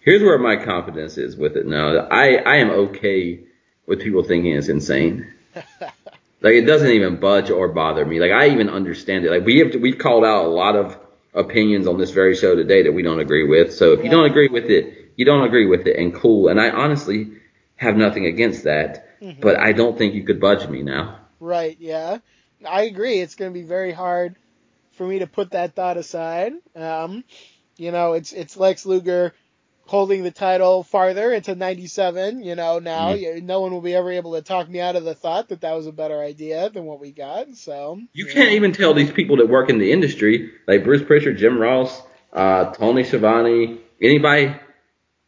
Here's where my confidence is with it now. I, I am okay with people thinking it's insane. Like it doesn't even budge or bother me. Like I even understand it. Like we have we've called out a lot of opinions on this very show today that we don't agree with. So if you don't agree with it, you don't agree with it and cool. And I honestly have nothing against that. But I don't think you could budge me now. Right, yeah. I agree. It's going to be very hard for me to put that thought aside. Um, you know, it's it's Lex Luger holding the title farther into 97, you know, now Mhm. no one will be ever able to talk me out of the thought that that was a better idea than what we got. So, You can't even tell these people that work in the industry, like Bruce Pritchard, Jim Ross, uh, Tony Schiavone, anybody,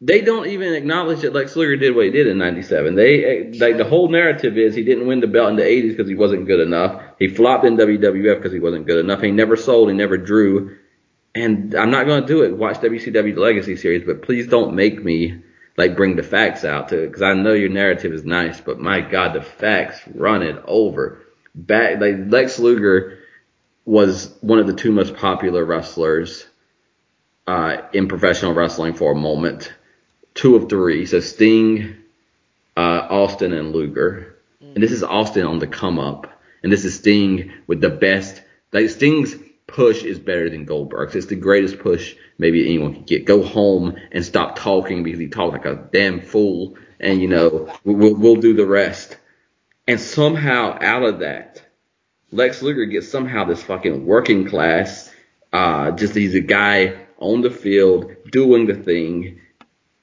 they don't even acknowledge that Lex Luger did what he did in '97. They eh, like the whole narrative is he didn't win the belt in the '80s because he wasn't good enough. He flopped in WWF because he wasn't good enough. He never sold. He never drew. And I'm not going to do it. Watch WCW Legacy Series, but please don't make me like bring the facts out to because I know your narrative is nice, but my God, the facts run it over. Back like Lex Luger was one of the two most popular wrestlers uh, in professional wrestling for a moment. Two of three, so Sting, uh, Austin, and Luger. And this is Austin on the come up, and this is Sting with the best. Like Sting's push is better than Goldberg's. It's the greatest push maybe anyone could get. Go home and stop talking because he talked like a damn fool, and you know we- we'll we'll do the rest. And somehow out of that, Lex Luger gets somehow this fucking working class. Uh, just he's a guy on the field doing the thing,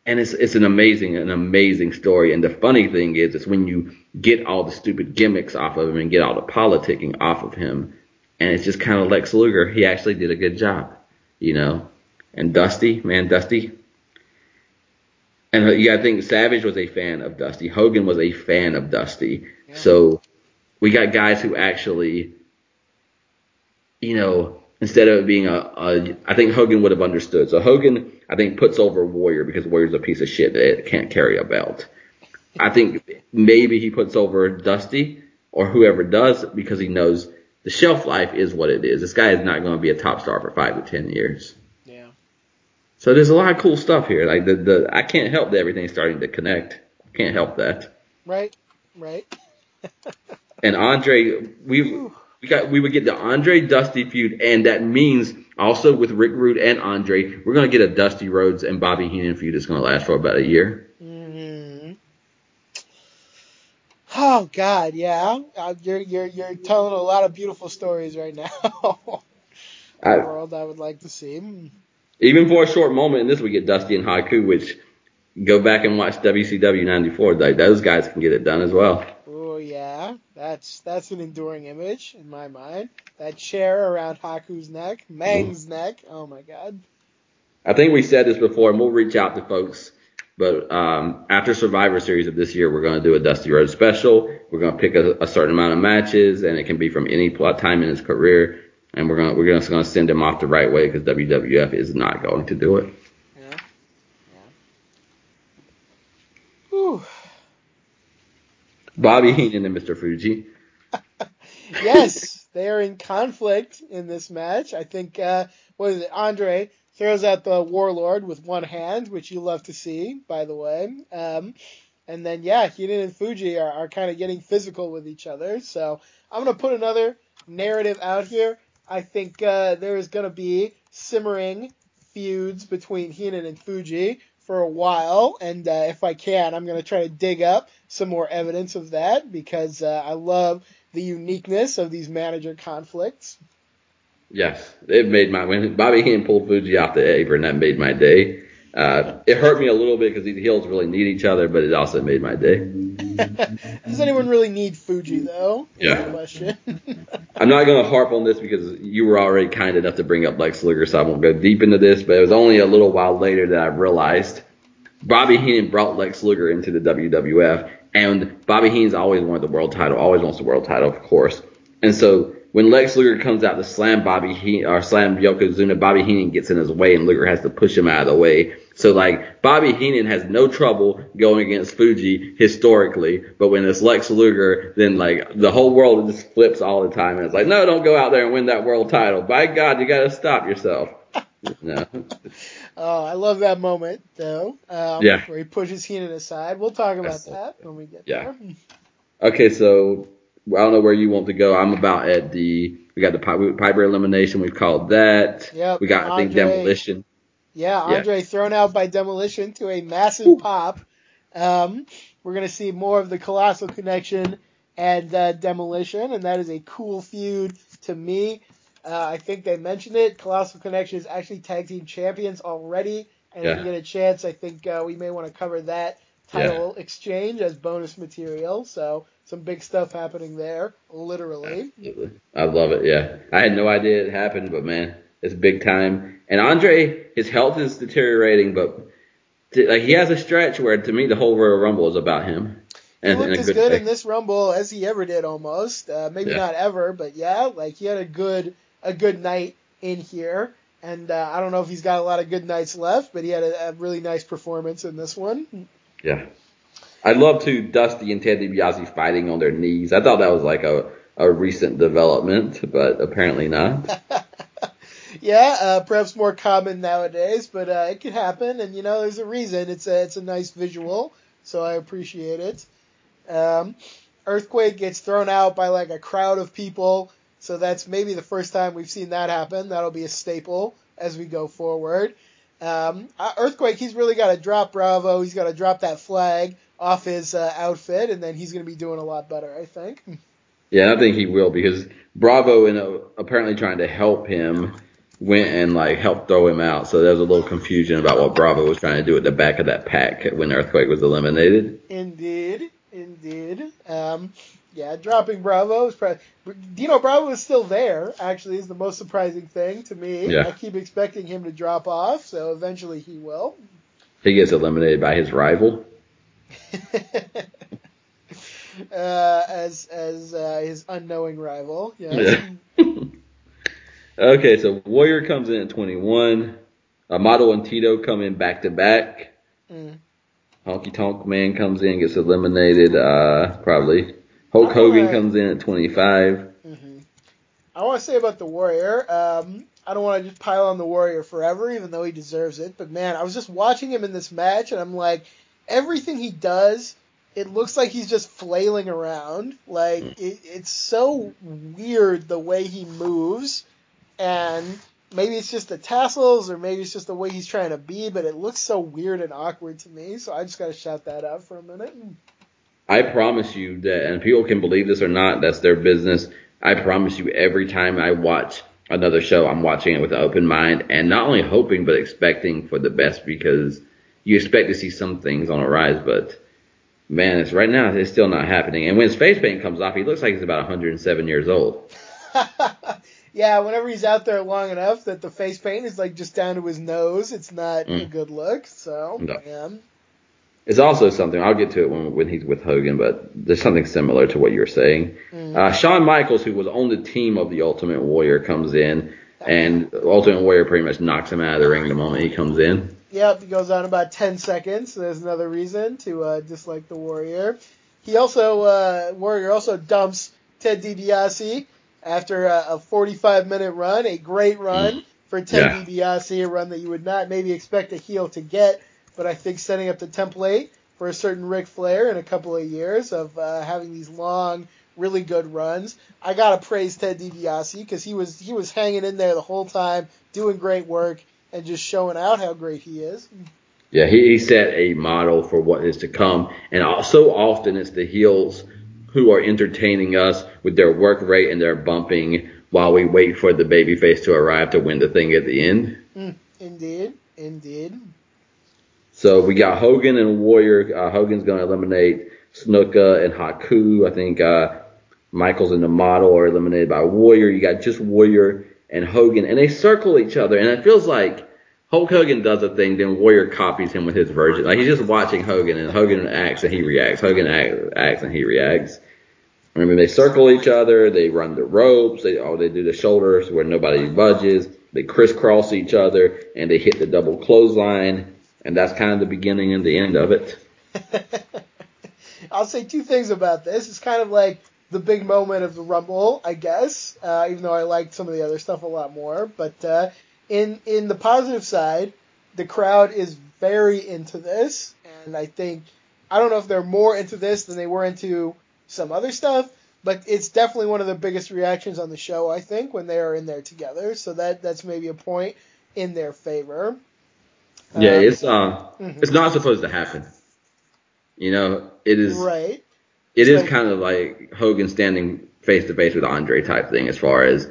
and it's it's an amazing an amazing story. And the funny thing is, it's when you get all the stupid gimmicks off of him and get all the politicking off of him, and it's just kind of Lex Luger. He actually did a good job, you know. And Dusty, man, Dusty. And uh, you gotta think Savage was a fan of Dusty. Hogan was a fan of Dusty. So we got guys who actually, you know, instead of it being a, a, I think Hogan would have understood. So Hogan, I think, puts over Warrior because Warrior's a piece of shit that can't carry a belt. I think maybe he puts over Dusty or whoever does because he knows the shelf life is what it is. This guy is not going to be a top star for five to ten years. yeah. So there's a lot of cool stuff here. Like the, the I can't help that everything's starting to connect. Can't help that. Right, right. And Andre, we we got we would get the Andre Dusty feud, and that means also with Rick Rude and Andre, we're gonna get a Dusty Rhodes and Bobby Heenan feud that's gonna last for about a year. hmm Oh God, yeah. You're you're you're telling a lot of beautiful stories right now. I, world I would like to see. Mm. even for a short moment in this, we get Dusty and Haku, which go back and watch WCW '94. Like those guys can get it done as well. That's that's an enduring image in my mind. That chair around Haku's neck, Meng's neck. Oh my god. I think we said this before, and we'll reach out to folks. But um, after Survivor Series of this year, we're going to do a Dusty Rhodes special. We're going to pick a, a certain amount of matches, and it can be from any plot time in his career. And we're going we're just going to send him off the right way because WWF is not going to do it. Yeah. Yeah. Whew. Bobby Heenan and Mr. Fuji. yes, they are in conflict in this match. I think uh, what is it? Andre throws out the Warlord with one hand, which you love to see, by the way. Um, and then yeah, Heenan and Fuji are, are kind of getting physical with each other. So I'm gonna put another narrative out here. I think uh, there is gonna be simmering feuds between Heenan and Fuji for a while, and uh, if I can, I'm gonna try to dig up some more evidence of that because uh, I love the uniqueness of these manager conflicts. Yes, it made my when Bobby Heenan pulled Fuji off the apron, that made my day. Uh, it hurt me a little bit because these heels really need each other, but it also made my day. Does anyone really need Fuji though? Yeah. I'm not going to harp on this because you were already kind enough to bring up Lex Luger, so I won't go deep into this. But it was only a little while later that I realized Bobby Heenan brought Lex Luger into the WWF, and Bobby Heenan's always wanted the world title, always wants the world title, of course. And so when Lex Luger comes out to slam Bobby Heenan or slam Yokozuna, Bobby Heenan gets in his way, and Luger has to push him out of the way. So like Bobby Heenan has no trouble going against Fuji historically, but when it's Lex Luger, then like the whole world just flips all the time, and it's like, no, don't go out there and win that world title. By God, you got to stop yourself. No. oh, I love that moment though. Um, Yeah. Where he pushes Heenan aside. We'll talk about That's that when we get Yeah. there. Okay, so I don't know where you want to go. I'm about at the we got the Pi- Piper elimination. We've called that. Yep, We got I think demolition. Yeah, Yeah. Andre thrown out by Demolition to a massive pop. Um, we're gonna see more of the Colossal Connection and uh, Demolition, and that is a cool feud to me. Uh, I think they mentioned it. Colossal Connection is actually tag team champions already, and if Yeah. we get a chance, I think uh, we may want to cover that title exchange as bonus material. So some big stuff happening there, literally. Absolutely. I love it. Yeah, I had no idea it happened, but man, it's big time. And Andre, his health is deteriorating, but like he has a stretch where to me the whole Royal Rumble is about him. He And looked in a as good good in this Rumble as he ever did, almost. Uh, maybe Yeah. not ever, but yeah, like he had a good a good night in here. And uh, I don't know if he's got a lot of good nights left, but he had a, a really nice performance in this one. Yeah. I'd love to Dusty and Ted DiBiase fighting on their knees. I thought that was like a, a recent development, but apparently not. yeah, uh, perhaps more common nowadays, but uh, it could happen. And you know, there's a reason. It's a it's a nice visual, so I appreciate it. Um, Earthquake gets thrown out by like a crowd of people, so that's maybe the first time we've seen that happen. That'll be a staple as we go forward. Um, uh, Earthquake, he's really got to drop Bravo. He's got to drop that flag off his uh, outfit, and then he's going to be doing a lot better, I think. Yeah, I think he will because Bravo, you know, apparently trying to help him, went and like helped throw him out. So there was a little confusion about what Bravo was trying to do at the back of that pack when Earthquake was eliminated. Indeed, indeed. Um, yeah, dropping Bravo is probably. Dino Bravo is still there. Actually, is the most surprising thing to me. Yeah. I keep expecting him to drop off, so eventually he will. He gets eliminated by his rival. uh, as as uh, his unknowing rival. Yes. Yeah. okay, so Warrior comes in at 21. Amato and Tito come in back to back. Mm. Honky Tonk Man comes in, gets eliminated, uh, probably. Hulk Hogan wanna- comes in at 25. hmm I want to say about the Warrior. Um, I don't want to just pile on the Warrior forever, even though he deserves it. But man, I was just watching him in this match, and I'm like, everything he does, it looks like he's just flailing around. Like it, it's so weird the way he moves, and maybe it's just the tassels, or maybe it's just the way he's trying to be. But it looks so weird and awkward to me. So I just got to shout that out for a minute. I promise you that, and people can believe this or not, that's their business. I promise you every time I watch another show, I'm watching it with an open mind and not only hoping, but expecting for the best because you expect to see some things on a rise, but man, it's right now it's still not happening. And when his face paint comes off, he looks like he's about 107 years old. yeah, whenever he's out there long enough that the face paint is like just down to his nose, it's not Mm. a good look. So No. yeah. It's also something I'll get to it when when he's with Hogan, but there's something similar to what you were saying. Mm. Uh, Shawn Michaels, who was on the team of the Ultimate Warrior, comes in, and Ultimate Warrior pretty much knocks him out of the ring the moment he comes in. Yep, he goes on about 10 seconds. So there's another reason to uh, dislike the Warrior. He also, uh, Warrior also dumps Ted DiBiase after a, a 45 minute run, a great run for Ted Yeah. DiBiase, a run that you would not maybe expect a heel to get, but I think setting up the template for a certain Ric Flair in a couple of years of uh, having these long, really good runs. I gotta praise Ted DiBiase because he was he was hanging in there the whole time, doing great work and just showing out how great he is. Yeah, he, he set a model for what is to come, and so often it's the heels who are entertaining us with their work rate and their bumping while we wait for the babyface to arrive to win the thing at the end. Indeed, indeed. So we got Hogan and Warrior. Uh, Hogan's going to eliminate Snuka and Haku. I think uh, Michaels and the model are eliminated by Warrior. You got just Warrior and Hogan, and they circle each other. And it feels like Hulk Hogan does a thing, then Warrior copies him with his version. Like he's just watching Hogan, and Hogan acts and he reacts. Hogan act, acts and he reacts. I mean, they circle each other. They run the ropes. They oh, they do the shoulders where nobody budges. They crisscross each other, and they hit the double clothesline. And that's kind of the beginning and the end of it. I'll say two things about this. It's kind of like the big moment of the Rumble, I guess, uh, even though I liked some of the other stuff a lot more. But uh, in in the positive side, the crowd is very into this, and I think I don't know if they're more into this than they were into some other stuff, but it's definitely one of the biggest reactions on the show. I think when they are in there together, so that that's maybe a point in their favor. Yeah, Um, it's uh, mhm. it's not supposed to happen. You know, it is. right. It is So- kind of like Hogan standing face to face with Andre type thing, as far as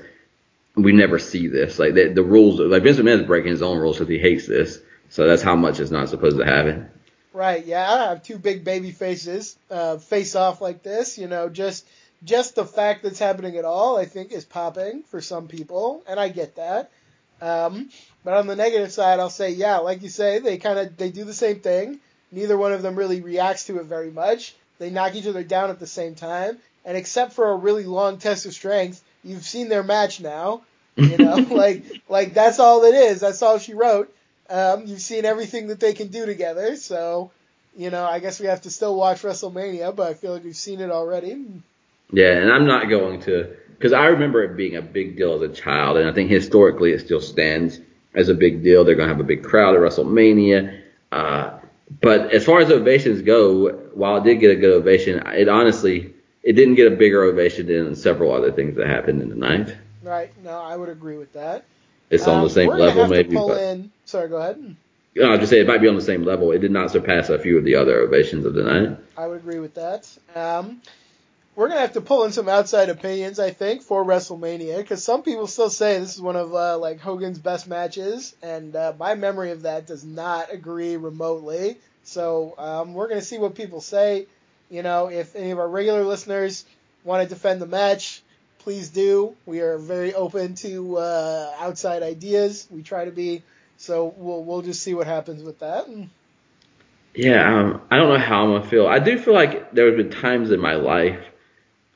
we never see this. Like the, the rules, like Vince McMahon is breaking his own rules because he hates this. So that's how much it's not supposed to happen. Right, yeah, I have two big baby faces uh, face off like this. You know, just just the fact that's happening at all, I think, is popping for some people, and I get that. Um, but on the negative side, I'll say, yeah, like you say, they kind of they do the same thing. Neither one of them really reacts to it very much. They knock each other down at the same time, and except for a really long test of strength, you've seen their match now. You know, like like that's all it is. That's all she wrote. Um, you've seen everything that they can do together, so you know, I guess we have to still watch WrestleMania, but I feel like we've seen it already. Yeah, and I'm not going to because I remember it being a big deal as a child, and I think historically it still stands as a big deal. They're going to have a big crowd at WrestleMania. Uh, but as far as ovations go, while it did get a good ovation, it honestly it didn't get a bigger ovation than several other things that happened in the night. Right? No, I would agree with that. It's on Um, the same level, maybe. But in. Sorry, go ahead. no, I'll just say it might be on the same level. It did not surpass a few of the other ovations of the night. I would agree with that. Um, we're gonna have to pull in some outside opinions, I think, for WrestleMania, because some people still say this is one of uh, like Hogan's best matches, and uh, my memory of that does not agree remotely. So um, we're gonna see what people say. You know, if any of our regular listeners want to defend the match, please do. We are very open to uh, outside ideas. We try to be. So we'll we'll just see what happens with that. Yeah, um, I don't know how I'm gonna feel. I do feel like there have been times in my life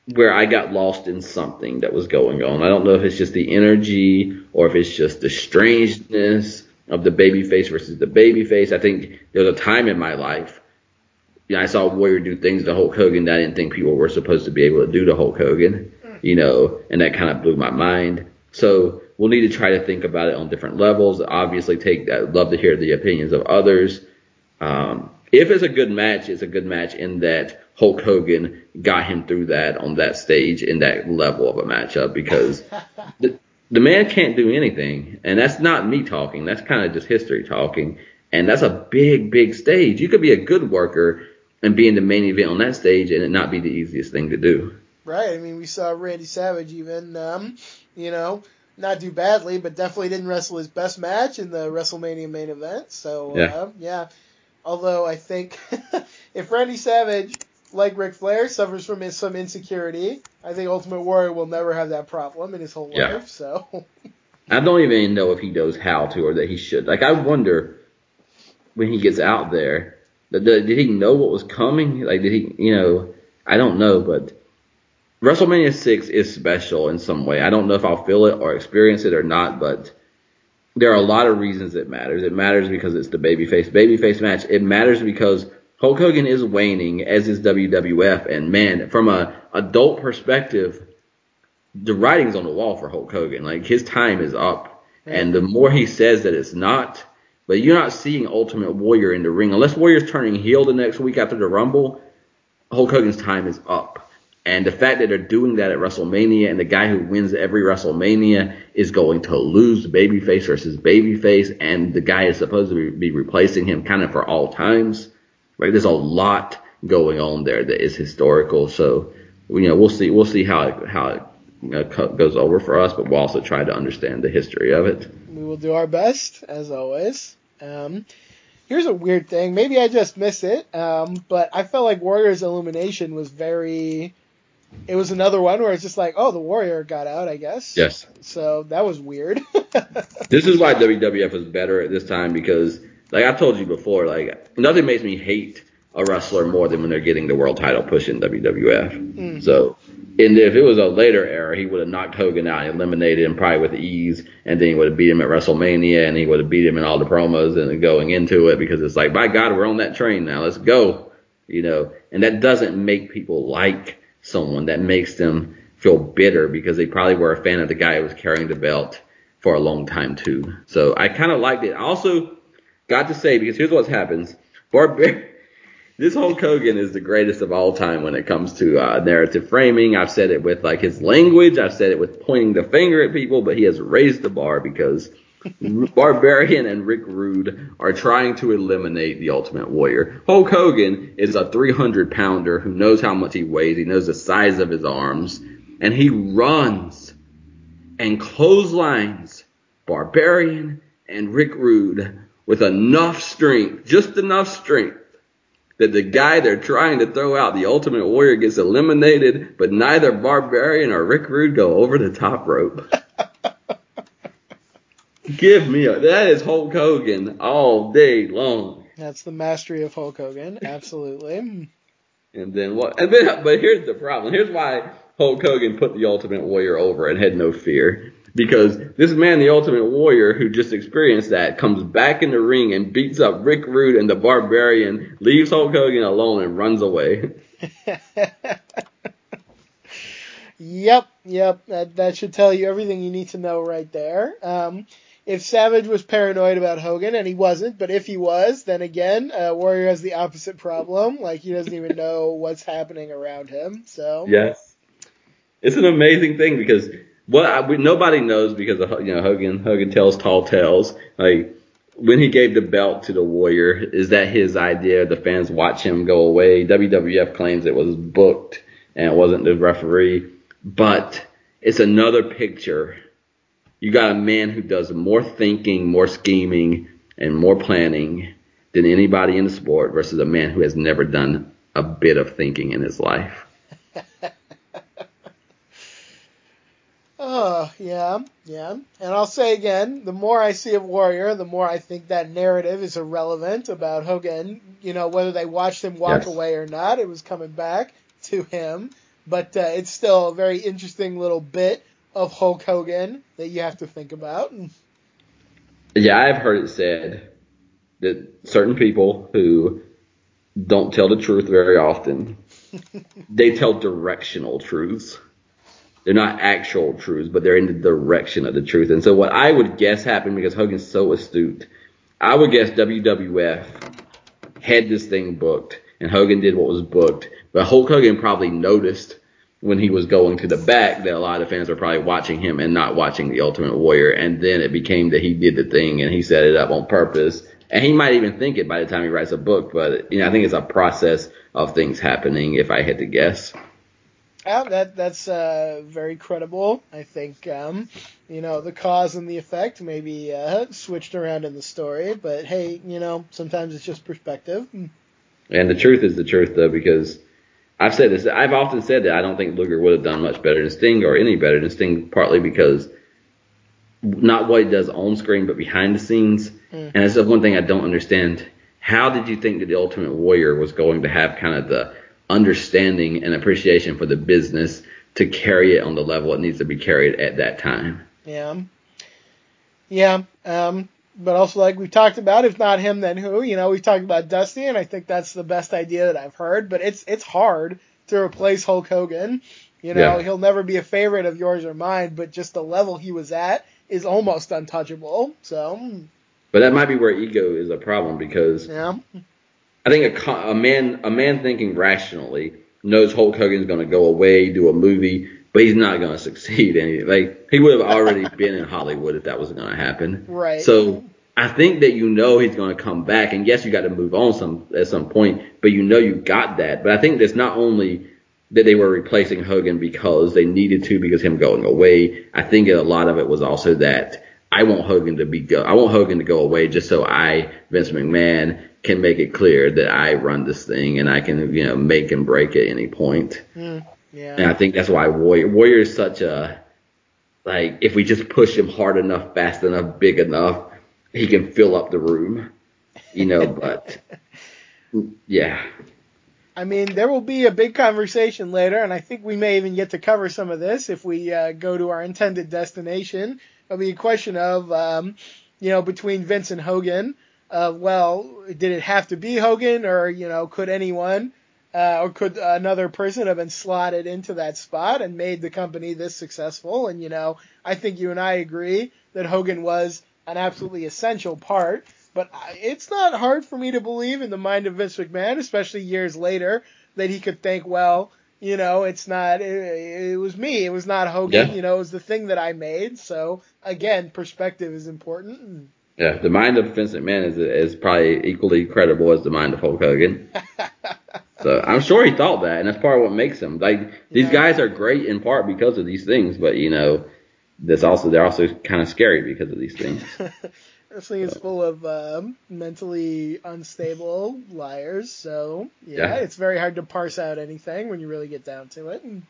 where I got lost in something that was going on. I don't know if it's just the energy or if it's just the strangeness of the baby face versus the baby face. I think there was a time in my life, you know, I saw Warrior do things to Hulk Hogan that I didn't think people were supposed to be able to do to Hulk Hogan, you know, and that kind of blew my mind. So we'll need to try to think about it on different levels. Obviously, take I'd love to hear the opinions of others. Um, if it's a good match, it's a good match in that Hulk Hogan got him through that on that stage in that level of a matchup because the, the man can't do anything. And that's not me talking. That's kind of just history talking. And that's a big, big stage. You could be a good worker and be in the main event on that stage and it not be the easiest thing to do. Right. I mean, we saw Randy Savage even, um, you know, not do badly, but definitely didn't wrestle his best match in the WrestleMania main event. So, Yeah. uh, yeah. Although I think if Randy Savage, like Ric Flair, suffers from some insecurity, I think Ultimate Warrior will never have that problem in his whole Yeah. life. So I don't even know if he knows how to or that he should. Like I wonder when he gets out there, did, did he know what was coming? Like did he, you know, I don't know, but WrestleMania 6 is special in some way. I don't know if I'll feel it or experience it or not, but there are a lot of reasons it matters. It matters because it's the babyface babyface match. It matters because Hulk Hogan is waning, as is WWF, and man, from a adult perspective, the writing's on the wall for Hulk Hogan. Like his time is up, and the more he says that it's not, but you're not seeing Ultimate Warrior in the ring unless Warrior's turning heel the next week after the Rumble. Hulk Hogan's time is up, and the fact that they're doing that at WrestleMania, and the guy who wins every WrestleMania is going to lose babyface versus babyface, and the guy is supposed to be replacing him kind of for all times. Right? There's a lot going on there that is historical. So, you know, we'll see. We'll see how it, how it goes over for us, but we'll also try to understand the history of it. we will do our best as always. Um, here's a weird thing. Maybe I just miss it, um, but I felt like Warrior's Illumination was very. It was another one where it's just like, oh, the Warrior got out, I guess. Yes. So that was weird. This is why WWF is better at this time because, like I told you before, like nothing makes me hate a wrestler more than when they're getting the world title push in WWF. Hmm. So, and if it was a later era, he would have knocked Hogan out, and eliminated him probably with ease, and then he would have beat him at WrestleMania, and he would have beat him in all the promos and going into it because it's like, by God, we're on that train now. Let's go, you know. And that doesn't make people like someone. That makes them feel bitter because they probably were a fan of the guy who was carrying the belt for a long time too. So I kind of liked it. I also got to say because here's what happens: Barbar- this Hulk Hogan is the greatest of all time when it comes to uh, narrative framing. I've said it with like his language. I've said it with pointing the finger at people, but he has raised the bar because Barbarian and Rick Rude are trying to eliminate the Ultimate Warrior. Hulk Hogan is a 300 pounder who knows how much he weighs. He knows the size of his arms, and he runs and clotheslines Barbarian and Rick Rude with enough strength, just enough strength, that the guy they're trying to throw out, the Ultimate Warrior, gets eliminated, but neither Barbarian or Rick Rude go over the top rope. Give me a that is Hulk Hogan all day long. That's the mastery of Hulk Hogan. Absolutely. And then what? And then, but here's the problem. Here's why Hulk Hogan put the Ultimate Warrior over and had no fear. Because this man, the Ultimate Warrior, who just experienced that, comes back in the ring and beats up Rick Rude and the Barbarian, leaves Hulk Hogan alone and runs away. Yep, yep. That that should tell you everything you need to know right there. Um, if Savage was paranoid about Hogan, and he wasn't, but if he was, then again, uh, Warrior has the opposite problem. Like he doesn't even know what's happening around him. So Yes. It's an amazing thing because what I, we, nobody knows because of, you know Hogan Hogan tells tall tales like when he gave the belt to the Warrior is that his idea the fans watch him go away WWF claims it was booked and it wasn't the referee but it's another picture you got a man who does more thinking more scheming and more planning than anybody in the sport versus a man who has never done a bit of thinking in his life Oh, yeah, yeah. And I'll say again, the more I see of Warrior, the more I think that narrative is irrelevant about Hogan. You know, whether they watched him walk Yes. away or not, it was coming back to him. But uh, it's still a very interesting little bit of Hulk Hogan that you have to think about. Yeah, I've heard it said that certain people who don't tell the truth very often, they tell directional truths. They're not actual truths, but they're in the direction of the truth. And so what I would guess happened because Hogan's so astute, I would guess WWF had this thing booked and Hogan did what was booked, but Hulk Hogan probably noticed when he was going to the back that a lot of fans were probably watching him and not watching the Ultimate Warrior. And then it became that he did the thing and he set it up on purpose. And he might even think it by the time he writes a book, but you know, I think it's a process of things happening if I had to guess. Yeah, that that's uh, very credible. I think um, you know, the cause and the effect maybe uh, switched around in the story. But hey, you know, sometimes it's just perspective. And the truth is the truth, though, because I've said this. I've often said that I don't think Luger would have done much better than Sting or any better than Sting, partly because not what he does on screen, but behind the scenes. Mm. And that's the one thing I don't understand. How did you think that the Ultimate Warrior was going to have kind of the understanding and appreciation for the business to carry it on the level it needs to be carried at that time? Yeah. Yeah. Um, but also, like we talked about, if not him, then who? You know, we talked about Dusty, and I think that's the best idea that I've heard. But it's it's hard to replace Hulk Hogan. You know, Yeah. he'll never be a favorite of yours or mine, but just the level he was at is almost untouchable. So, But that might be where ego is a problem because yeah, I think a, a man a man thinking rationally knows Hulk Hogan's going to go away, do a movie, but he's not going to succeed. And like he would have already been in Hollywood if that was going to happen. right. So I think that you know he's going to come back, and yes, you got to move on some at some point, but you know you got that. But I think that's not only that they were replacing Hogan because they needed to because him going away. I think a lot of it was also that I want Hogan to be go. I want Hogan to go away just so I Vince McMahon can make it clear that I run this thing and I can you know make and break at any point. Mm, yeah. And I think that's why Warrior Warrior is such a like if we just push him hard enough, fast enough, big enough, he can fill up the room. You know, but yeah. I mean, there will be a big conversation later, and I think we may even get to cover some of this if we uh, go to our intended destination. It'll be a question of, um, you know, between Vince and Hogan. Uh, well, did it have to be Hogan, or you know, could anyone, uh, or could another person have been slotted into that spot and made the company this successful? And you know, I think you and I agree that Hogan was an absolutely essential part. But it's not hard for me to believe in the mind of Vince McMahon, especially years later, that he could think, well, you know, it's not, it, it was me, it was not Hogan, Yeah. you know, it was the thing that I made. So again, perspective is important. Yeah, the mind of Vince McMahon is is probably equally credible as the mind of Hulk Hogan. so I'm sure he thought that, and that's part of what makes him like these Yeah. guys are great in part because of these things, but you know, that's also they're also kind of scary because of these things. Wrestling is full of um, mentally unstable liars, so yeah, Yeah. it's very hard to parse out anything when you really get down to it. And,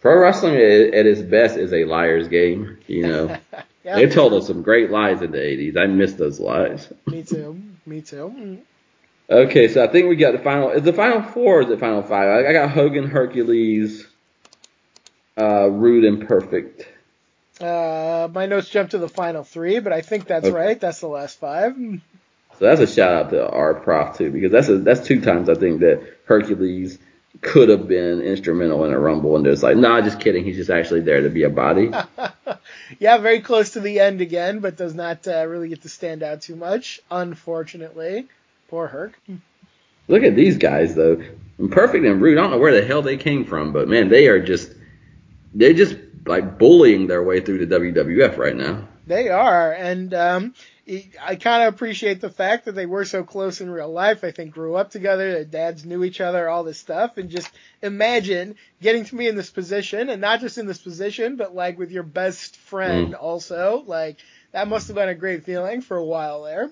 Pro wrestling at at its best is a liar's game. You know, yeah, they told us some great lies in the '80s. I miss those lies. me too, me too. Okay, so I think we got the final. Is the final four or is it final five? I, I got Hogan, Hercules, uh, Rude, and Perfect. Uh, my notes jump to the final three, but I think that's Okay. right. That's the last five. So that's a shout out to our prof too, because that's a, that's two times I think that Hercules could have been instrumental in a rumble, and there's like, nah, just kidding. He's just actually there to be a body. yeah, very close to the end again, but does not uh, really get to stand out too much, unfortunately. Poor Herc. Look at these guys though, Perfect and Rude. I don't know where the hell they came from, but man, they are just they're just like bullying their way through the WWF right now. They are, and um, I kind of appreciate the fact that they were so close in real life. I think grew up together, their dads knew each other, all this stuff, and just imagine getting to be in this position, and not just in this position, but like with your best friend also. Like that must have been a great feeling for a while there.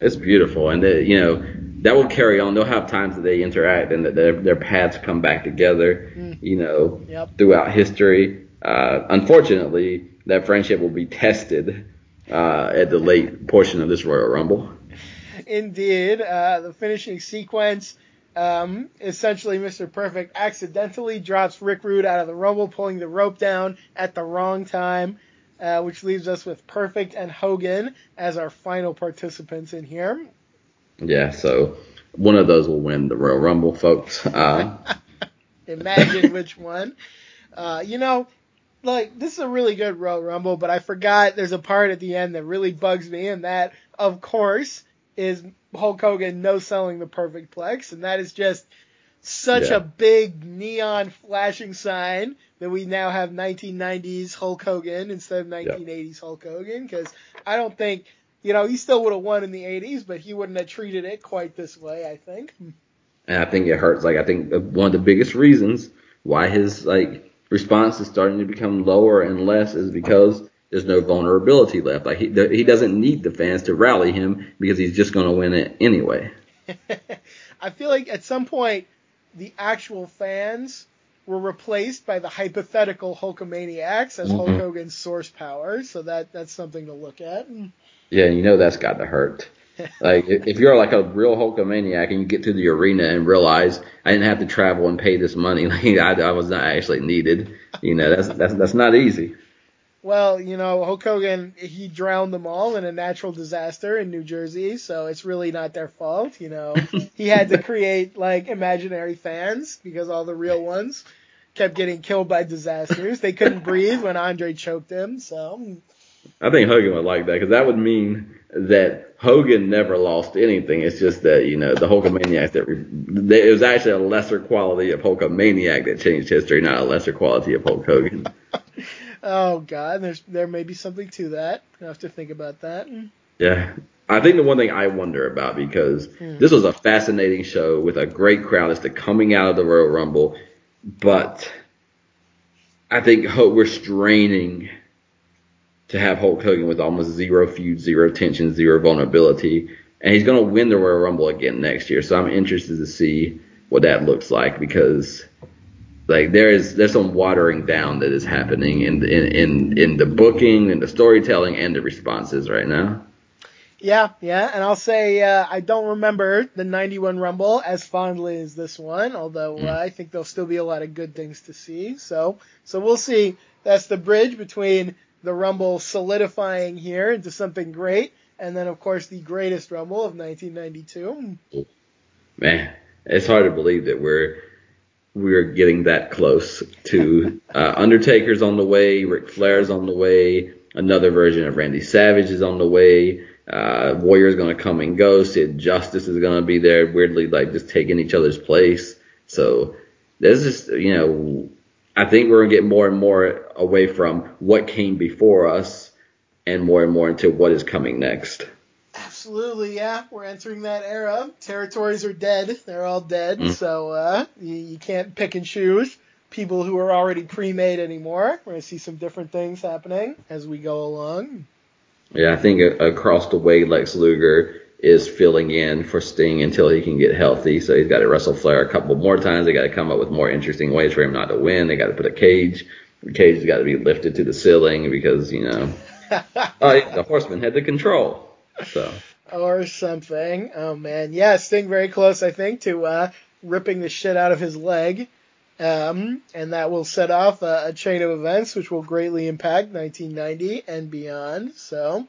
It's beautiful, and they, you know that will carry on. They'll have times that they interact and that their their paths come back together. You know, Yep. throughout history. Uh, unfortunately, that friendship will be tested uh, at the late portion of this Royal Rumble. Indeed, uh, the finishing sequence. Um, essentially, Mr. Perfect accidentally drops Rick Rude out of the Rumble, pulling the rope down at the wrong time, uh, which leaves us with Perfect and Hogan as our final participants in here. Yeah, so one of those will win the Royal Rumble, folks. Uh, Imagine which one. Uh, you know, like this is a really good Royal Rumble, but I forgot there's a part at the end that really bugs me, and that, of course, is Hulk Hogan no selling the Perfectplex, and that is just such Yeah. a big neon flashing sign that we now have 1990s Hulk Hogan instead of 1980s Hulk Hogan, because I don't think. You know, he still would have won in the 80s, but he wouldn't have treated it quite this way, I think. and I think it hurts. Like I think one of the biggest reasons why his like response is starting to become lower and less is because there's no vulnerability left. Like he he doesn't need the fans to rally him because he's just going to win it anyway. I feel like at some point the actual fans were replaced by the hypothetical Hulkamaniacs as mm-hmm. Hulk Hogan's source power. So that that's something to look at. Yeah, you know that's got to hurt. like if you're like a real Hulkamaniac and you get to the arena and realize I didn't have to travel and pay this money, like I, I was not actually needed. You know that's that's that's not easy. Well, you know, Hulk Hogan, he drowned them all in a natural disaster in New Jersey, so it's really not their fault, you know. he had to create, like, imaginary fans because all the real ones kept getting killed by disasters. They couldn't breathe when Andre choked him, so. I think Hogan would like that because that would mean that Hogan never lost anything. It's just that you know the Hulkamaniacs that re- it was actually a lesser quality of Hulkamaniac that changed history, not a lesser quality of Hulk Hogan. Oh God, there's there may be something to that. I have to think about that. Yeah. I think the one thing I wonder about because hmm. this was a fascinating show with a great crowd as to coming out of the Royal Rumble, but I think we're straining to have Hulk Hogan with almost zero feud, zero tension, zero vulnerability, and he's going to win the Royal Rumble again next year. So I'm interested to see what that looks like because like there is there's some watering down that is happening in in in, in the booking and the storytelling and the responses right now. Yeah, yeah, and I'll say uh, I don't remember the '91 Rumble as fondly as this one, although mm. uh, I think there'll still be a lot of good things to see. So, so we'll see. That's the bridge between the Rumble solidifying here into something great, and then of course the greatest Rumble of 1992. Man, it's hard to believe that we're we're getting that close to uh, Undertaker's on the way, Ric Flair's on the way, another version of Randy Savage is on the way. Uh, Warrior's gonna come and go. Sid Justice is gonna be there, weirdly like just taking each other's place. So there's just you know, I think we're gonna get more and more away from what came before us, and more and more into what is coming next. Absolutely, yeah. We're entering that era. Territories are dead. They're all dead. Mm. So uh, you, you can't pick and choose people who are already pre-made anymore. We're gonna see some different things happening as we go along. Yeah, I think across the way, Lex Luger is filling in for Sting until he can get healthy. So he's got to wrestle Flair a couple more times. They got to come up with more interesting ways for him not to win. They got to put a cage. The cage has got to be lifted to the ceiling because you know, oh, the Horseman had the control. So or something. Oh man, yeah, Sting very close, I think, to uh, ripping the shit out of his leg. Um, and that will set off a, a, chain of events which will greatly impact 1990 and beyond. So,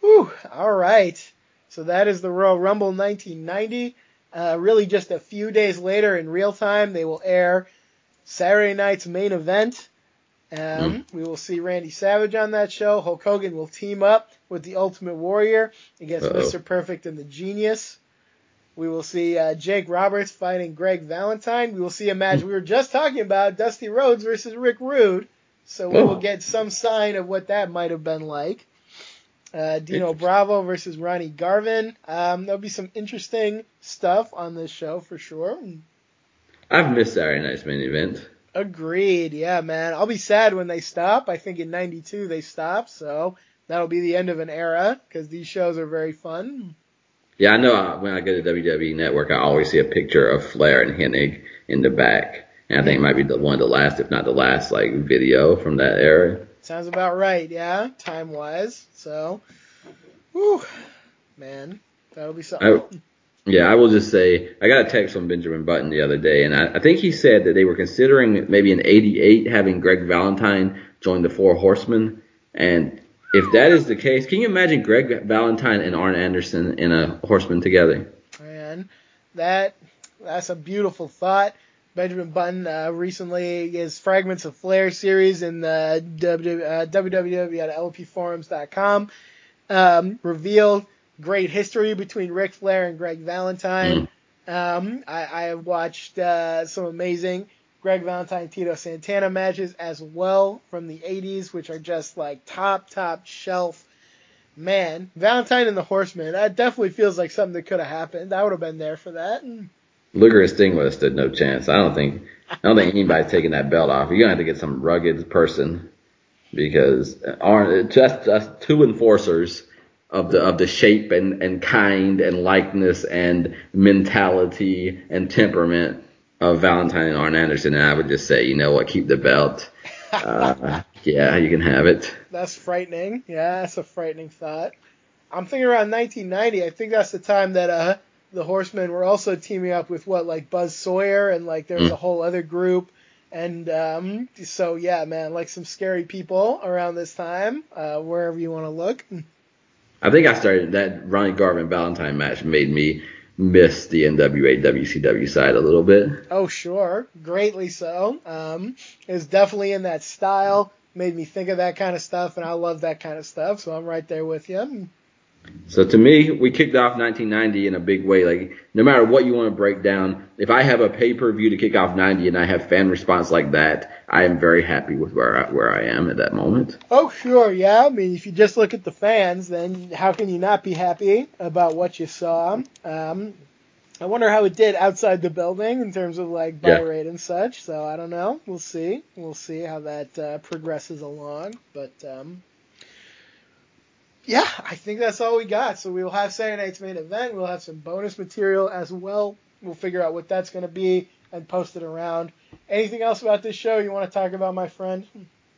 whew, all right. So that is the Royal Rumble 1990. Uh, really, just a few days later in real time, they will air Saturday night's main event. Um, mm. We will see Randy Savage on that show. Hulk Hogan will team up with the Ultimate Warrior against Uh-oh. Mr. Perfect and the Genius. We will see uh, Jake Roberts fighting Greg Valentine. We will see a match we were just talking about, Dusty Rhodes versus Rick Rude. So we will get some sign of what that might have been like. Uh, Dino Bravo versus Ronnie Garvin. Um, there'll be some interesting stuff on this show for sure. I've missed Saturday night's main event. Agreed. Yeah, man. I'll be sad when they stop. I think in '92 they stopped, so that'll be the end of an era because these shows are very fun. Yeah, I know. I, when I go to WWE Network, I always see a picture of Flair and Hennig in the back, and I think it might be the one of the last, if not the last, like video from that era. Sounds about right. Yeah, time wise. So, whew, man, that'll be something. I, yeah, I will just say I got a text from Benjamin Button the other day, and I, I think he said that they were considering maybe in '88 having Greg Valentine join the Four Horsemen. And if that is the case, can you imagine Greg Valentine and Arn Anderson in a Horseman together? Man, that that's a beautiful thought. Benjamin Button uh, recently his Fragments of Flair series in the www.lopforums.com um, revealed great history between Ric Flair and Greg Valentine. Mm. Um, I, I, have watched uh, some amazing Greg Valentine Tito Santana matches as well from the 80s, which are just like top, top shelf. Man, Valentine and the Horseman, that definitely feels like something that could have happened. I would have been there for that. Luger and Sting would have stood no chance. I don't think I don't think anybody's taking that belt off. You're gonna have to get some rugged person because aren't just, just two enforcers of the of the shape and, and kind and likeness and mentality and temperament of Valentine and Arn Anderson. And I would just say, you know what, keep the belt. Uh, yeah, you can have it. That's frightening. Yeah, that's a frightening thought. I'm thinking around 1990. I think that's the time that uh the Horsemen were also teaming up with what like Buzz Sawyer and like there was a whole other group. And um, so yeah, man, like some scary people around this time, uh, wherever you want to look. I think I started that Ronnie Garvin Valentine match made me miss the NWA WCW side a little bit. Oh sure, greatly so. Um, it was definitely in that style. Made me think of that kind of stuff, and I love that kind of stuff. So I'm right there with you. So to me, we kicked off 1990 in a big way. Like no matter what you want to break down, if I have a pay per view to kick off 90 and I have fan response like that, I am very happy with where I, where I am at that moment. Oh sure, yeah. I mean, if you just look at the fans, then how can you not be happy about what you saw? Um, I wonder how it did outside the building in terms of like buy Yeah. rate and such. So I don't know. We'll see. We'll see how that uh, progresses along. But um, yeah, I think that's all we got. So we'll have Saturday night's main event. We'll have some bonus material as well. We'll figure out what that's going to be and post it around. Anything else about this show you want to talk about, my friend?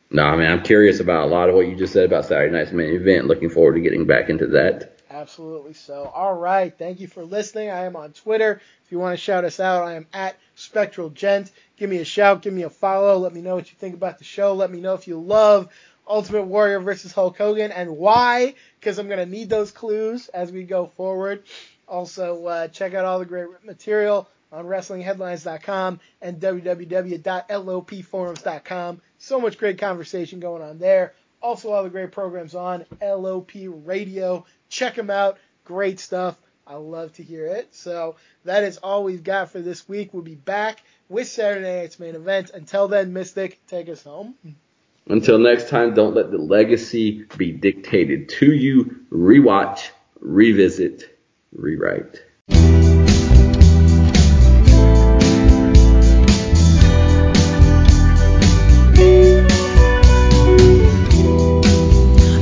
No, I mean I'm curious about a lot of what you just said about Saturday night's main event. Looking forward to getting back into that. Absolutely so. All right. Thank you for listening. I am on Twitter. If you want to shout us out, I am at Spectral Gent. Give me a shout. Give me a follow. Let me know what you think about the show. Let me know if you love Ultimate Warrior versus Hulk Hogan and why, because I'm going to need those clues as we go forward. Also, uh, check out all the great material on WrestlingHeadlines.com and www.lopforums.com. So much great conversation going on there. Also, all the great programs on LOP Radio. Check them out. Great stuff. I love to hear it. So that is all we've got for this week. We'll be back with Saturday night's main event. Until then, Mystic, take us home. Until next time, don't let the legacy be dictated to you. Rewatch, revisit, rewrite.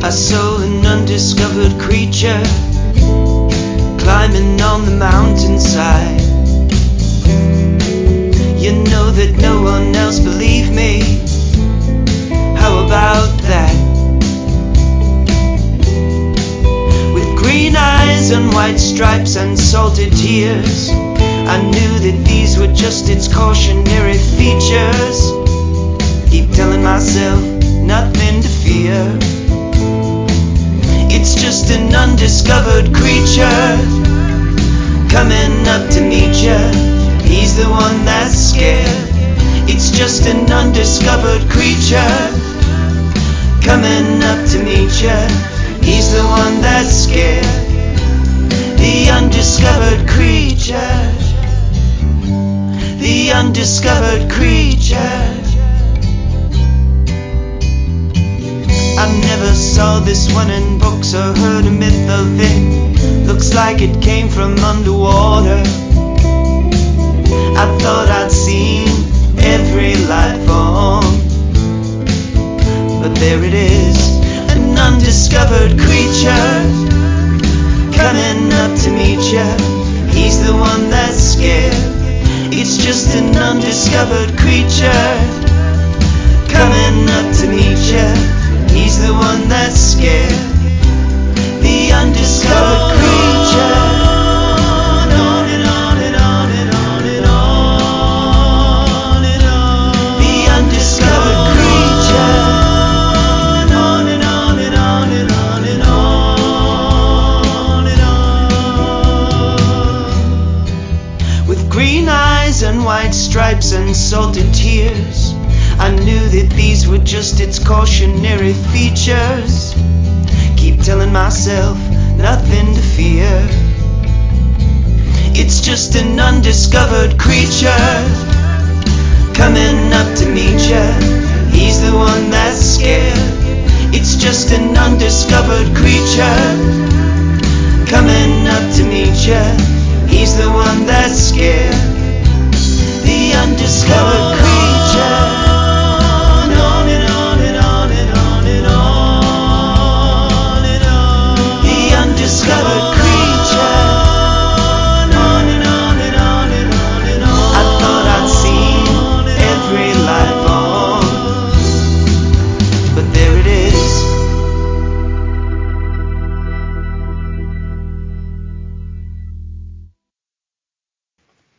I saw an undiscovered creature climbing on the mountainside. White stripes and salted tears, I knew that these were just its cautionary features. Keep telling myself nothing to fear. It's just an undiscovered creature coming up to meet ya. He's the one that's scared. It's just an undiscovered creature coming up to meet ya. He's the one that's scared. The undiscovered creature. The undiscovered creature. I never saw this one in books or heard a myth of it. Looks like it came from underwater. I thought I'd seen every life form. But there it is, an undiscovered creature coming up to meet ya. He's the one that's scared. It's just an undiscovered creature coming up to meet ya. He's the one that's scared. The undiscovered creature. White stripes and salted tears. I knew that these were just its cautionary features. Keep telling myself nothing to fear. It's just an undiscovered creature coming up to meet ya. He's the one that's scared. It's just an undiscovered creature coming up to meet ya. He's the one that's scared discovered